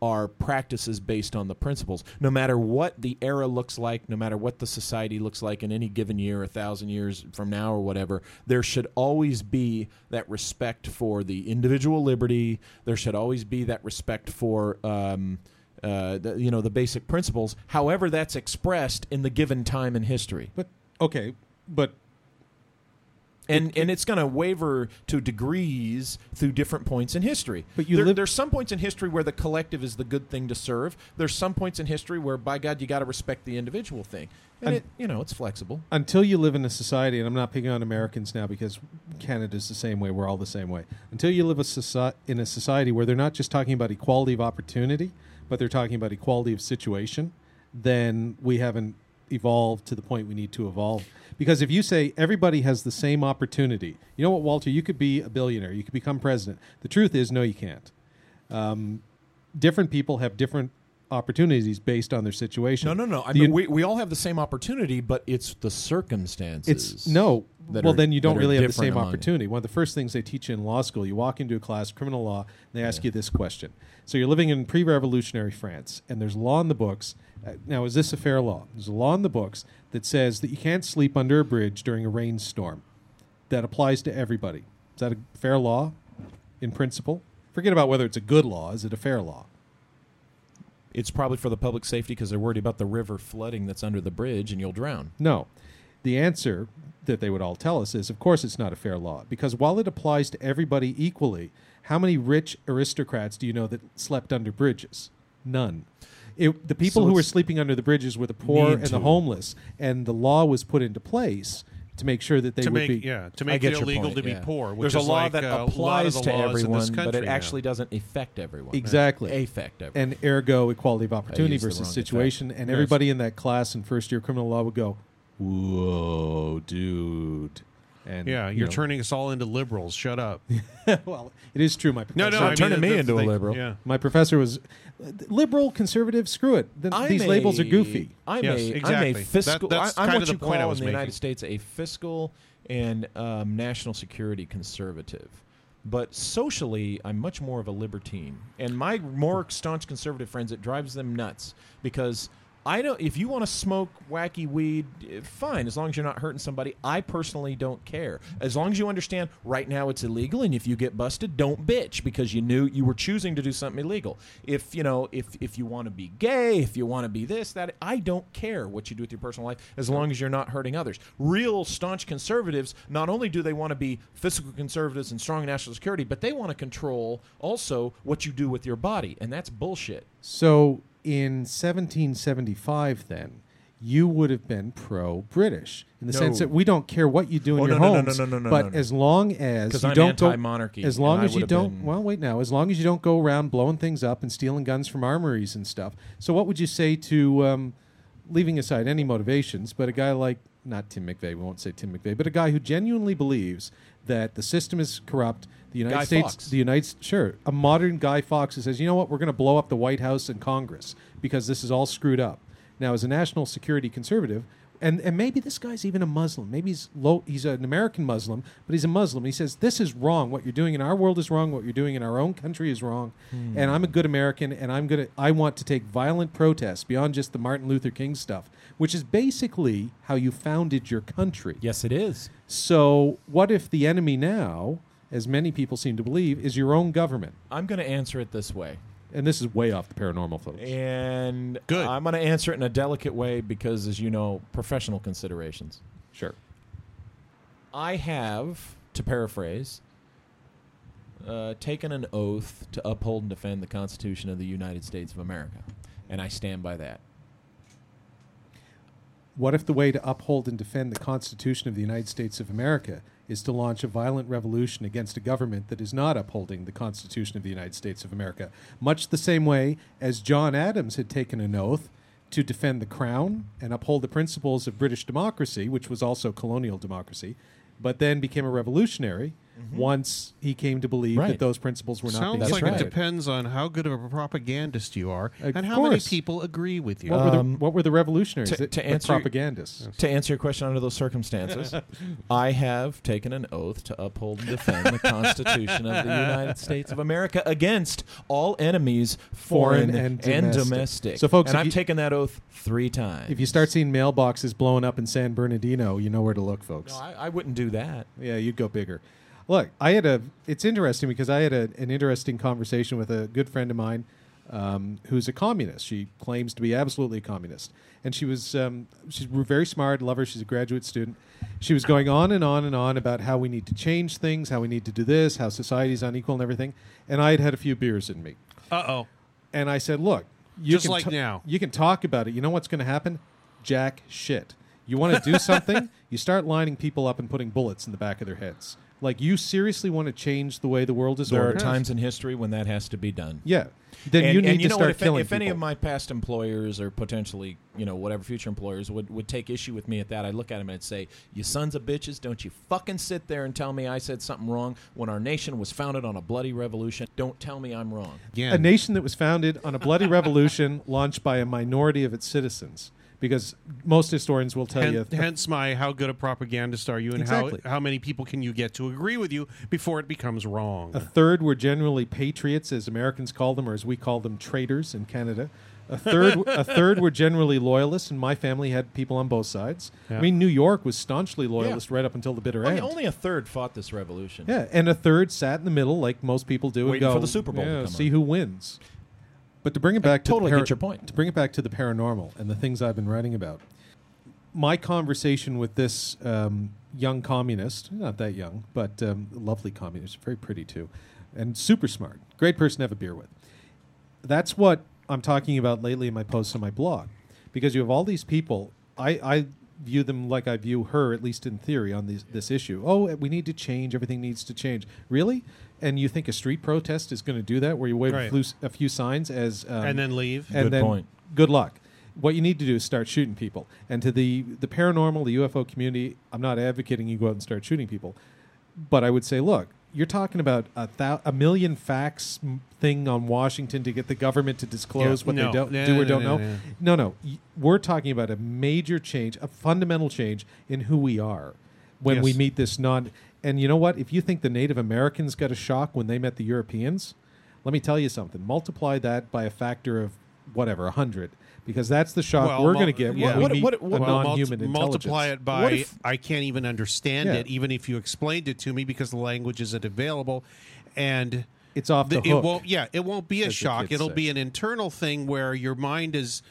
are practices based on the principles. No matter what the era looks like, no matter what the society looks like in any given year, a thousand years from now or whatever, there should always be that respect for the individual liberty. There should always be that respect for. Um, uh, the, you know the basic principles. However, that's expressed in the given time in history. but okay, but and and it's going to waver to degrees through different points in history. But you There- live- there's some points in history where the collective is the good thing to serve. There's some points in history where, by God, you got to respect the individual thing, and, And- it you know it's flexible. until you live in a society, and I'm not picking on Americans now because Canada's the same way. We're all the same way. Until you live a soci- in a society where they're not just talking about equality of opportunity, but they're talking about equality of situation, then we haven't evolved to the point we need to evolve. Because if you say everybody has the same opportunity, you know what, Walter, you could be a billionaire, you could become president. The truth is, no, you can't. Um, different people have different opportunities based on their situation. No, no, no. I The mean, un- we, we all have the same opportunity, but it's the circumstances. It's no. that Well, are- then you don't really have the same opportunity. One of the first things they teach you in law school, you walk into a class, criminal law, and they ask you this question. So you're living in pre-revolutionary France, and there's law in the books. Uh, now, is this a fair law? There's a law in the books that says that you can't sleep under a bridge during a rainstorm. That applies to everybody. Is that a fair law in principle? Forget about whether it's a good law. Is it a fair law? It's probably for the public safety because they're worried about the river flooding that's under the bridge, and you'll drown. No. The answer that they would all tell us is of course it's not a fair law because while it applies to everybody equally, how many rich aristocrats do you know that slept under bridges? None. It, the people So who were sleeping under the bridges were the poor and the homeless, and the law was put into place to make sure that they to would make be. yeah to make it illegal point, to be poor. Which There's is a law like, that uh, a lot of applies the to laws in everyone, but it now. actually doesn't affect everyone. Exactly. affect everyone. and ergo equality of opportunity versus wrong situation. And everybody in that class in first year criminal law would go, "Whoa, dude!" And Yeah, you you're know, turning us all into liberals. Shut up. [laughs] well, it is true. My professor, no, I mean, turning me into a liberal. Yeah. my professor was liberal, conservative. Screw it. Th- I'm these labels are goofy. I'm Yes, a, I'm exactly. a That- fiscal. that's I, am kind what of the you point I call was in the making. United States a fiscal and um, national security conservative. But socially, I'm much more of a libertine. And my more staunch conservative friends, it drives them nuts because I don't. If you want to smoke wacky weed, eh, fine, as long as you're not hurting somebody. I personally don't care. As long as you understand, right now it's illegal, and if you get busted, don't bitch because you knew you were choosing to do something illegal. If you know, if if you want to be gay, if you want to be this, that, I don't care what you do with your personal life, as long as you're not hurting others. Real staunch conservatives, not only do they want to be fiscal conservatives and strong national security, but they want to control also what you do with your body, and that's bullshit. So in 1775, then you would have been pro-British in the No. sense that we don't care what you do in Oh, your no, no, no, homes, no, no, no, but no, no. as long as 'Cause you I'm don't go anti-monarchy, as long as you don't. been- Well, wait now. As long as you don't go around blowing things up and stealing guns from armories and stuff. So, what would you say to, um, leaving aside any motivations, but a guy like not Tim McVeigh, we won't say Tim McVeigh, but a guy who genuinely believes that the system is corrupt. The United Guy States, Fawkes. the United sure, a modern Guy Fawkes who says, you know what, we're going to blow up the White House and Congress because this is all screwed up. Now, as a national security conservative, and, and maybe this guy's even a Muslim. Maybe he's low. He's an American Muslim, but he's a Muslim. He says this is wrong. What you're doing in our world is wrong. What you're doing in our own country is wrong. Hmm. And I'm a good American, and I'm gonna. I want to take violent protests beyond just the Martin Luther King stuff, which is basically how you founded your country. Yes, it is. So, what if the enemy now, as many people seem to believe, is your own government? I'm going to answer it this way. And this is way off the paranormal, folks. And Good. I'm going to answer it in a delicate way because, as you know, professional considerations. Sure. I have, to paraphrase, uh, taken an oath to uphold and defend the Constitution of the United States of America. And I stand by that. What if the way to uphold and defend the Constitution of the United States of America is to launch a violent revolution against a government that is not upholding the Constitution of the United States of America? Much the same way as John Adams had taken an oath to defend the crown and uphold the principles of British democracy, which was also colonial democracy, but then became a revolutionary once he came to believe that those principles were not Sounds being like right. it depends on how good of a propagandist you are Of and how many people agree with you. What, were the, Um, what were the revolutionaries? to- that- to answer your- propagandists. To answer your question under those circumstances, [laughs] I have taken an oath to uphold and defend the Constitution of the United States of America against all enemies, foreign, Foreign and, and domestic. domestic. So, folks, and I've you- taken that oath three times. If you start seeing mailboxes blowing up in San Bernardino, you know where to look, folks. no, I, I wouldn't do that. Yeah, you'd go bigger. Look, I had a. It's interesting because I had a, an interesting conversation with a good friend of mine, um, who's a communist. She claims to be absolutely a communist, and she was. Um, she's very smart. Love her. She's a graduate student. She was going on and on and on about how we need to change things, how we need to do this, how society's unequal and everything. And I had had a few beers in me, Uh oh. and I said, "Look, you Just can like ta- now. you can talk about it. You know what's going to happen? Jack shit. You want to do [laughs] something? you start lining people up and putting bullets in the back of their heads. Like you seriously want to change the way the world is There are times in history when that has to be done. Yeah. Then and, you need and you to know start if, killing if any of my past employers or potentially you know whatever future employers would, would take issue with me at that i'd look at them and I'd say you sons of bitches don't you fucking sit there and tell me i said something wrong when our nation was founded on a bloody revolution don't tell me i'm wrong Again. a nation that was founded on a bloody revolution launched by a minority of its citizens. Because most historians will tell Hen- you hence my how good a propagandist are you and Exactly. how how many people can you get to agree with you before it becomes wrong. A third were generally patriots, as Americans call them, or as we call them, traitors in Canada. A third, [laughs] a third were generally loyalists, and my family had people on both sides. Yeah. I mean, New York was staunchly loyalist right up until the bitter only, end. only a third fought this revolution yeah, and a third sat in the middle, like most people do, Waiting and go for the Super Bowl to yeah, come see on." who wins. But to bring it back to totally the get your point. To bring it back to the paranormal and the things I've been writing about, my conversation with this um, young communist, not that young, but um, lovely communist, very pretty too, and super smart, great person to have a beer with. That's what I'm talking about lately in my posts on my blog, because you have all these people. I, I view them like I view her, at least in theory, on this this issue. Oh, we need to change. Everything needs to change. Really? And you think a street protest is going to do that, where you wave Right. a, few, a few signs as um, and then leave. and Good then point. good luck. What you need to do is start shooting people. And to the the paranormal, the UFO community, I'm not advocating you go out and start shooting people, but I would say, look, you're talking about a, thou- a million facts m- thing on Washington to get the government to disclose Yeah, what no. they don't No, do or no, don't no, know. no. No, no, Y- we're talking about a major change, a fundamental change in who we are when we meet this non. And you know what? If you think the Native Americans got a shock when they met the Europeans, let me tell you something. Multiply that by a factor of whatever, a hundred, because that's the shock Well, we're mul- going to get yeah. when we What- meet what- a what- Well, non-human multi- intelligence. multiply it by if- I can't even understand Yeah. it, even if you explained it to me, because the language isn't available, and It's off the it hook. won't. Yeah, it won't be a shock. It'll say. be an internal thing where your mind is.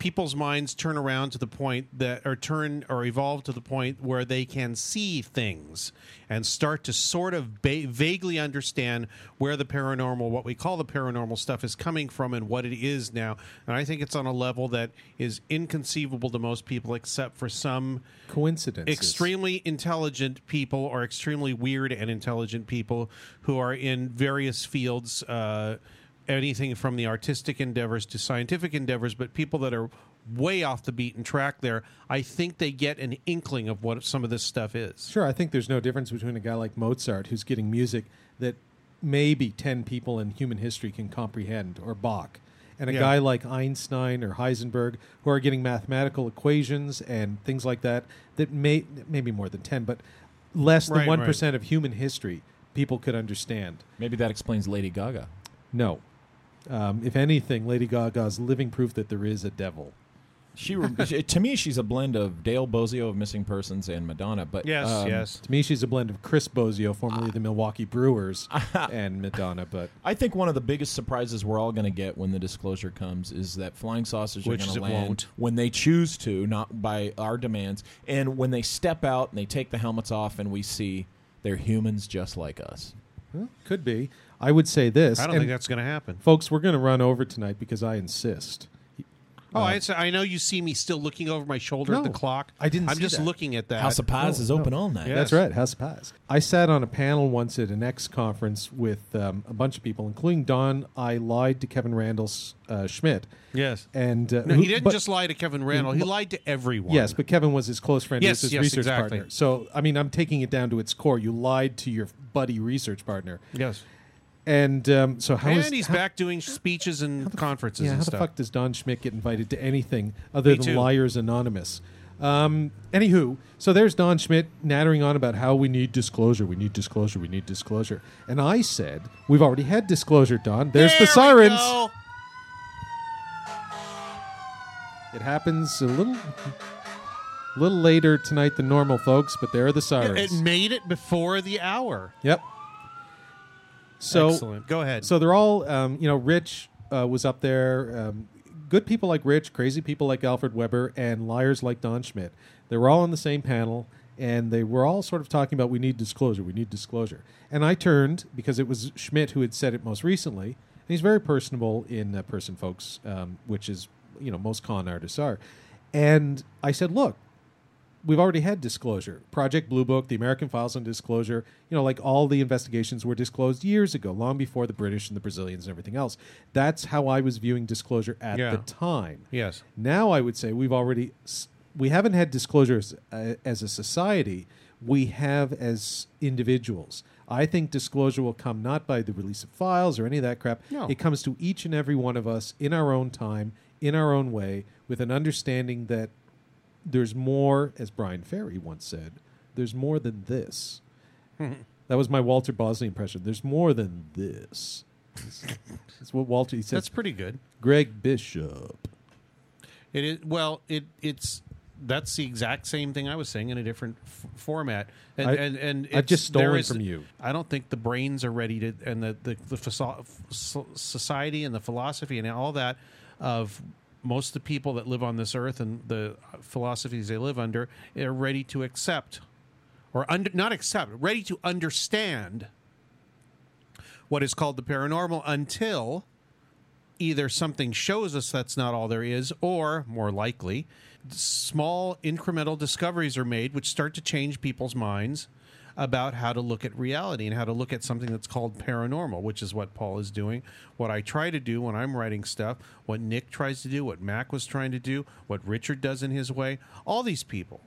People's minds turn around to the point that, or turn or evolve to the point where they can see things and start to sort of ba- vaguely understand where the paranormal, what we call the paranormal stuff, is coming from and what it is now. And I think it's on a level that is inconceivable to most people, except for some coincidences. extremely intelligent people or extremely weird and intelligent people who are in various fields uh, anything from the artistic endeavors to scientific endeavors but people that are way off the beaten track there i think they get an inkling of what some of this stuff is Sure, I think there's no difference between a guy like Mozart who's getting music that maybe 10 people in human history can comprehend, or Bach, and a Yeah. guy like Einstein or Heisenberg who are getting mathematical equations and things like that that may maybe more than 10, but less than Right, 1% of human history people could understand. Maybe that explains Lady Gaga. No. Um, if anything, Lady Gaga's living proof that there is a devil. She, she- to me, she's a blend of Dale Bozzio of Missing Persons and Madonna. But yes um, yes To me, she's a blend of Chris Bosio, formerly of the Milwaukee Brewers, [laughs] and Madonna. But I think one of the biggest surprises we're all going to get when the disclosure comes is that flying saucers Which are going it to land won't. when they choose to, not by our demands, and when they step out and they take the helmets off, and we see they're humans just like us. Well, could be. I would say this. i don't and think that's going to happen folks, we're going to run over tonight because I insist. oh I, I know you see me still looking over my shoulder at the clock I didn't i'm see just that. looking at that House of Pies no, is no. open all night. Yeah. That's right, House of Pies. I sat on a panel once at an X conference with um, a bunch of people, including Don. I lied to Kevin Randle uh, Schmidt, yes and uh, no, who- he didn't but- just lie to Kevin Randle. He lied to everyone. Yes, but Kevin was his close friend. Yes, was his yes, research exactly. partner. So, I mean, I'm taking it down to its core. You lied to your buddy research partner, yes. And um, so how and is he's how- back doing speeches and conferences Yeah, and how stuff. the fuck does Don Schmidt get invited to anything other Me than too. Liars Anonymous? Um, anywho, so there's Don Schmidt nattering on about how we need disclosure, we need disclosure, we need disclosure. And I said, we've already had disclosure, Don. There's There the we sirens. go. It happens a little little later tonight than normal, folks, but there are the sirens. It made it before the hour. yep. So Excellent. Go ahead. So they're all, um, you know, Rich uh, was up there. Um, good people like Rich, crazy people like Alfred Webre, and liars like Don Schmidt. They were all on the same panel, and they were all sort of talking about we need disclosure, we need disclosure. And I turned because it was Schmidt who had said it most recently, and he's very personable in uh, person, folks, um, which is you know most con artists are. And I said, look, we've already had disclosure. Project Blue Book, the American Files on Disclosure, you know, like all the investigations were disclosed years ago, long before the British and the Brazilians and everything else. That's how I was viewing disclosure at Yeah. the time. yes. Now I would say we've already we haven't had disclosures uh, as a society. We have as individuals. I think disclosure will come not by the release of files or any of that crap. No. It comes to each and every one of us in our own time, in our own way, with an understanding that there's more, as Bryan Ferry once said, there's more than this. [laughs] that was my Walter Bosley impression. There's more than this. That's what Walter he said. That's pretty good. Greg Bishop. It is well. It it's that's the exact same thing I was saying in a different f- format. And I- and, and I've just stolen is- from you. I don't think the brains are ready to, and the the, the faso- society and the philosophy and all that of most of the people that live on this earth and the philosophies they live under are ready to accept or under, not accept, ready to understand what is called the paranormal until either something shows us that's not all there is, or more likely, small incremental discoveries are made which start to change people's minds about how to look at reality and how to look at something that's called paranormal, which is what Paul is doing. What I try to do when I'm writing stuff, what Nick tries to do, what Mac was trying to do, what Richard does in his way, all these people.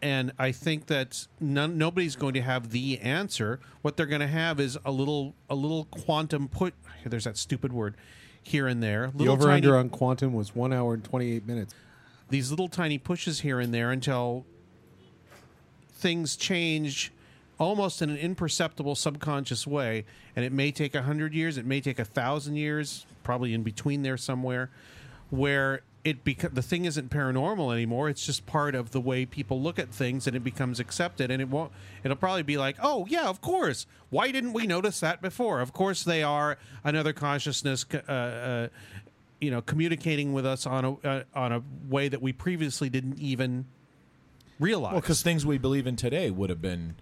And I think that none, nobody's going to have the answer. What they're going to have is a little, a little quantum put. There's that stupid word here and there. The Little over under on quantum was one hour and twenty eight minutes. these little tiny pushes here and there until things change almost in an imperceptible subconscious way and it may take a hundred years it may take a thousand years probably in between there somewhere where it beca- the thing isn't paranormal anymore it's just part of the way people look at things and it becomes accepted and it won't it'll probably be like oh yeah of course. Why didn't we notice that before? Of course they are another consciousness uh, uh, you know communicating with us on a uh, on a way that we previously didn't even realize. Well, because things we believe in today would have been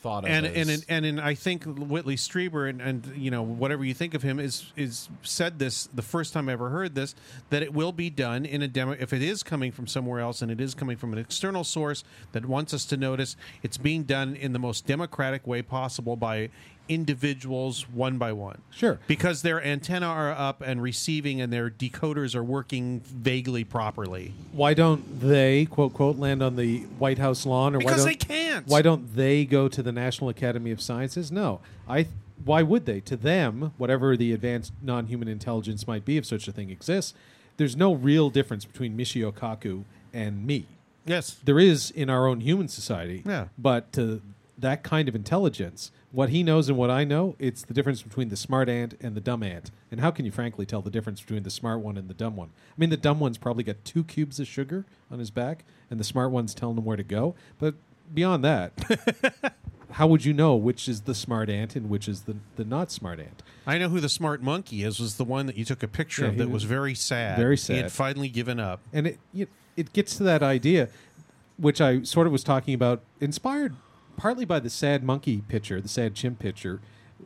thought of and as, and and and I think Whitley Strieber and, and you know whatever you think of him is is said this the first time I ever heard this that it will be done in a demo if it is coming from somewhere else and it is coming from an external source that wants us to notice it's being done in the most democratic way possible by individuals one by one Sure. because their antenna are up and receiving and their decoders are working vaguely properly Why don't they quote quote land on the White House lawn or Because why they don't, can't. Why don't they go to the National Academy of Sciences? No. I why would they? To them, whatever the advanced non-human intelligence might be if such a thing exists, there's no real difference between Michio Kaku and me. yes There is in our own human society. Yeah. But to that kind of intelligence, what he knows and what I know, it's the difference between the smart ant and the dumb ant. And how can you frankly tell the difference between the smart one and the dumb one? I mean, the dumb one's probably got two cubes of sugar on his back, and the smart one's telling him where to go. But beyond that, [laughs] how would you know which is the smart ant and which is the, the not smart ant? I know who the smart monkey is. Was the one that you took a picture Yeah, of that was was very sad. very sad. He had finally given up. and it it, it gets to that idea which i sort of was talking about inspired partly by the sad monkey picture the sad chimp picture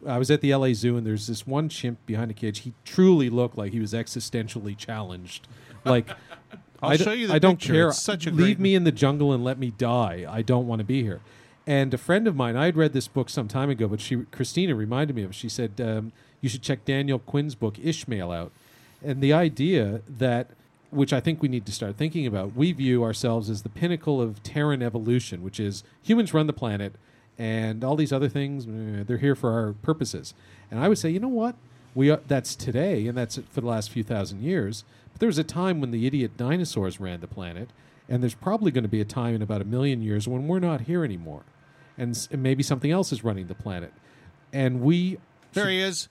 i was at the la zoo and there's this one chimp behind a cage he truly looked like he was existentially challenged like [laughs] I'll I d- show you the I don't picture. care. It's such a Leave great- me in the jungle and let me die. I don't want to be here. And a friend of mine, I had read this book some time ago, but she, Christina, reminded me of. it. She said um, you should check Daniel Quinn's book Ishmael out, and the idea that, which I think we need to start thinking about, we view ourselves as the pinnacle of Terran evolution, which is humans run the planet, and all these other things eh, they're here for our purposes. And I would say, you know what? We are, that's today, and that's for the last few thousand years. But there was a time when the idiot dinosaurs ran the planet, and there's probably going to be a time in about a million years when we're not here anymore, and, s- and maybe something else is running the planet. And we, There he is.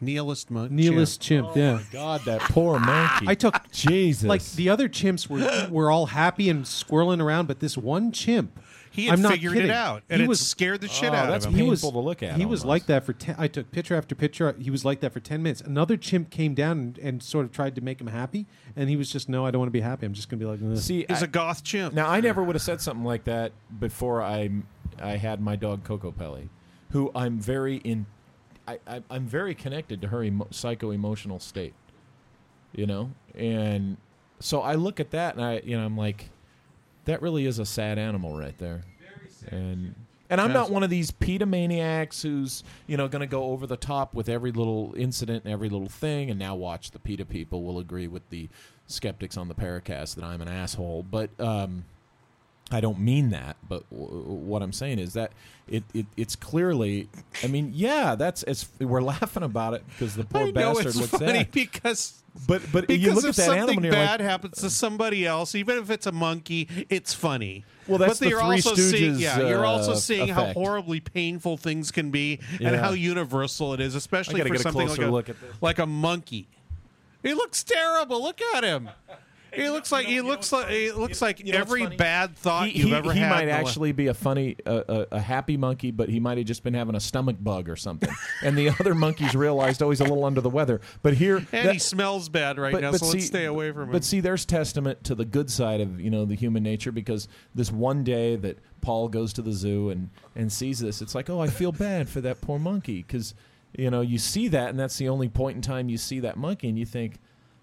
Nihilist monk. nihilist chimp, yeah. Oh, God, that poor monkey. I took Jesus. like the other chimps were [gasps] were all happy and squirreling around, but this one chimp, He had I'm not figured kidding. it out, and he it was scared the shit Oh, out that's of him. he was painful to look at He was like that for ten. I took picture after picture. He was like that for ten minutes. Another chimp came down and, and sort of tried to make him happy, and he was just, "No, I don't want to be happy. I'm just going to be like this." See, He's I- a goth chimp. Now, I never would have said something like that before I I had my dog Coco Pelli, who I'm very in. I, I I'm very connected to her emo- psycho emotional state, you know, and so I look at that and I you know I'm like, that really is a sad animal right there, and. And I'm not one of these PETA maniacs who's, you know, going to go over the top with every little incident and every little thing. And now watch the PETA people will agree with the skeptics on the Paracast that I'm an asshole. But um, I don't mean that, but w- what I'm saying is that it, it it's clearly. I mean, yeah, that's it's we're laughing about it because the poor I know bastard it's looks funny sad. because But but because you look if at that something animal and you're bad like, happens to somebody else, even if it's a monkey, it's funny. Well, that's but the you're Three also seeing, Stooges, yeah, you're also uh, seeing how effect. horribly painful things can be Yeah. and how universal it is, especially gotta for get a something closer like a look at this. like a monkey. He looks terrible. Look at him. He looks like he looks like he looks like you know what's every bad thought he, you've he- ever he had. might the la- actually be a funny, uh, a, a happy monkey, but he might have just been having a stomach bug or something. and the other monkeys realized, oh, he's a little under the weather. But here, and that- he smells bad right now, so let's stay away from him. But see, there's testament to the good side of you know the human nature because this one day that Paul goes to the zoo and and sees this, it's like, oh, I feel bad for that poor monkey because you know, you see that, and that's the only point in time you see that monkey, and you think.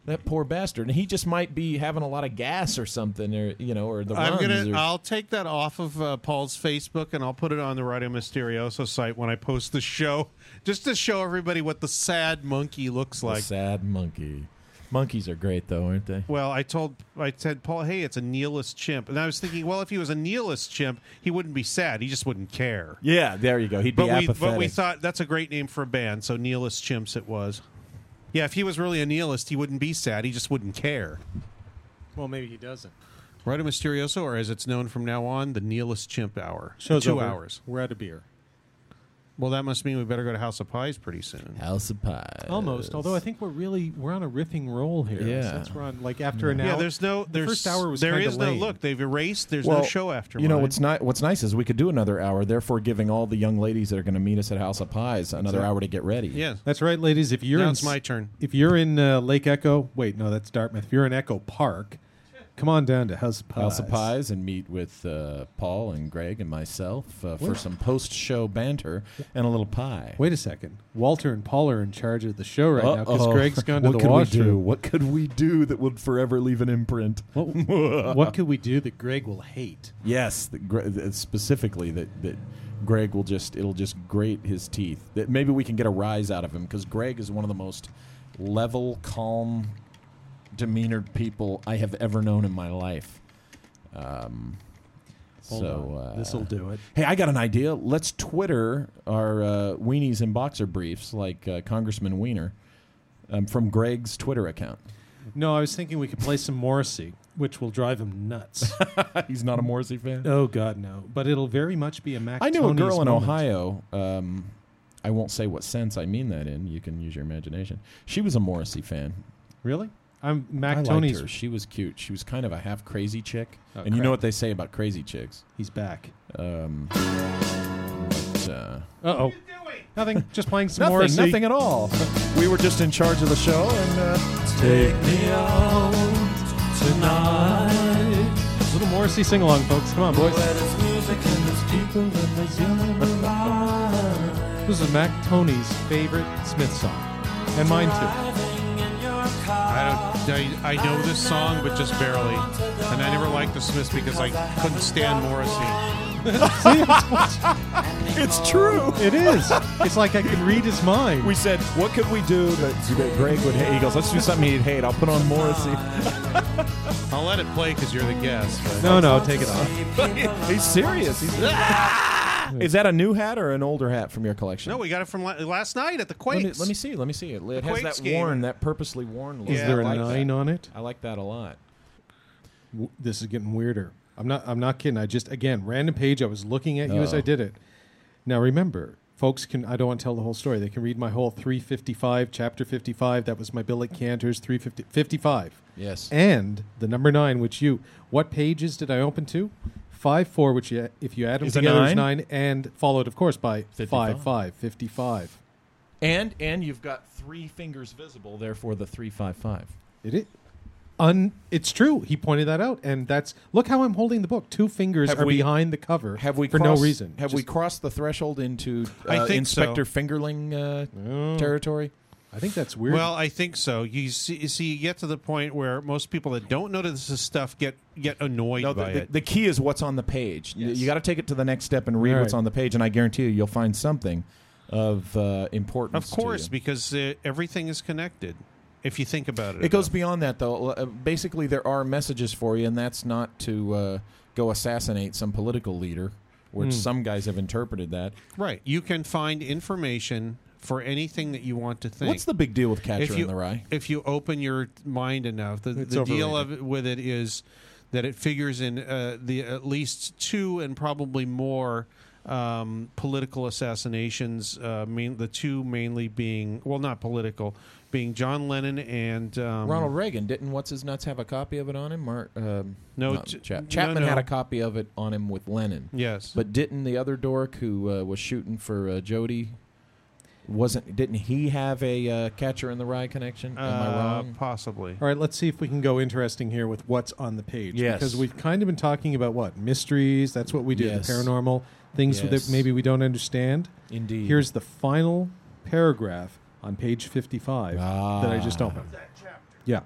That poor bastard, and he just might be having a lot of gas or something, or you know, or the I'm runs gonna. or- I'll take that off of uh, Paul's Facebook and I'll put it on the Radio Mysterioso site when I post the show, [laughs] just to show everybody what the sad monkey looks the like. sad monkey. Monkeys are great, though, aren't they? Well, I told I said Paul, hey, it's a nihilist chimp, and I was thinking, well, if he was a nihilist chimp, he wouldn't be sad. He just wouldn't care. Yeah, there you go. He'd But be we, apathetic. but we thought that's a great name for a band, so nihilist chimps it was. Yeah, if he was really a nihilist, he wouldn't be sad. He just wouldn't care. Well, maybe he doesn't. Radio Mysterioso, or as it's known from now on, the nihilist chimp hour. Show's Two over. hours. We're out of beer. Well, that must mean we better go to House of Pies pretty soon. House of Pies. Almost. Although I think we're really we're on a riffing roll here. Yeah. Since we're on like after an hour. Yeah, there's no. the There's, first hour was there kinda no look. They've erased. There's well, no show after. You know what's ni- what's nice is we could do another hour, therefore giving all the young ladies that are going to meet us at House of Pies another hour to get ready. Yeah, That's right, ladies. If you're now in it's my turn. if you're in uh, Lake Echo, wait, no, that's Dartmouth. If you're in Echo Park, come on down to House of Pies. House of Pies and meet with uh, Paul and Greg and myself uh, for some post-show banter and a little pie. Wait a second. Walter and Paul are in charge of the show right now because Uh-oh. Greg's gone to what the could we washroom. do? What could we do that would forever leave an imprint? [laughs] What, what could we do that Greg will hate? Yes, the, Gre- the- specifically that that Greg will just it'll just grate his teeth. That maybe we can get a rise out of him because Greg is one of the most level, calm, demeanored people I have ever known in my life. Um, Hold so uh, This'll do it. Hey, I got an idea. Let's Twitter our uh, weenies and boxer briefs like uh, Congressman Weiner um, from Greg's Twitter account. No, I was thinking we could play some Morrissey, which will drive him nuts. [laughs] He's not a Morrissey fan. oh God, no! But it'll very much be a Mac. I knew a girl in moment. Ohio. Um, I won't say what sense I mean that in. You can use your imagination. She was a Morrissey fan. Really? I'm Mac I liked Tony's. her. She was cute. She was kind of a half crazy chick. Oh, and you know what they say about crazy chicks. He's back. Um, but, uh, oh. Nothing. Just playing some nothing, Morrissey. nothing at all. [laughs] we were just in charge of the show, and uh, Take me out tonight. A Little Morrissey sing along, folks. Come on, boys. This is Mac Tonnies' favorite Smith song, and mine too. I. I, I know this song, but just barely. And I never liked the Smiths because I couldn't stand Morrissey. [laughs] it's true. It is. It's like I can read his mind. We said, what could we do that, that Greg would hate? He goes, let's do something he'd hate. I'll put on Morrissey. I'll let it play because you're the guest. but- no, no, take it off. [laughs] He's serious. He's, [laughs] Is that a new hat or an older hat from your collection? No, we got it from la- last night at the let Quakes. me, let me see. Let me see it. It has Quakes that game. worn, that purposely worn look. Is Yeah, there a I like nine that. on it? I like that a lot. W- This is getting weirder. I'm not. I'm not kidding. I just again random page. I was looking at you as I did it. Now remember, folks can. I don't want to tell the whole story. They can read my whole 355 chapter 55. That was my bill at Canter's 350 55. Yes. and the number nine, which you what pages did I open to? Five four, which you, if you add them Is a together is nine? nine, and followed, of course, by 55. five five fifty five. And and you've got three fingers visible, therefore the three five five. It is. Un, it's true. He pointed that out, and that's look how I'm holding the book. Two fingers Have are we- behind the cover Have we for crossed, no reason. Have we crossed the threshold into I uh, think so. Inspector Fingerling uh, Oh. territory? I think that's weird. Well, I think so. You see, you see, you get to the point where most people that don't know this stuff get get annoyed No, by the, the, it. the key is what's on the page. Yes. You got to take it to the next step and read All what's on the page, and I guarantee you, you'll find something of uh, importance. of course, to you. because uh, everything is connected. If you think about it, It goes beyond that, though. Uh, basically, there are messages for you, and that's not to uh, go assassinate some political leader, which Hmm. some guys have interpreted that. right. You can find information for anything that you want to think. What's the big deal with Catcher if you in the Rye? if you open your mind enough, the, the deal of it with it is that it figures in uh, the at least two and probably more um, political assassinations. Uh, main, the two mainly being well, not political, being John Lennon and um, Ronald Reagan didn't what's his nuts have a copy of it on him? Mar- um, No, Ch- Chap- no, Chapman no. had a copy of it on him with Lennon. Yes, But didn't the other dork who uh, was shooting for uh, Jodie wasn't? Didn't he have a uh, Catcher in the Rye connection? Am I Uh, wrong? Possibly. All right, let's see if we can go interesting here with what's on the page. Yes. Because we've kind of been talking about what? Mysteries. That's what we do. Yes. The paranormal things Yes. that maybe we don't understand. Indeed. Here's the final paragraph on page 55 that I just Ah. opened. Yeah.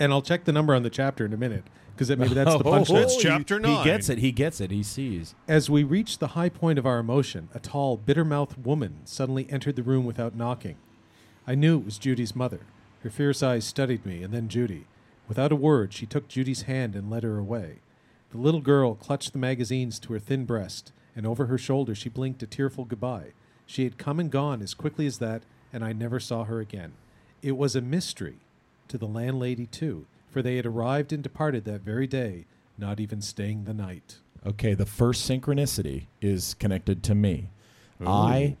And I'll check the number on the chapter in a minute because that, maybe that's the [laughs] Oh, punchline. Oh, that's chapter He nine. gets it. He gets it. He sees. As we reached the high point of our emotion, a tall, bitter mouthed woman suddenly entered the room without knocking. I knew it was Judy's mother. Her fierce eyes studied me and then Judy. Without a word, she took Judy's hand and led her away. The little girl clutched the magazines to her thin breast, and over her shoulder she blinked a tearful goodbye. She had come and gone as quickly as that, and I never saw her again. It was a mystery to the landlady, too, for they had arrived and departed that very day, not even staying the night. Okay, the first synchronicity is connected to me. I,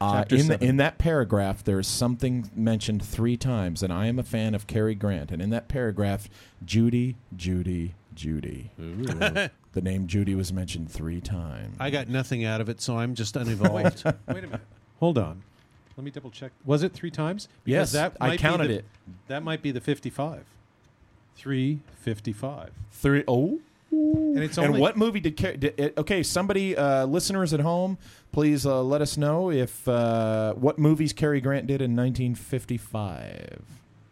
uh, in the, in that paragraph, there is something mentioned three times, and I am a fan of Cary Grant. And in that paragraph, Judy, Judy, Judy. [laughs] the name Judy was mentioned three times. I got nothing out of it, so I'm just uninvolved. [laughs] Wait a minute. Hold on. Let me double check. Was it three times? Yes, I might be counted the- it. That might be the 55. 355. Three oh. And it's and what movie did, did it, okay somebody uh, listeners at home please uh, let us know if uh, what movies Cary Grant did in 1955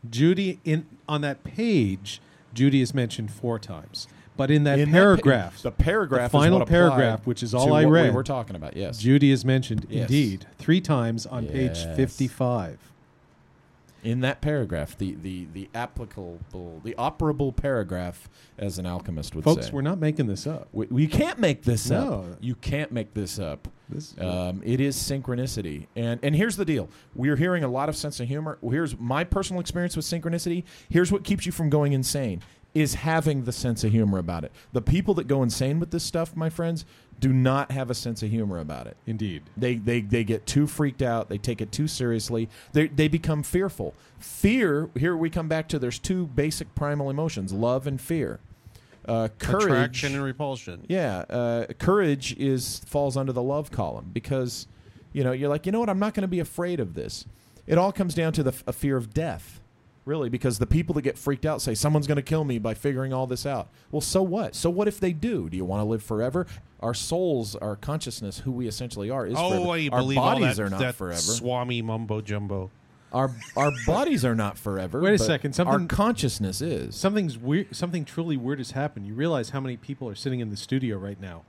Judy in on that page. Judy is mentioned four times, but in that In that pa- paragraph, the paragraph the final paragraph, which is all I read, we were talking about yes Judy is mentioned Yes. indeed three times on page Yes. 55. in that paragraph the, the, the applicable the operable paragraph as an alchemist would Folks, say we're not making this up. we, we can't make this No. up you can't make this up This Um, it is synchronicity, and and here's the deal: we're hearing a lot of sense of humor. Here's my personal experience with synchronicity. Here's what keeps you from going insane: is having the sense of humor about it. The people that go insane with this stuff, my friends, do not have a sense of humor about it. indeed. They they they get too freaked out. They take it too seriously. They they become fearful. Fear. Here we come back to there's two basic primal emotions: love and fear. Uh, courage, Attraction and repulsion. yeah, uh, courage is falls under the love column because you know you're like you know what I'm not going to be afraid of this. It all comes down to the f- a fear of death, really, because the people that get freaked out say someone's going to kill me by figuring all this out. Well, so what? So what if they do? Do you want to live forever? Our souls, our consciousness, who we essentially are, is Oh, forever. I our believe all bodies that, are not that forever. Swami mumbo jumbo. our our [laughs] bodies are not forever. Wait a but second, Our something- consciousness is. Something's weird. Something truly weird has happened. You realize how many people are sitting in the studio right now?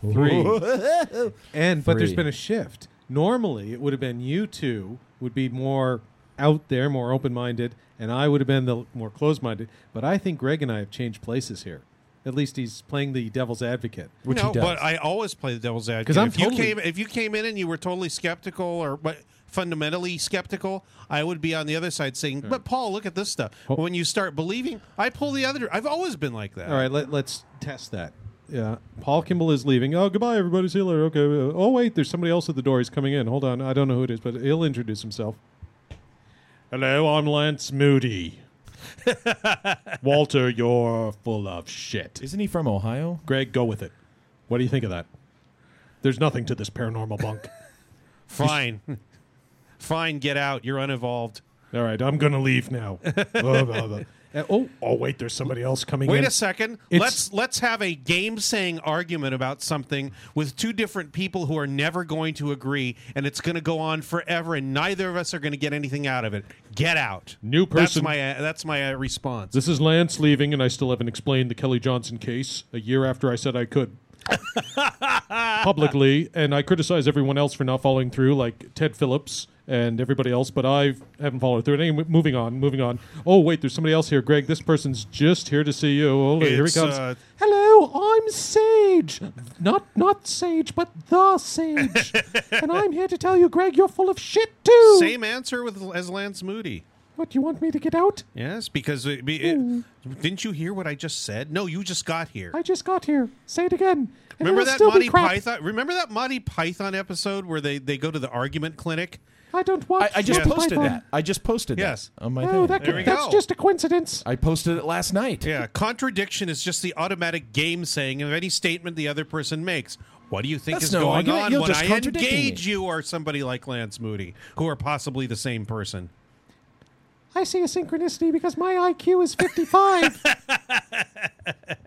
Three. [laughs] and but there's been a shift. Normally, it would have been you two would be more out there, more open-minded, and I would have been the more closed-minded. But I think Greg and I have changed places here. At least he's playing the devil's advocate. Which no, he does. but I always play the devil's advocate. 'Cause I'm if you came, if you came in and you were totally skeptical or but fundamentally skeptical, I would be on the other side saying, "But Paul, look at this stuff." Oh. When you start believing, I pull the other. I've always been like that. All right, let, let's test that. Yeah, Paul Kimball is leaving. Oh, goodbye, everybody. See you later. Okay. Oh, wait, there's somebody else at the door. He's coming in. Hold on. I don't know who it is, but he'll introduce himself. Hello, I'm Lance Moody. [laughs] Walter, you're full of shit. Isn't he from Ohio? Greg, go with it. What do you think of that? There's nothing to this paranormal bunk. [laughs] Fine, [laughs] fine. Get out. You're unevolved. All right, I'm gonna leave now. Blah, blah, blah. Uh, oh, oh, wait, there's somebody else coming Wait in. a second. It's- let's let's have a game saying argument about something with two different people who are never going to agree, and it's going to go on forever, and neither of us are going to get anything out of it. Get out. New That's person- my uh, that's my uh, response. This is Lance leaving, and I still haven't explained the Kelly Johnson case a year after I said I could. [laughs] Publicly, and I criticize everyone else for not following through, like Ted Phillips and everybody else, but I haven't followed through. Anyway, moving on, moving on. Oh, wait, there's somebody else here. Greg, this person's just here to see you. Oh, here he It's, comes. uh, Hello, I'm Sage. Not not Sage, but the Sage. [laughs] and I'm here to tell you, Greg, you're full of shit, too. Same answer with as Lance Moody. What, do you want me to get out? Yes, because it, be- it- didn't you hear what I just said? No, you just got here. I just got here. Say it again. And remember it'll that still be Monty crap. Python? Remember that Monty Python episode where they, they go to the argument clinic? I don't watch. I, I just Monty posted that. I just posted Yes. that on my Oh, thing. that There could, we that's go. just a coincidence. I posted it last night. Yeah, contradiction is just the automatic game saying of any statement the other person makes. What do you think That's is no going argument. on You're when just I contradicting engage me. you or somebody like Lance Moody, who are possibly the same person? I see a synchronicity because my IQ is 55. [laughs]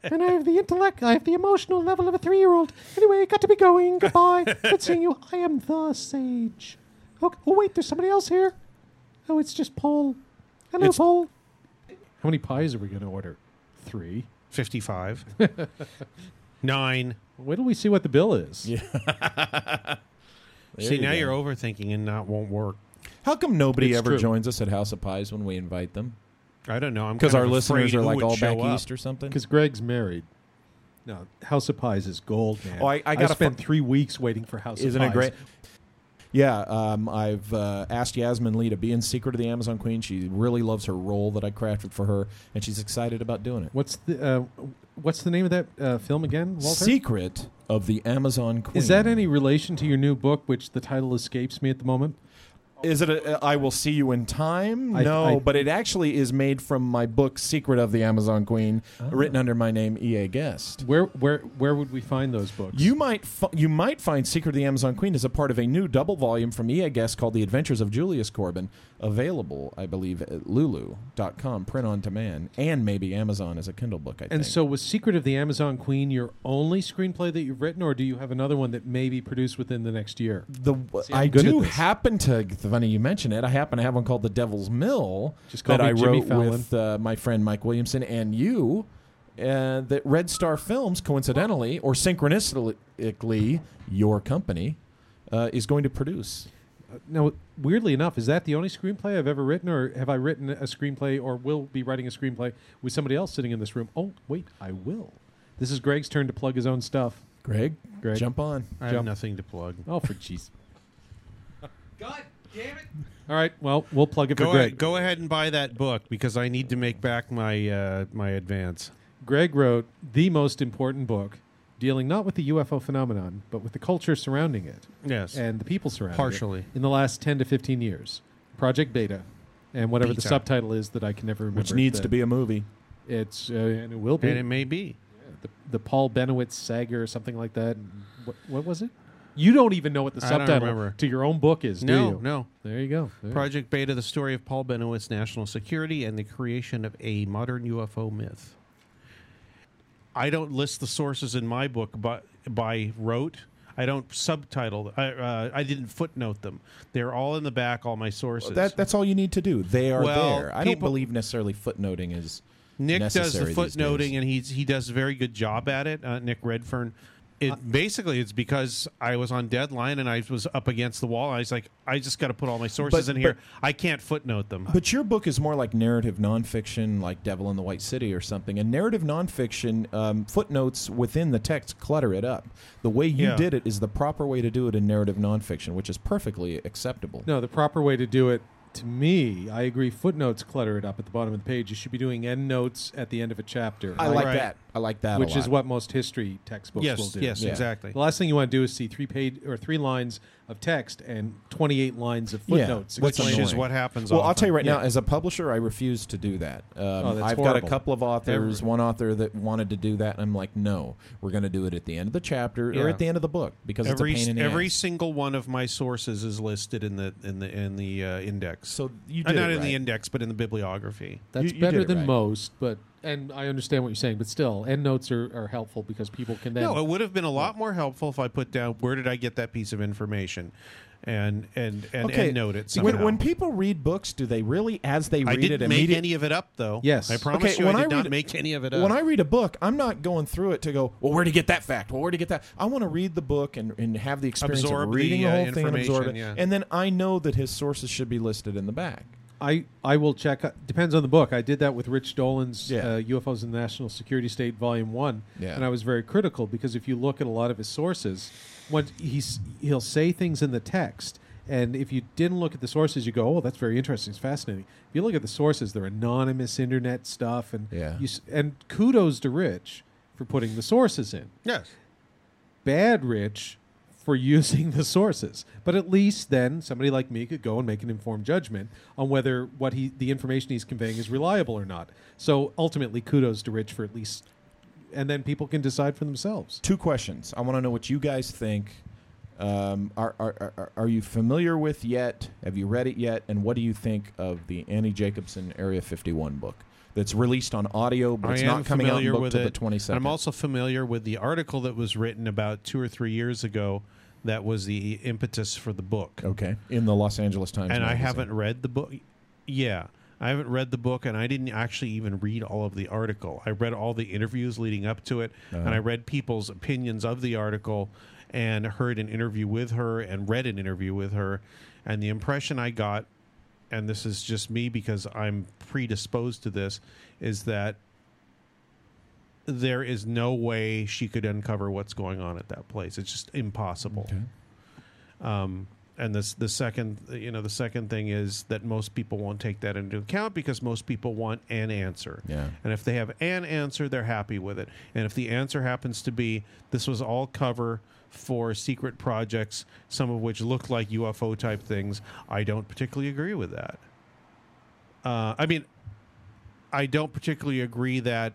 and I have the intellect, I have the emotional level of a three year old. Anyway, got to be going. Goodbye. [laughs] Good seeing you. I am the sage. Oh, oh wait, there's somebody else here. Oh, it's just Paul. Hello, It's- Paul. How many pies are we going to order? Three. 55. [laughs] Nine. Wait till we see what the bill is. Yeah. [laughs] See, you now go. you're overthinking and that won't work. How come nobody It's ever true. joins us at House of Pies when we invite them? I don't know. I'm Because kind our of listeners afraid are who like would all show back up. east or something. Because Greg's married. No, House of Pies is gold, man. Oh, I- I got a spent fu- three weeks waiting for House Isn't of it Pies. great? Yeah, um, I've uh, asked Yasmin Lee to be in Secret of the Amazon Queen. She really loves her role that I crafted for her, and she's excited about doing it. What's the uh, What's the name of that uh, film again, Walter? Secret of the Amazon Queen. Is that any relation to your new book, which the title escapes me at the moment? Is it a, I Will See You in Time? I- no, I- but it actually is made from my book Secret of the Amazon Queen, oh. written under my name E.A. Guest. Where where where would we find those books? You might fi- you might find Secret of the Amazon Queen as a part of a new double volume from EA Guest called The Adventures of Julius Corbin, available, I believe, at Lulu.com, print on demand, and maybe Amazon as a Kindle book. I and think. so, was Secret of the Amazon Queen your only screenplay that you've written, or do you have another one that may be produced within the next year? the See, I'm I good do at this. happen to funny you mention it. I happen to have one called The Devil's Mill Just call that me I Jimmy wrote Fallon. with uh, my friend Mike Williamson and you. Uh, that Redstar Films, coincidentally or synchronistically, your company uh, is going to produce. Now, weirdly enough, is that the only screenplay I've ever written, or have I written a screenplay, or will be writing a screenplay with somebody else sitting in this room? Oh, wait, I will. This is Greg's turn to plug his own stuff. Greg, Greg. jump on. I have Jump. nothing to plug. Oh, for [laughs] jeez. God damn it! All right, well, we'll plug it for Greg. ahead, go ahead and buy that book because I need to make back my uh, my advance. Greg wrote the most important book dealing not with the UFO phenomenon, but with the culture surrounding it Yes. and the people surrounding Partially. it Partially. in the last 10 to 15 years. Project Beta and whatever the subtitle is that I can never remember. Which needs to be a movie. It's, uh, and it will be. and it may be. the, the Paul Bennewitz saga or something like that. What, what was it? You don't even know what the I subtitle to your own book is, do No, you? no. There you go. There. Project Beta: The Story of Paul Bennewitz, National Security, and the Creation of a Modern UFO Myth. I don't list the sources in my book by, by rote. I don't subtitle. I uh, I didn't footnote them. They're all in the back. All my sources. That, that's all you need to do. They are Well, there. I don't believe necessarily footnoting is Nick does the necessary these days. footnoting, and he's he does a very good job at it. Uh, Nick Redfern. It basically it's because I was on deadline and I was up against the wall. I was like, I just got to put all my sources But- in here. but- I can't footnote them. But your book is more like narrative nonfiction, like Devil in the White City or something. And narrative nonfiction um, footnotes within the text clutter it up. The way you Yeah. did it is the proper way to do it in narrative nonfiction, which is perfectly acceptable. No, the proper way to do it, to me, I agree. Footnotes clutter it up at the bottom of the page. You should be doing end notes at the end of a chapter. I like Right. that. I like that. a which is what most history textbooks yes, will do. yes, Yeah. exactly. The last thing you want to do is see three page or three lines of text and twenty eight lines of footnotes. which Which explaining- is what happens. Well, I'll tell you right now, as a publisher, I refuse to do that. Um, Oh, that's I've got a couple of authors, Every- one author that wanted to do that, and I'm like, no, we're going to do it at the end of the chapter or at the end of the book because every it's a pain in the every ass. single one of my sources is listed in the in the in the uh, index. So you Uh, not it in the index, but in the bibliography. That's You- you better did than right. most, but and I understand what you're saying, but still, end notes are, are helpful because people can then. No, it would have been a lot more helpful if I put down where did I get that piece of information, and and and Okay, end note it somehow. when, when people read books, do they really, as they I read didn't it, make immediately? any of it up though. Yes. I promise Okay, you, when I I did not read- make any of it up. When I read a book, I'm not going through it to go, well, where did to get that fact? Well, where to get that? I want to read the book and, and have the experience Absorb of reading the, the, uh, whole thing and absorb it. yeah. And then I know that his sources should be listed in the back. I I will check. Depends on the book. I did that with Rich Dolan's Yeah. uh, UFOs in the National Security State, Volume One, Yeah. and I was very critical because if you look at a lot of his sources, when he's he'll say things in the text, and if you didn't look at the sources, you go, "Oh, that's very interesting. It's fascinating." If you look at the sources, they're anonymous internet stuff, and Yeah. you, and kudos to Rich for putting the sources in. yes, Bad Rich for using the sources. But at least then somebody like me could go and make an informed judgment on whether what he the information he's conveying is reliable or not. So ultimately kudos to Rich for at least and then people can decide for themselves. Two questions. I want to know what you guys think. Um, are, are, are, are you familiar with yet? Have you read it yet? And what do you think of the Annie Jacobsen Area 51 book that's released on audio, but I it's am not coming out in familiar book with till it. the 22nd? I'm also familiar with the article that was written about two or three years ago that was the impetus for the book. Okay, in the Los Angeles Times, and I haven't read the book. Yeah, I haven't read the book, and I didn't actually even read all of the article. I read all the interviews leading up to it, and uh-huh. I read people's opinions of the article, and heard an interview with her, and read an interview with her, and the impression I got, and this is just me because I'm predisposed to this, is that there is no way she could uncover what's going on at that place. It's just impossible. Um, and this the second you know the second thing is that most people won't take that into account because most people want an answer. Yeah. And if they have an answer, they're happy with it. And if the answer happens to be this was all cover for secret projects, some of which looked like UFO type things, I don't particularly agree with that. Uh, I mean, I don't particularly agree that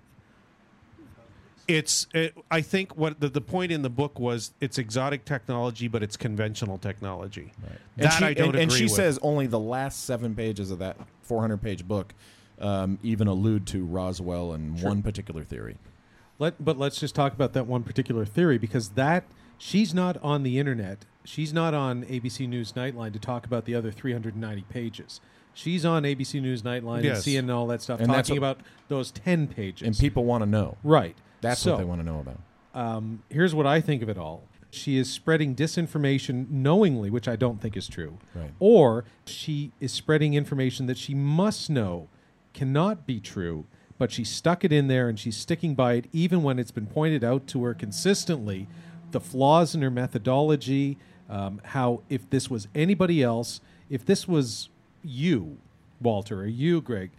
it's. It, I think what the, the point in the book was it's exotic technology, but it's conventional technology. And That she, I don't and, and she with. says only the last seven pages of that 400 page book um, even allude to Roswell and one particular theory. Let, but let's just talk about that one particular theory because that she's not on the internet. She's not on ABC News Nightline to talk about the other 390 pages. She's on ABC News Nightline Yes. and CNN and all that stuff, And talking what- about those 10 pages. And people want to know. right. That's So, what they want to know about. Um, here's what I think of it all. She is spreading disinformation knowingly, which I don't think is true. Right. Or she is spreading information that she must know cannot be true, but she stuck it in there and she's sticking by it even when it's been pointed out to her consistently the flaws in her methodology, um, how if this was anybody else, if this was you, Walter, or you, Greg,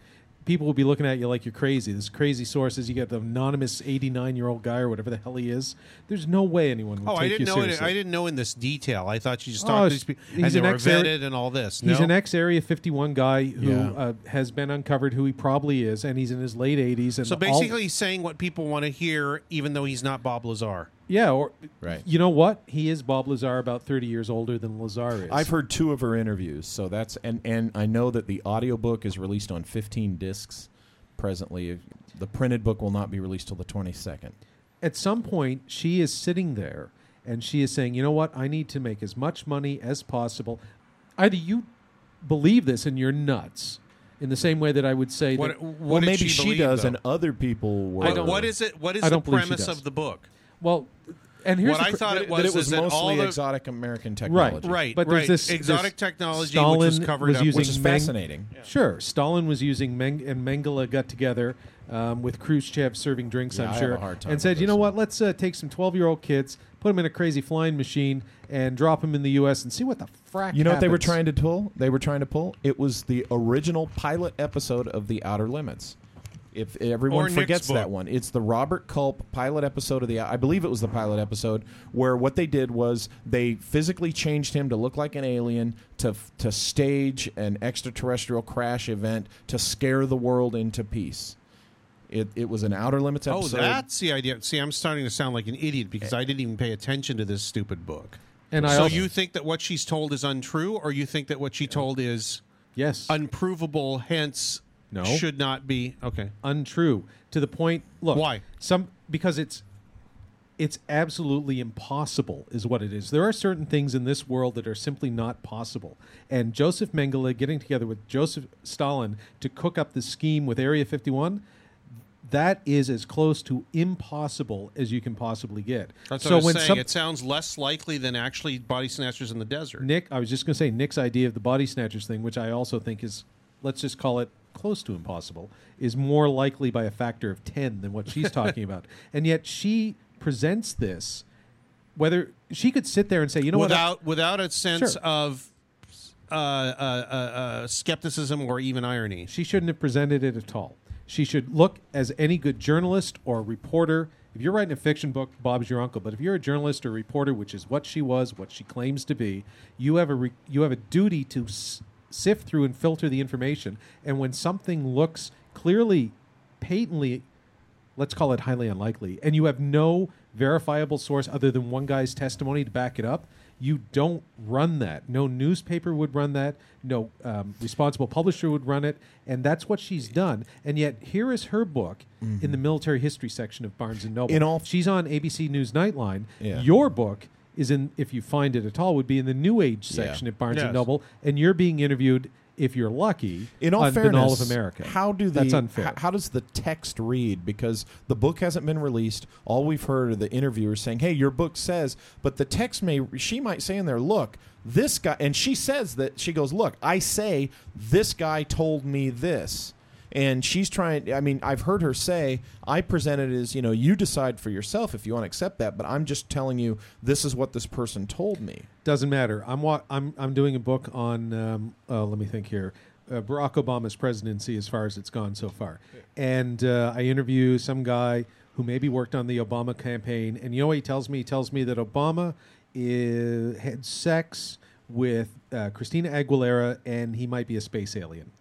people will be looking at you like you're crazy. This crazy sources. You get the anonymous 89 year old guy or whatever the hell he is. There's no way anyone would Oh, take I didn't you know. It, seriously. I didn't know in this detail. I thought you just Oh, talked to these people he's and they an were vetted and all this. He's an ex Area 51 guy who Yeah. uh, has been uncovered who he probably is, and he's in his late 80s. And So all- basically, he's saying what people want to hear, even though he's not Bob Lazar. Yeah, or Right. you know what? He is Bob Lazar, about 30 years older than Lazar is. I've heard two of her interviews, so that's and and I know that the audiobook is released on 15 discs presently. The printed book will not be released till the 22nd. At some point, she is sitting there and she is saying, you know what? I need to make as much money as possible. Either you believe this and you're nuts, in the same way that I would say What, that. what well, maybe she, she, believe, does, though? and other people were. What- what is it? What is the don't believe she premise of the book? Well, and here's What the I thought that it was, that it was is that all mostly the, exotic American technology. right, right. But right. there's this- exotic this technology Stalin which was covered was up, using which is Meng- fascinating. Sure, Stalin was using Meng- and Mengele got together um, with Khrushchev serving drinks. Yeah, I'm I have sure, a hard time and with said, "You know what? Let's uh, take some 12 year old kids, put them in a crazy flying machine, and drop them in the U.S. and see what the frack." You know what they were trying to pull? They were trying to pull. It was the original pilot episode of The Outer Limits. If everyone Or forgets that one, it's the Robert Culp pilot episode of the. I believe it was the pilot episode where what they did was they physically changed him to look like an alien to to stage an extraterrestrial crash event to scare the world into peace. It it was an Outer Limits oh, episode. Oh, that's the idea. See, I'm starting to sound like an idiot because I didn't even pay attention to this stupid book. And I so also, you think that what she's told is untrue, or you think that what she told is yes, unprovable, hence No. should not be okay. untrue to the point. Look, Why? Some because it's it's absolutely impossible, is what it is. There are certain things in this world that are simply not possible. And Joseph Mengele getting together with Joseph Stalin to cook up the scheme with Area 51. That is as close to impossible as you can possibly get. That's so what I was when saying. some, it sounds less likely than actually body snatchers in the desert. Nick, I was just going to say Nick's idea of the body snatchers thing, which I also think is, let's just call it close to impossible, is more likely by a factor of 10 than what she's talking [laughs] about. And yet she presents this, whether she could sit there and say, you know what?" without without a sense Sure. of uh, uh, uh, uh, skepticism or even irony. she shouldn't have presented it at all. She should look as any good journalist or reporter. If you're writing a fiction book, Bob's your uncle. But if you're a journalist or reporter, which is what she was, what she claims to be, you have a re- you have a duty to s- sift through and filter the information. And when something looks clearly, patently, let's call it highly unlikely, and you have no verifiable source other than one guy's testimony to back it up, you don't run that. No newspaper would run that. No um, responsible publisher would run it, and that's what she's done. And yet, here is her book in the military history section of Barnes and Noble. In all- she's on ABC News Nightline. Yeah. Your book is in if you find it at all would be in the New Age Yeah. section at Barnes Yes. and Noble, and you're being interviewed if you're lucky In all on fairness, Binnall of America. how do the that's unfair? h- How does the text read? Because the book hasn't been released. All we've heard are the interviewers saying, "Hey, your book says," but the text may she might say in there, "Look, this guy," and she says that she goes, "Look, I say this guy told me this." And she's trying. I mean, I've heard her say, "I present it as you know, you decide for yourself if you want to accept that." But I'm just telling you, this is what this person told me. Doesn't matter. I'm wa- I'm I'm doing a book on. Um, uh, let me think here. Uh, Barack Obama's presidency, as far as it's gone so far, and uh, I interview some guy who maybe worked on the Obama campaign, and you know what he tells me? He tells me that Obama is, had sex with uh, Christina Aguilera, and he might be a space alien.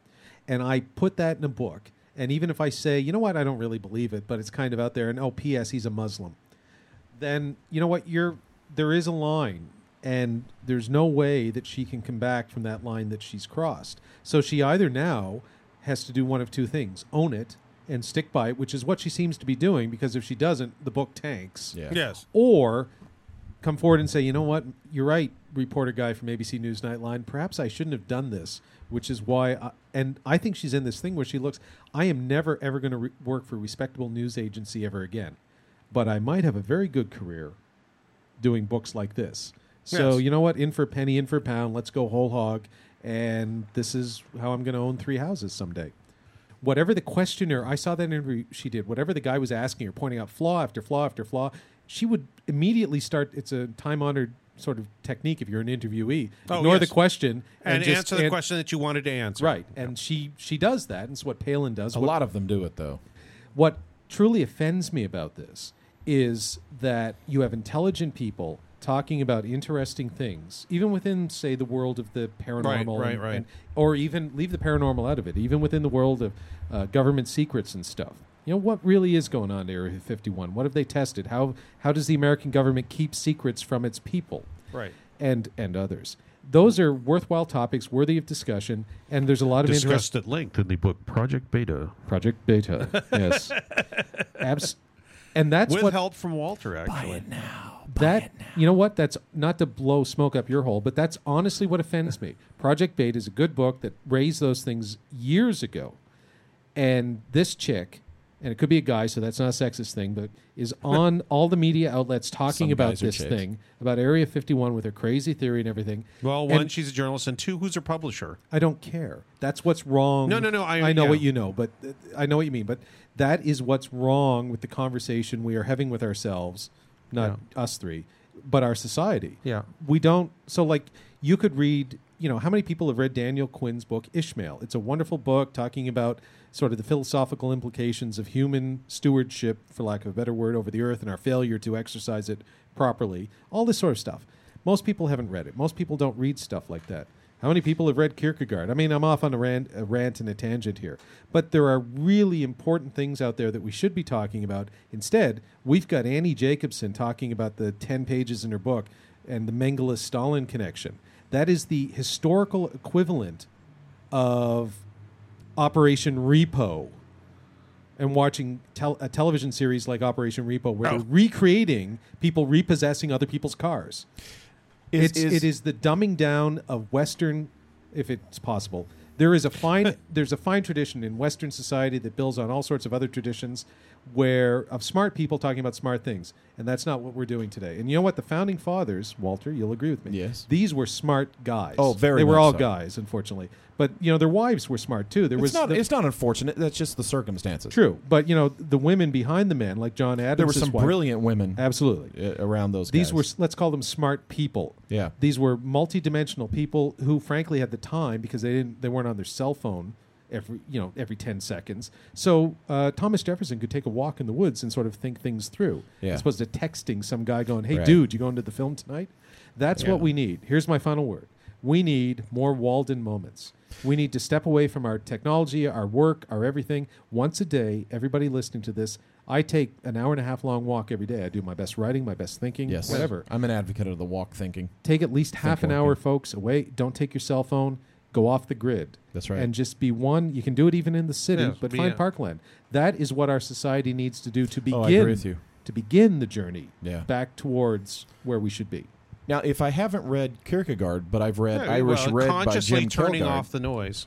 And I put that in a book. And even if I say, you know what, I don't really believe it, but it's kind of out there, and oh, P.S., he's a Muslim then you know what you're there is a line and there's no way that she can come back from that line that she's crossed so she either now has to do one of two things own it and stick by it which is what she seems to be doing because if she doesn't the book tanks Yeah. Yes. or come forward and say, you know what, you're right, reporter guy from ABC News Nightline. Perhaps I shouldn't have done this, which is why. I, and I think she's in this thing where she looks. I am never ever going to re- work for a respectable news agency ever again, but I might have a very good career doing books like this. So Yes. you know what, in for a penny, in for a pound. Let's go whole hog, and this is how I'm going to own three houses someday whatever the questioner I saw that interview she did, whatever the guy was asking her, pointing out flaw after flaw after flaw, she would immediately start. It's a time honored sort of technique if you're an interviewee. Oh, Ignore yes. the question And, just answer the an- question that you wanted to answer. Right, and she she does that. And it's what Palin does. A What- lot of them do it though. what truly offends me about this is that you have intelligent people talking about interesting things, even within, say, the world of the paranormal, right, and- right. and- or even leave the paranormal out of it, even within the world of uh, government secrets and stuff. You know what really is going on at Area 51? What have they tested? How how does the American government keep secrets from its people? Right. and and others. Those are worthwhile topics, worthy of discussion, and there's a lot of interest. Discussed at length in the book Project Beta. Project Beta, yes, [laughs] Abs- and that's With what help from Walter, actually. Now. Buy That you know what that's not to blow smoke up your hole, but that's honestly what offends me. [laughs] Project Beta is a good book that raised those things years ago, and this chick, and it could be a guy, so that's not a sexist thing, but is [laughs] on all the media outlets talking Some about guys are this chicks. thing about Area 51 with her crazy theory and everything. Well, And- one, she's a journalist, and two, who's her publisher? I don't care. That's what's wrong. No, no, no, I- know yeah. what you know, but uh, I know what you mean. But that is what's wrong with the conversation we are having with ourselves, not us three, but our society. Yeah. we don't. So, like, you could read. You know, how many people have read Daniel Quinn's book Ishmael? It's a wonderful book talking about sort of the philosophical implications of human stewardship, for lack of a better word, over the earth and our failure to exercise it properly. All this sort of stuff. Most people haven't read it. Most people don't read stuff like that. How many people have read Kierkegaard? I mean, I'm off on a rant, a rant and a tangent here, but there are really important things out there that we should be talking about. Instead, we've got Annie Jacobsen talking about the 10 pages in her book and the Mengele Stalin connection. That is the historical equivalent of Operation Repo and watching tel- a television series like Operation Repo where Oh. they're recreating people repossessing other people's cars. Is- it's, is- it is the dumbing down of Western, if it's possible. There is a fine [laughs] there's a fine tradition in Western society that builds on all sorts of other traditions, where of smart people talking about smart things, and that's not what we're doing today. And you know what? The founding fathers, Walter, you'll agree with me. Yes. these were smart guys. Oh, very They were all so. guys, unfortunately, but you know their wives were smart too. There was It's not. the- it's not unfortunate. That's just the circumstances. true, but you know the women behind the men, like John Adams, There were some brilliant women Absolutely. uh, around those. These guys. were let's call them smart people. Yeah. These were multidimensional people who frankly had the time because they didn't they weren't on their cell phone every you know every 10 seconds. So uh, Thomas Jefferson could take a walk in the woods and sort of think things through Yeah. as opposed to texting some guy going, "Hey Right. dude, you going to the film tonight?" That's Yeah. what we need. Here's my final word. We need more Walden moments. We need to step away from our technology, our work, our everything. Once a day, everybody listening to this, I take an hour and a half long walk every day. I do my best writing, my best thinking, yes. whatever I'm an advocate of the walk thinking. take at least half an walking. hour, folks, away. Don't take your cell phone. Go off the grid. That's right. And just be one. You can do it even in the city, Yeah, but find a- parkland. That is what our society needs to do to begin Oh, I agree with you. to begin the journey Yeah. back towards where we should be. Now, if I haven't read Kierkegaard, but I've read Yeah, Irish well, Red by consciously Jim turning Kjelgaard, off the noise.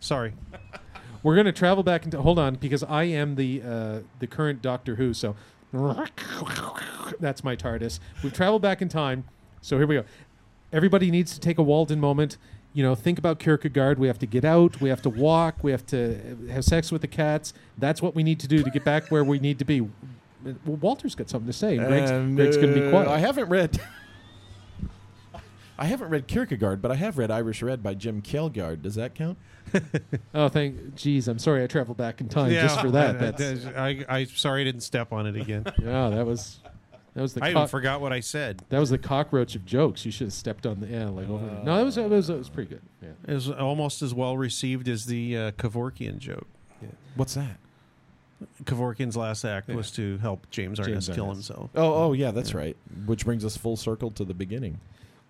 Sorry. [laughs] We're going to travel back into. Hold on, because I am the uh, the current Doctor Who. So [laughs] that's my TARDIS. We've traveled back in time. So here we go. Everybody needs to take a Walden moment. You know, think about Kierkegaard. We have to get out. We have to walk. We have to have sex with the cats. That's what we need to do to get back where we need to be. Well, Walter's got something to say. Greg's, And, Greg's going to be uh, quiet. I haven't read. [laughs] I haven't read Kierkegaard, but I have read Irish Red by Jim Kjelgaard. Does that count? [laughs] oh, thank. Geez, I'm sorry. I traveled back in time just for that. [laughs] I, That's, I, I, am sorry I didn't step on it again. yeah, that was that was the. I even forgot what I said. That was the cockroach of jokes. You should have stepped on the yeah, like over. no, that was that was, that was pretty good. Yeah. It was almost as well received as the uh, Kevorkian joke. What's that? Kevorkian's last act was to help James Arness James kill Arness. himself. Oh, oh yeah, that's right. Which brings us full circle to the beginning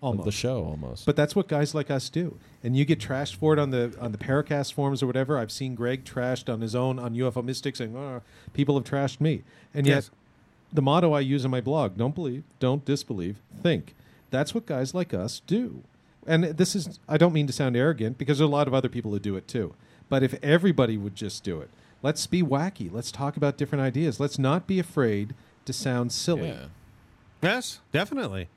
of the show, almost. But that's what guys like us do. And you get trashed for it on the on the Paracast forums or whatever. I've seen Greg trashed on his own on UFO Mystics saying, oh, people have trashed me. And yet Yes. The motto I use in my blog, don't believe, don't disbelieve, think. That's what guys like us do. And this is I don't mean to sound arrogant because there are a lot of other people who do it too. But if everybody would just do it, let's be wacky. Let's talk about different ideas. Let's not be afraid to sound silly. yeah. Yes, definitely.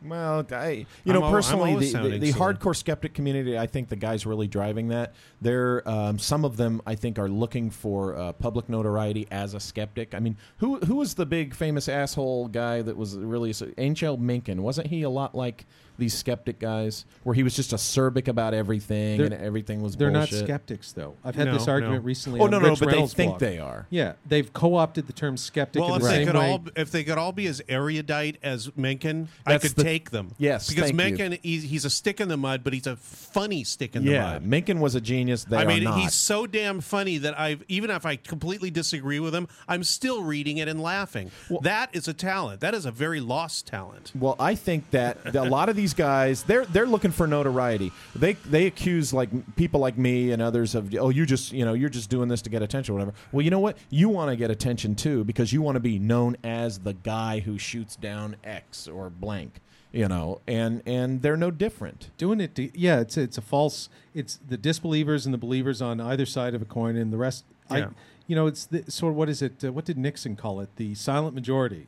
Well, I, you know, personally, the, the, the hardcore skeptic community, I think the guys really driving that. They're um, some of them, I think, are looking for uh, public notoriety as a skeptic. I mean, who who was the big famous asshole guy that was really Angel Mencken? Wasn't he a lot like these skeptic guys, where he was just acerbic about everything They're- and everything was They're bullshit? not skeptics, though. I've had No, this argument no. recently. Oh on no, no, Rich but they think blog. they are. Yeah, they've co-opted the term skeptic Well, in if the they same could way. all if they could all be as erudite as Mencken, I could the- take them. Yes, because thank you. Mencken he's, he's a stick in the mud, but he's a funny stick in the Yeah, mud. Mencken was a genius. They I mean, are not. he's so damn funny that I've even if I completely disagree with him, I'm still reading it and laughing. that is a talent. That is a very lost talent. Well, I think that a lot of these guys they're they're looking for notoriety. They they accuse like people like me and others of oh you just you know you're just doing this to get attention or whatever. Well, you know what? You want to get attention too because you want to be known as the guy who shoots down X or blank. You know, and and they're no different. doing it to, yeah it's it's a false it's the disbelievers and the believers on either side of a coin and the rest i Yeah. you know it's the, sort of what is it uh, what did nixon call it the silent majority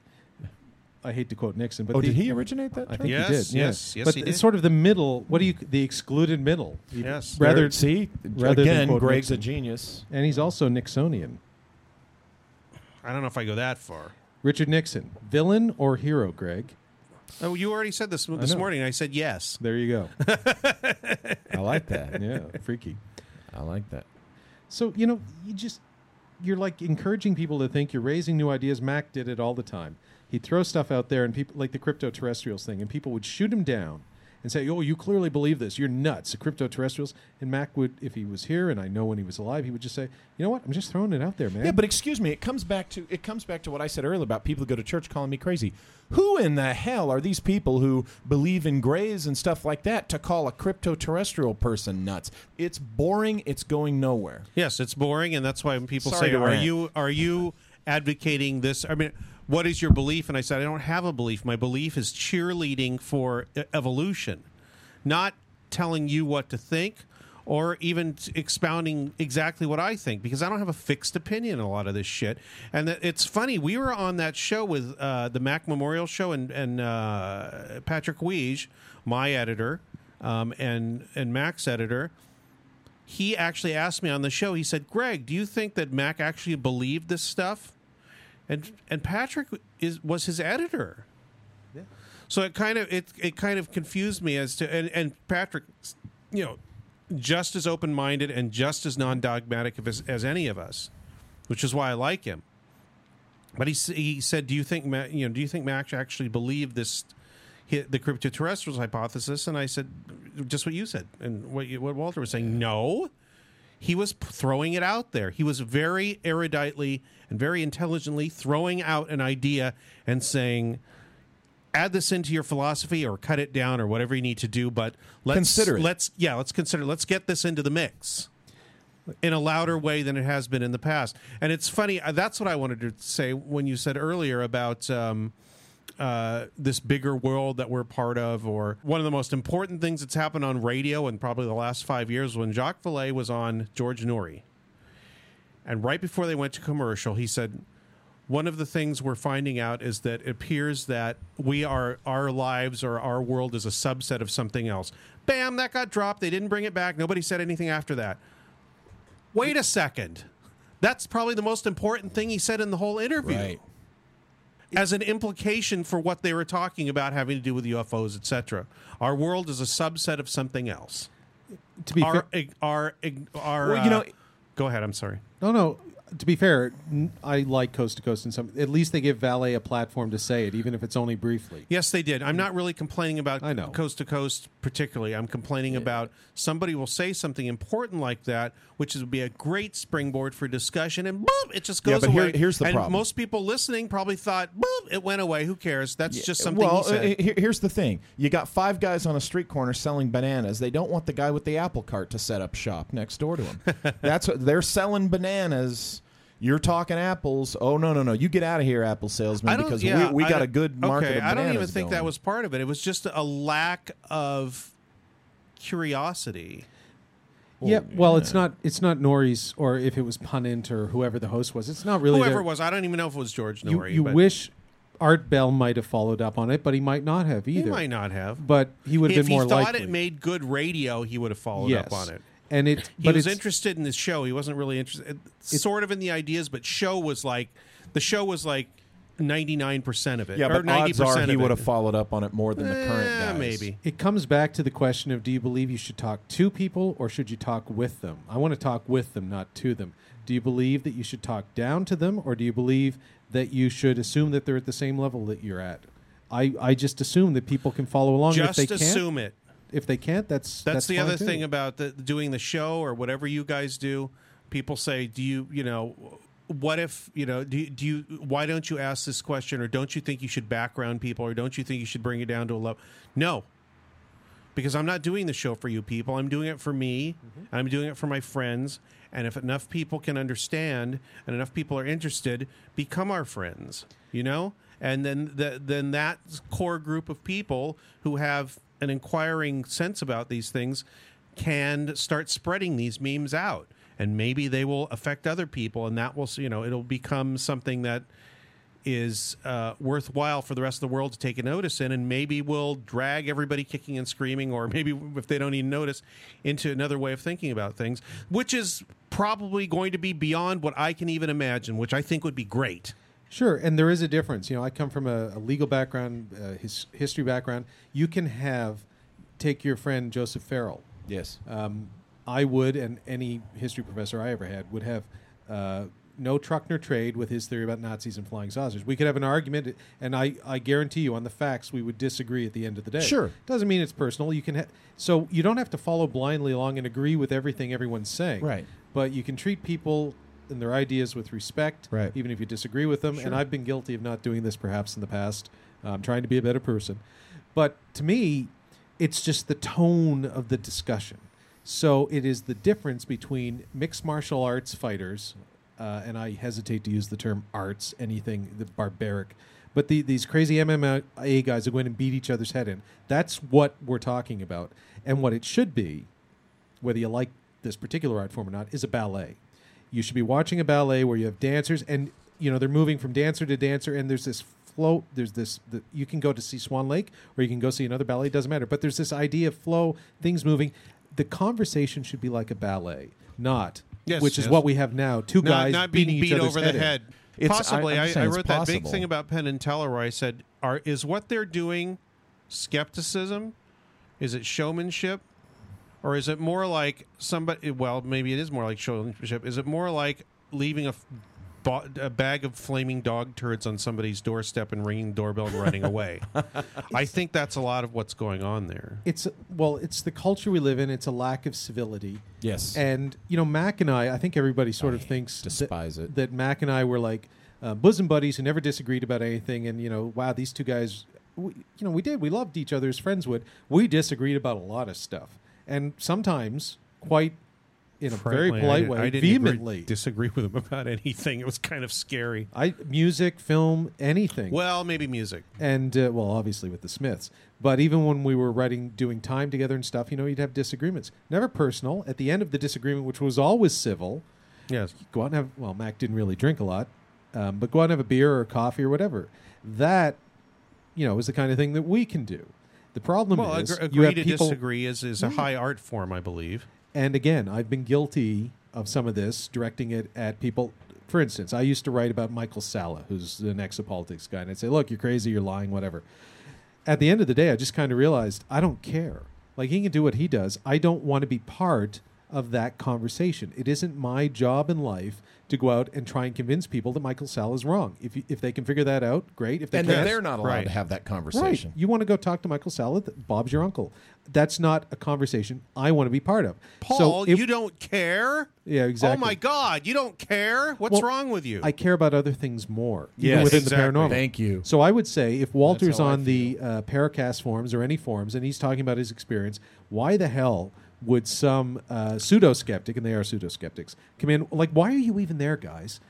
i hate to quote nixon but Oh, the, did he originate that? i think Yes, he did yeah. yes, yes, but he it's did. sort of the middle what do you the excluded middle Yes. rather There- see rather than again, quote Greg's a genius. and he's also nixonian I don't know if I go that far. richard nixon villain or hero greg Oh, you already said this this know. morning. I said yes. there you go [laughs] I like that. yeah freaky I like that. So you know, you just you're like encouraging people to think you're raising new ideas. Mac did it all the time. He'd throw stuff out there, and people like the crypto terrestrials thing, and people would shoot him down and say, "Oh, you clearly believe this. You're nuts." The crypto terrestrials, and Mac would, if he was here, and I know when he was alive, he would just say, "You know what? I'm just throwing it out there, man." Yeah, but excuse me, it comes back to it comes back to what I said earlier about people who go to church calling me crazy. Who in the hell are these people who believe in grays and stuff like that to call a crypto terrestrial person nuts? It's boring, it's going nowhere. Yes, it's boring, and that's why when people Sorry say, to "Are rant. you are you advocating this?" I mean, what is your belief? And I said, "I don't have a belief. My belief is cheerleading for evolution, not telling you what to think." Or even expounding exactly what I think, because I don't have a fixed opinion on a lot of this shit. And it's funny, we were on that show with uh, the Mac Memorial Show, and, and uh, Patrick Huyghe, my editor, um, and and Mac's editor, he actually asked me on the show. He said, "Greg, do you think that Mac actually believed this stuff?" And and Patrick is was his editor. Yeah. So it kind of it it kind of confused me as to and and Patrick, you know, just as open minded and just as non dogmatic as, as any of us, which is why I like him. But he he said, "Do you think Ma- you know? Do you think Mac actually believed this, hi- the cryptoterrestrials hypothesis?" And I said, "Just what you said, and what you, what Walter was saying. No, he was throwing it out there. He was very eruditely and very intelligently throwing out an idea and saying." Add this into your philosophy, or cut it down, or whatever you need to do. But let's Consider it. Let's yeah, let's consider. Let's get this into the mix in a louder way than it has been in the past. And it's funny. uh, That's what I wanted to say when you said earlier about um, uh, this bigger world that we're part of, or one of the most important things that's happened on radio in probably the last five years when Jacques Vallée was on George Noory, and right before they went to commercial, he said. One of the things we're finding out is that it appears that we are our lives or our world is a subset of something else. Bam, that got dropped. They didn't bring it back. Nobody said anything after that. Wait a second. That's probably the most important thing he said in the whole interview. Right. As an implication for what they were talking about having to do with UFOs, etc. Our world is a subset of something else. To be Our, fair, our, our, Well, you uh, know- go ahead. I'm sorry. no, no. To be fair, I like Coast to Coast, and some. At least they give Vallée a platform to say it, even if it's only briefly. Yes, they did. I'm not really complaining about I know. coast to coast particularly. I'm complaining about somebody will say something important like that, which would be a great springboard for discussion, and boom, it just goes Yeah, goes but here- here's the and problem. Most people listening probably thought, boom, it went away. Who cares? That's just something well, he said. uh, here's the thing: you got five guys on a street corner selling bananas. They don't want the guy with the apple cart to set up shop next door to him. [laughs] That's what they're selling bananas. You're talking apples. Oh no, no, no! You get out of here, apple salesman, because yeah, we, we got a good market. Okay, of I don't even bananas think that was part of it. It was just a lack of curiosity. yeah, well, it's not. It's not Noory's, or if it was Punnett or whoever the host was. It's not really. Whoever their- it was, I don't even know if it was George You, you but wish Art Bell might have followed up on it, but he might not have he either. might not have. But he would have been more he thought likely. it made good radio, he would have followed yes. up on it. And it, He but was interested in the show. He wasn't really interested, sort of in the ideas, but show was like the show was like ninety nine percent of it. Yeah, or but odds 90% are he would have followed up on it more than the current Eh, guys. maybe. It comes back to the question of do you believe you should talk to people or should you talk with them? I want to talk with them, not to them. Do you believe that you should talk down to them or do you believe that you should assume that they're at the same level that you're at? I, I just assume that people can follow along. Just if they assume can't, it. If they can't, that's That's, the fine other too. thing about the, doing the show or whatever you guys do. People say, "Do you, you know, what if, you know, do, you- do you? Why don't you ask this question, or don't you think you should background people, or don't you think you should bring it down to a level?" No, because I'm not doing the show for you people. I'm doing it for me. Mm-hmm. I'm doing it for my friends. And if enough people can understand and enough people are interested, become our friends. You know, and then the, then that core group of people who have an inquiring sense about these things can start spreading these memes out, and maybe they will affect other people, and that will you know it'll become something that is uh, worthwhile for the rest of the world to take a notice in, and maybe we'll drag everybody kicking and screaming, or [laughs] maybe if they don't even notice, into another way of thinking about things, which is probably going to be beyond what I can even imagine, which I think would be great. Sure, and there is a difference. You know, I come from a, a legal background, uh, his history background. You can have take your friend Joseph Farrell. Yes. Um, I would, and any history professor I ever had would have uh, no truck nor trade with his theory about Nazis and flying saucers. We could have an argument, and I, I guarantee you, on the facts, we would disagree at the end of the day. Sure. doesn't mean it's personal. You can, ha- so you don't have to follow blindly along and agree with everything everyone's saying. Right. But you can treat people and their ideas with respect, Right. even if you disagree with them. And I've been guilty of not doing this perhaps in the past. I'm trying to be a better person. But to me, it's just the tone of the discussion. So it is the difference between mixed martial arts fighters, uh, and I hesitate to use the term arts, anything the barbaric, but the, these crazy MMA guys are going to beat each other's head in. That's what we're talking about. And what it should be, whether you like this particular art form or not, is a ballet. You should be watching a ballet where you have dancers, and you know they're moving from dancer to dancer, and there's this flow. There's this. The, you can go to see Swan Lake, or you can go see another ballet. It doesn't matter. But there's this idea of flow, things moving. The conversation should be like a ballet, not Yes, which is what we have now. Two not, guys not being beating beat other's over the in. head. It's- Possibly, I- I, I wrote that big thing about Penn and Teller where I said, "Are is what they're doing skepticism? Is it showmanship, or is it more like somebody? Well, maybe it is more like showmanship. Is it more like leaving a, f- bo- a bag of flaming dog turds on somebody's doorstep and ringing the doorbell and running away? [laughs] I think that's a lot of what's going on there. It's well, it's the culture we live in. It's a lack of civility. Yes. And you know, Mac and I, I think everybody sort of thinks despise that, it. that Mac and I were like uh, bosom buddies who never disagreed about anything. And you know, wow, these two guys, we, you know, we did, we loved each other as friends would. We disagreed about a lot of stuff, and sometimes quite in a Frankly, very polite didn't- way, I didn't agree- vehemently. disagree with him about anything. It was kind of scary. I music, film, anything. Well, maybe music. and uh, well, obviously with the Smiths. But even when we were writing, doing time together and stuff, you know, you'd have disagreements. Never personal. At the end of the disagreement, which was always civil, Yes. go out and have. Well, Mac didn't really drink a lot, um, but go out and have a beer or coffee or whatever. That, you know, is the kind of thing that we can do. The problem Well, is agree, you agree to people, disagree is, is a high art form, I believe. and again, I've been guilty of some of this, directing it at people. For instance, I used to write about Michael Salla, who's the exopolitics guy, and I'd say, "Look, you're crazy, you're lying, whatever." At the end of the day, I just kind of realized I don't care. Like he can do what he does. I don't want to be part of that conversation. It isn't my job in life to go out and try and convince people that Michael Salla is wrong. If you, if they can figure that out, great. If they and can't, they're not allowed Right. to have that Right. conversation. You want to go talk to Michael Salla? th- Bob's your uncle. That's not a conversation I want to be part of. Paul, so if- you don't care? Yeah, exactly. Oh my God, you don't care? What's Well, wrong with you? I care about other things more, even within exactly. the paranormal. Thank you. So I would say if Walter's on the uh, Paracast forums or any forums and he's talking about his experience, why the hell would some uh, pseudo skeptic, and they are pseudo skeptics, come in? Like, why are you even there, guys?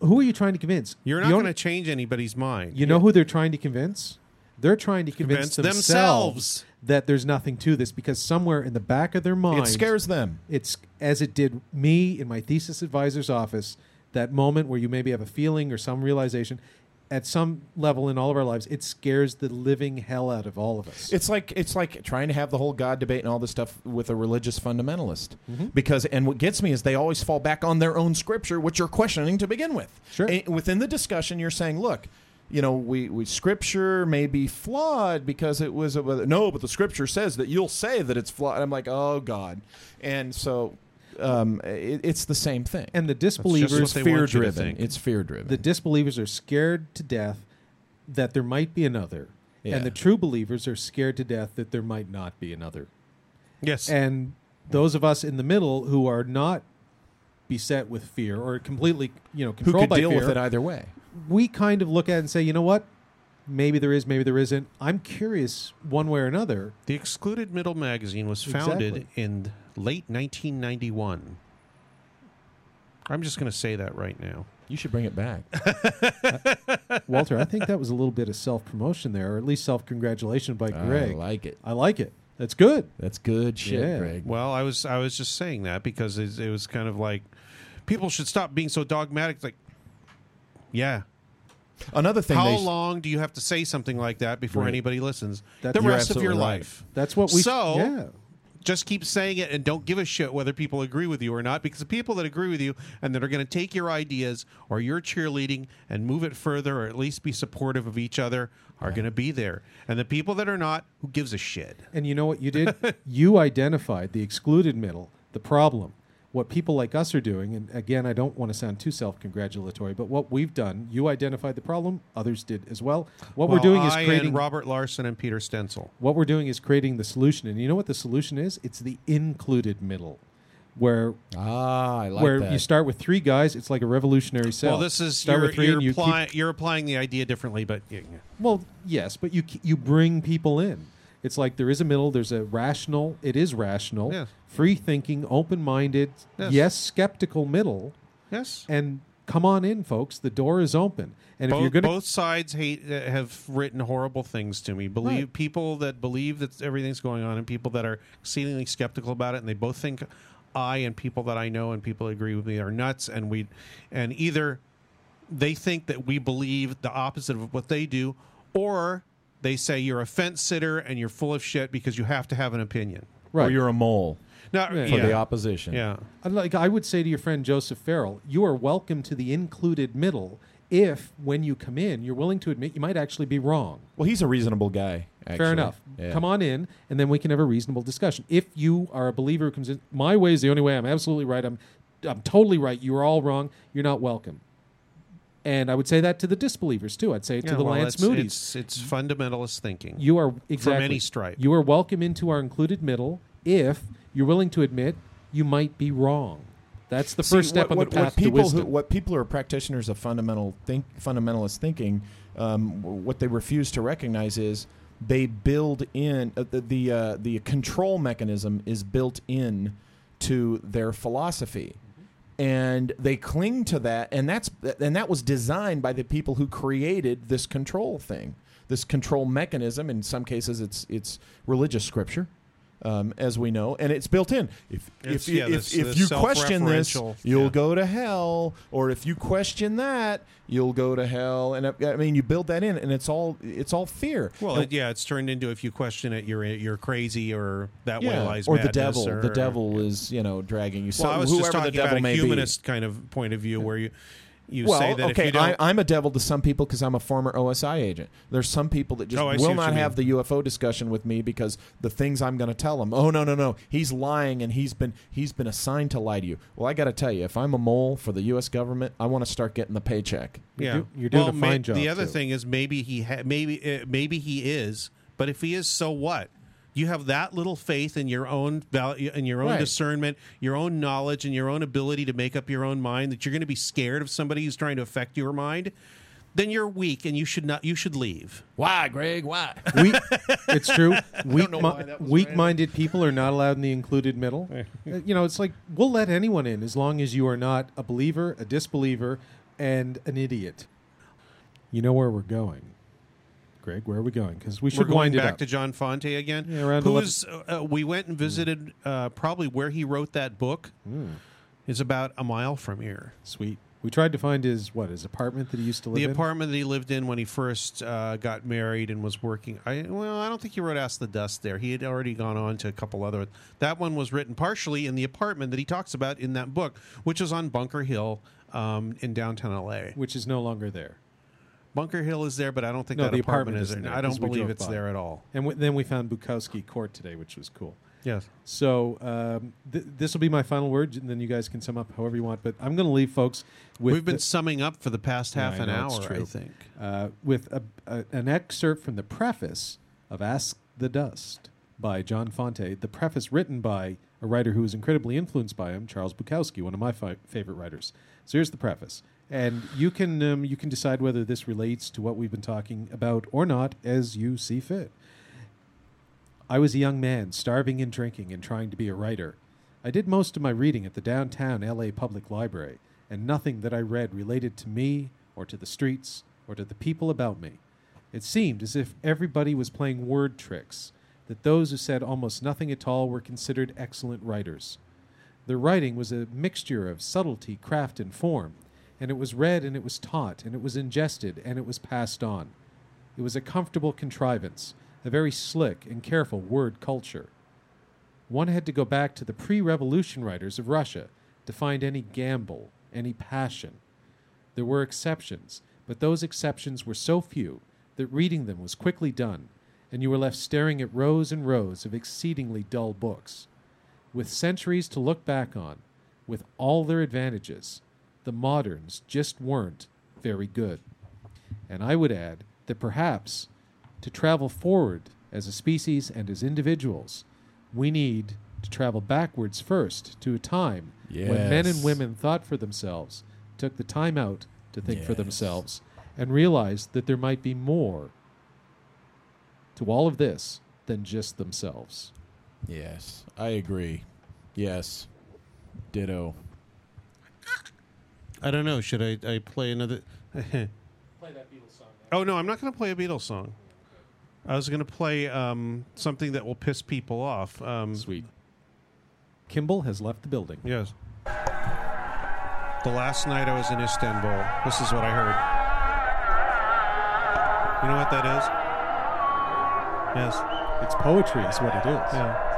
Who are you trying to convince? You're not only- going to change anybody's mind. You know who they're trying to convince? They're trying to convince, Convince themselves, themselves. that there's nothing to this because somewhere in the back of their mind, It scares them. it's as it did me in my thesis advisor's office. That moment where you maybe have a feeling or some realization, at some level in all of our lives, it scares the living hell out of all of us. It's like it's like trying to have the whole God debate and all this stuff with a religious fundamentalist. Mm-hmm. Because and what gets me is they always fall back on their own scripture, which you're questioning to begin with. Sure. And within the discussion, you're saying, look. You know, we, we scripture may be flawed because it was a, no, but the scripture says that you'll say that it's flawed. I'm like, oh God, and so um, it, it's the same thing. and the disbelievers, what fear want you to driven. It's fear driven. the disbelievers are scared to death that there might be another, Yeah. and the true believers are scared to death that there might not be another. yes. And those of us in the middle who are not beset with fear or completely, you know, who controlled could by deal fear, with it either way. we kind of look at it and say, you know what? Maybe there is, maybe there isn't. I'm curious one way or another. the Excluded Middle magazine was founded Exactly. in late 1991. I'm just going to say that right now. You should bring it back. [laughs] Uh, Walter, I think that was a little bit of self promotion there, or at least self congratulation by Greg. I like it. I like it. That's good. That's good shit, Yeah. Greg. Well, I was I was just saying that because it, it was kind of like people should stop being so dogmatic. It's like, yeah, Another thing how they long do you have to say something like that before Right. anybody listens? That's- the rest of your right. life. That's what we. So- yeah. Just keep saying it and don't give a shit whether people agree with you or not because the people that agree with you and that are going to take your ideas or your cheerleading and move it further or at least be supportive of each other are going to be there. And the people that are not, who gives a shit? And you know what you did? [laughs] you identified the excluded middle, the problem. What people like us are doing, and again, I don't want to sound too self congratulatory, but what we've done, you identified the problem, others did as well. What we're Well, doing is creating and Robert Larson and Peter Stenshoel. what we're doing is creating the solution. And you know what the solution is? It's the included middle, where Ah, I like where that. you start with three guys. It's like a revolutionary cell. Well, this is start you're, with three you're, and you keep- apply, you're applying the idea differently, but yeah, yeah. Well, yes, but you you bring people in. It's like there is a middle. There's a rational. It is rational, Yes. free thinking, open minded. Yes. Yes. skeptical middle. yes. And come on in, folks. The door is open. And if you're going both sides hate uh, have written horrible things to me. Believe Right. people that believe that everything's going on, and people that are exceedingly skeptical about it, and they both think I and people that I know and people that agree with me are nuts, and we, and either they think that we believe the opposite of what they do, or they say you're a fence sitter and you're full of shit because you have to have an opinion. Right. or you're a mole Now, Yeah. for the opposition. yeah. I'd like I would say to your friend Joseph Farrell, you are welcome to the included middle. If when you come in, you're willing to admit you might actually be wrong. Well, he's a reasonable guy. Actually. Fair enough. Yeah. Come on in, and then we can have a reasonable discussion. If you are a believer who comes in, my way is the only way. I'm absolutely right. I'm, I'm totally right. You are all wrong. You're not welcome. And I would say that to the disbelievers too. I'd say it to the well, Lance it's, Moody's. It's, it's fundamentalist thinking. you are exactly any stripe. You are welcome into our included middle if you're willing to admit you might be wrong. That's the See, first step what, on what, the path what people to wisdom. Who, what people who are practitioners of fundamental think, fundamentalist thinking, um, what they refuse to recognize is they build in uh, the the, uh, the control mechanism is built in to their philosophy and they cling to that and that's and that was designed by the people who created this control thing this control mechanism. In some cases it's it's religious scripture um, as we know and it's built in. If It's- if, yeah, if, this- if this you question this you'll yeah. go to hell or if you question that you'll go to hell. And uh, i mean you build that in and it's all it's all fear. Well, it, yeah, it's turned into if you question it, you're you're crazy, or that way yeah, lies or the devil. Or- the devil is you know dragging you. So Well, I was just talking the devil about a may be. humanist kind of point of view where you you well, say that okay, if you don't, I, I'm a devil to some people because I'm a former OSI agent. There's some people that just Oh, will not have the UFO discussion with me because the things I'm going to tell them. Oh no, no, no, he's lying and he's been he's been assigned to lie to you. Well, I got to tell you, if I'm a mole for the U.S. government, I want to start getting the paycheck. yeah, do- you're doing well, a may- fine job, The other too. thing is maybe he ha- maybe uh, maybe he is, but if he is, so what? You have that little faith in your own value, in your own Right. discernment, your own knowledge, and your own ability to make up your own mind that you're going to be scared of somebody who's trying to affect your mind. Then you're weak, and you should not. You should leave. Why, Greg? Why? We, it's true. [laughs] Weak, know mi- why that was weak-minded people are not allowed in the included middle. Uh, you know, it's like we'll let anyone in as long as you are not a believer, a disbeliever, and an idiot. You know where we're going, Greg. Where are we going? Because we We're should going wind it back up. to John Fante again. Yeah, around Who's uh, we went and visited uh, probably where he wrote that book. Hmm. It's about a mile from here. Sweet. We tried to find his what his apartment that he used to live in. The in. apartment that he lived in when he first uh, got married and was working. I well, I don't think he wrote "Ask the Dust" there. He had already gone on to a couple other. That one was written partially in the apartment that he talks about in that book, which is on Bunker Hill um, in downtown L.A. which is no longer there. Bunker Hill is there, but I don't think No, that the apartment, apartment is there. there, I don't believe it's by. there at all. And w- then we found Bukowski Court today, which was cool. Yes. So um, th- this will be my final word, and then you guys can sum up however you want. But I'm going to leave folks with We've been the- summing up for the past half I an hour, I think. uh, with a, a, an excerpt from the preface of Ask the Dust by John Fante. The preface written by a writer who was incredibly influenced by him, Charles Bukowski, one of my fi- favorite writers. So here's the preface, and you can um, you can decide whether this relates to what we've been talking about or not as you see fit. I was a young man, starving and drinking and trying to be a writer. I did most of my reading at the downtown LA Public Library, and nothing that I read related to me or to the streets or to the people about me. It seemed as if everybody was playing word tricks, that those who said almost nothing at all were considered excellent writers. Their writing was a mixture of subtlety, craft, and form, and it was read and it was taught, and it was ingested and it was passed on. It was a comfortable contrivance, a very slick and careful word culture. One had to go back to the pre revolution writers of Russia to find any gamble, any passion. There were exceptions, but those exceptions were so few that reading them was quickly done, and you were left staring at rows and rows of exceedingly dull books. With centuries to look back on, with all their advantages, the moderns just weren't very good. And I would add that perhaps to travel forward as a species and as individuals, we need to travel backwards first to a time when men and women thought for themselves, took the time out to think for themselves, and realized that there might be more to all of this than just themselves. Yes, I agree. Yes, ditto. I don't know. Should I, I play another? [laughs] Play that Beatles song. oh no, I'm not going to play a Beatles song. I was going to play um, something that will piss people off. Um, Sweet. Kimball has left the building. Yes. The last night I was in Istanbul, this is what I heard. You know what that is? Yes. It's poetry, is what it is. Yeah.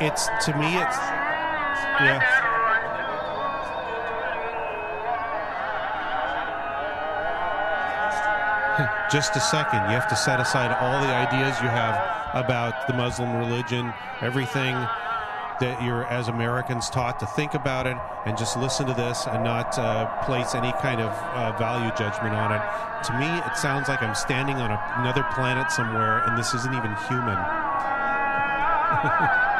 It's to me. It's yeah. Just a second. You have to set aside all the ideas you have about the Muslim religion, everything that you're, as Americans, taught to think about it, and just listen to this and not uh, place any kind of uh, value judgment on it. To me, it sounds like I'm standing on a, another planet somewhere, and this isn't even human. [laughs]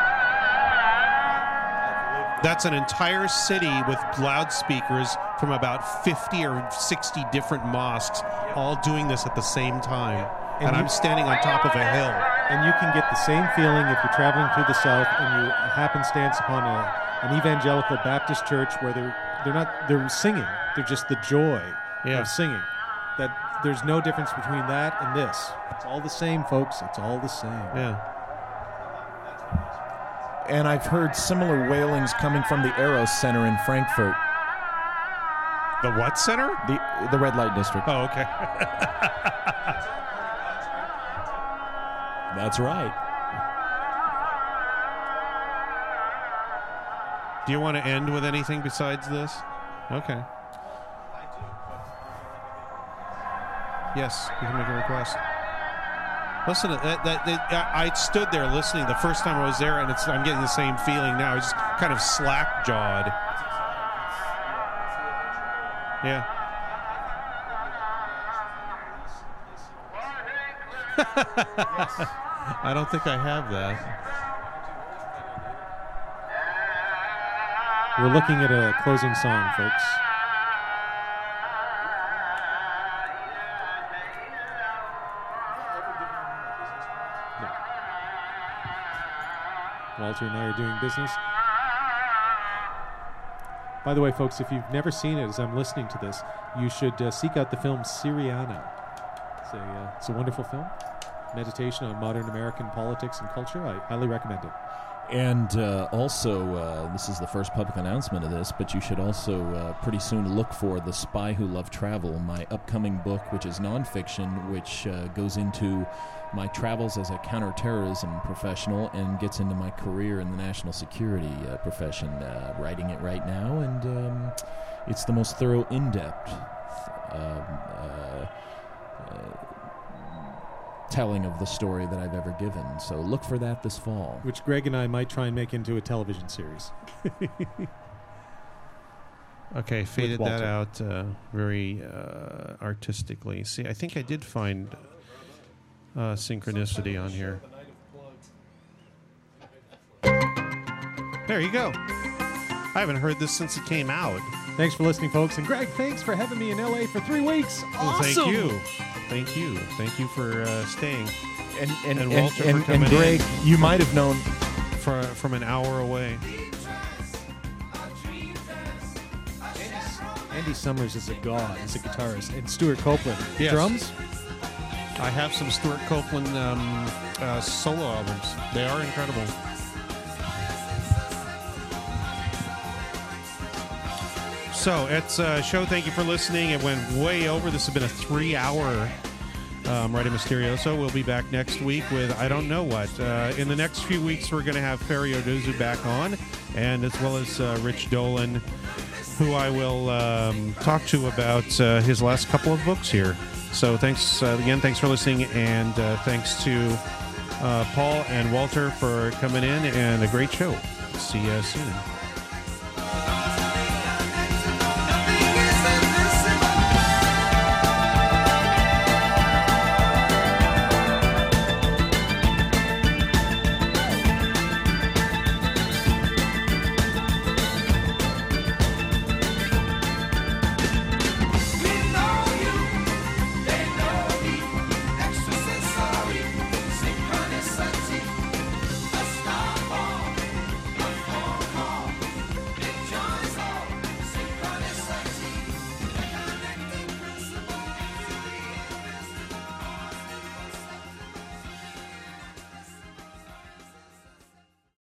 That's an entire city with loudspeakers from about 50 or 60 different mosques, all doing this at the same time. And, And I'm standing on top of a hill. and you can get the same feeling if you're traveling through the South and you happenstance upon a, an evangelical Baptist church where they're they're not they're singing. They're just the joy Yeah. of singing. That there's no difference between that and this. It's all the same, folks. It's all the same. Yeah. And I've heard similar wailings coming from the Eros Center in Frankfurt, The what center? the the red light district. Oh, okay. [laughs] That's right. Do you want to end with anything besides this? Okay. Yes, you can make a request. Listen, to that, that, that I stood there listening the first time I was there, and it's I'm getting the same feeling now. I was just kind of slack jawed. Yeah. [laughs] I don't think I have that. We're looking at a closing song, folks. Walter and I are doing business. By the way, folks, if you've never seen it, as I'm listening to this, you should uh, seek out the film Syriana. It's a, uh, it's a wonderful film. Meditation on modern American politics and culture. I highly recommend it. And uh, also, uh, this is the first public announcement of this, but you should also uh, pretty soon look for The Spy Who Loved Travel, my upcoming book, which is nonfiction, which uh, goes into my travels as a counterterrorism professional and gets into my career in the national security uh, profession. Uh, writing it right now, and um, it's the most thorough, in depth. Um, telling of the story that I've ever given. So look for that this fall. Which Greg and I might try and make into a television series. [laughs] Okay, faded Walter. that out uh, very uh, artistically. See, I think I did find uh, synchronicity on here. There you go. I haven't heard this since it came out. Thanks for listening, folks. And Greg, thanks for having me in LA for three weeks. Well, Awesome. thank you. Thank you. Thank you for uh, staying And and, And Walter and, and Greg, you might have known for, from an hour away. Andy Summers is a god as a guitarist, and Stewart Copeland Yes. drums. I have some Stewart Copeland um, uh, solo albums. They are incredible. So it's a show. Thank you for listening. It went way over. This has been a three-hour um, Radio Mysterioso. We'll be back next week with I don't know what. Uh, in the next few weeks, we're going to have Ferry Oduzu back on, and as well as uh, Rich Dolan, who I will um, talk to about uh, his last couple of books here. So thanks uh, again. Thanks for listening, and uh, thanks to uh, Paul and Walter for coming in, and a great show. See you soon.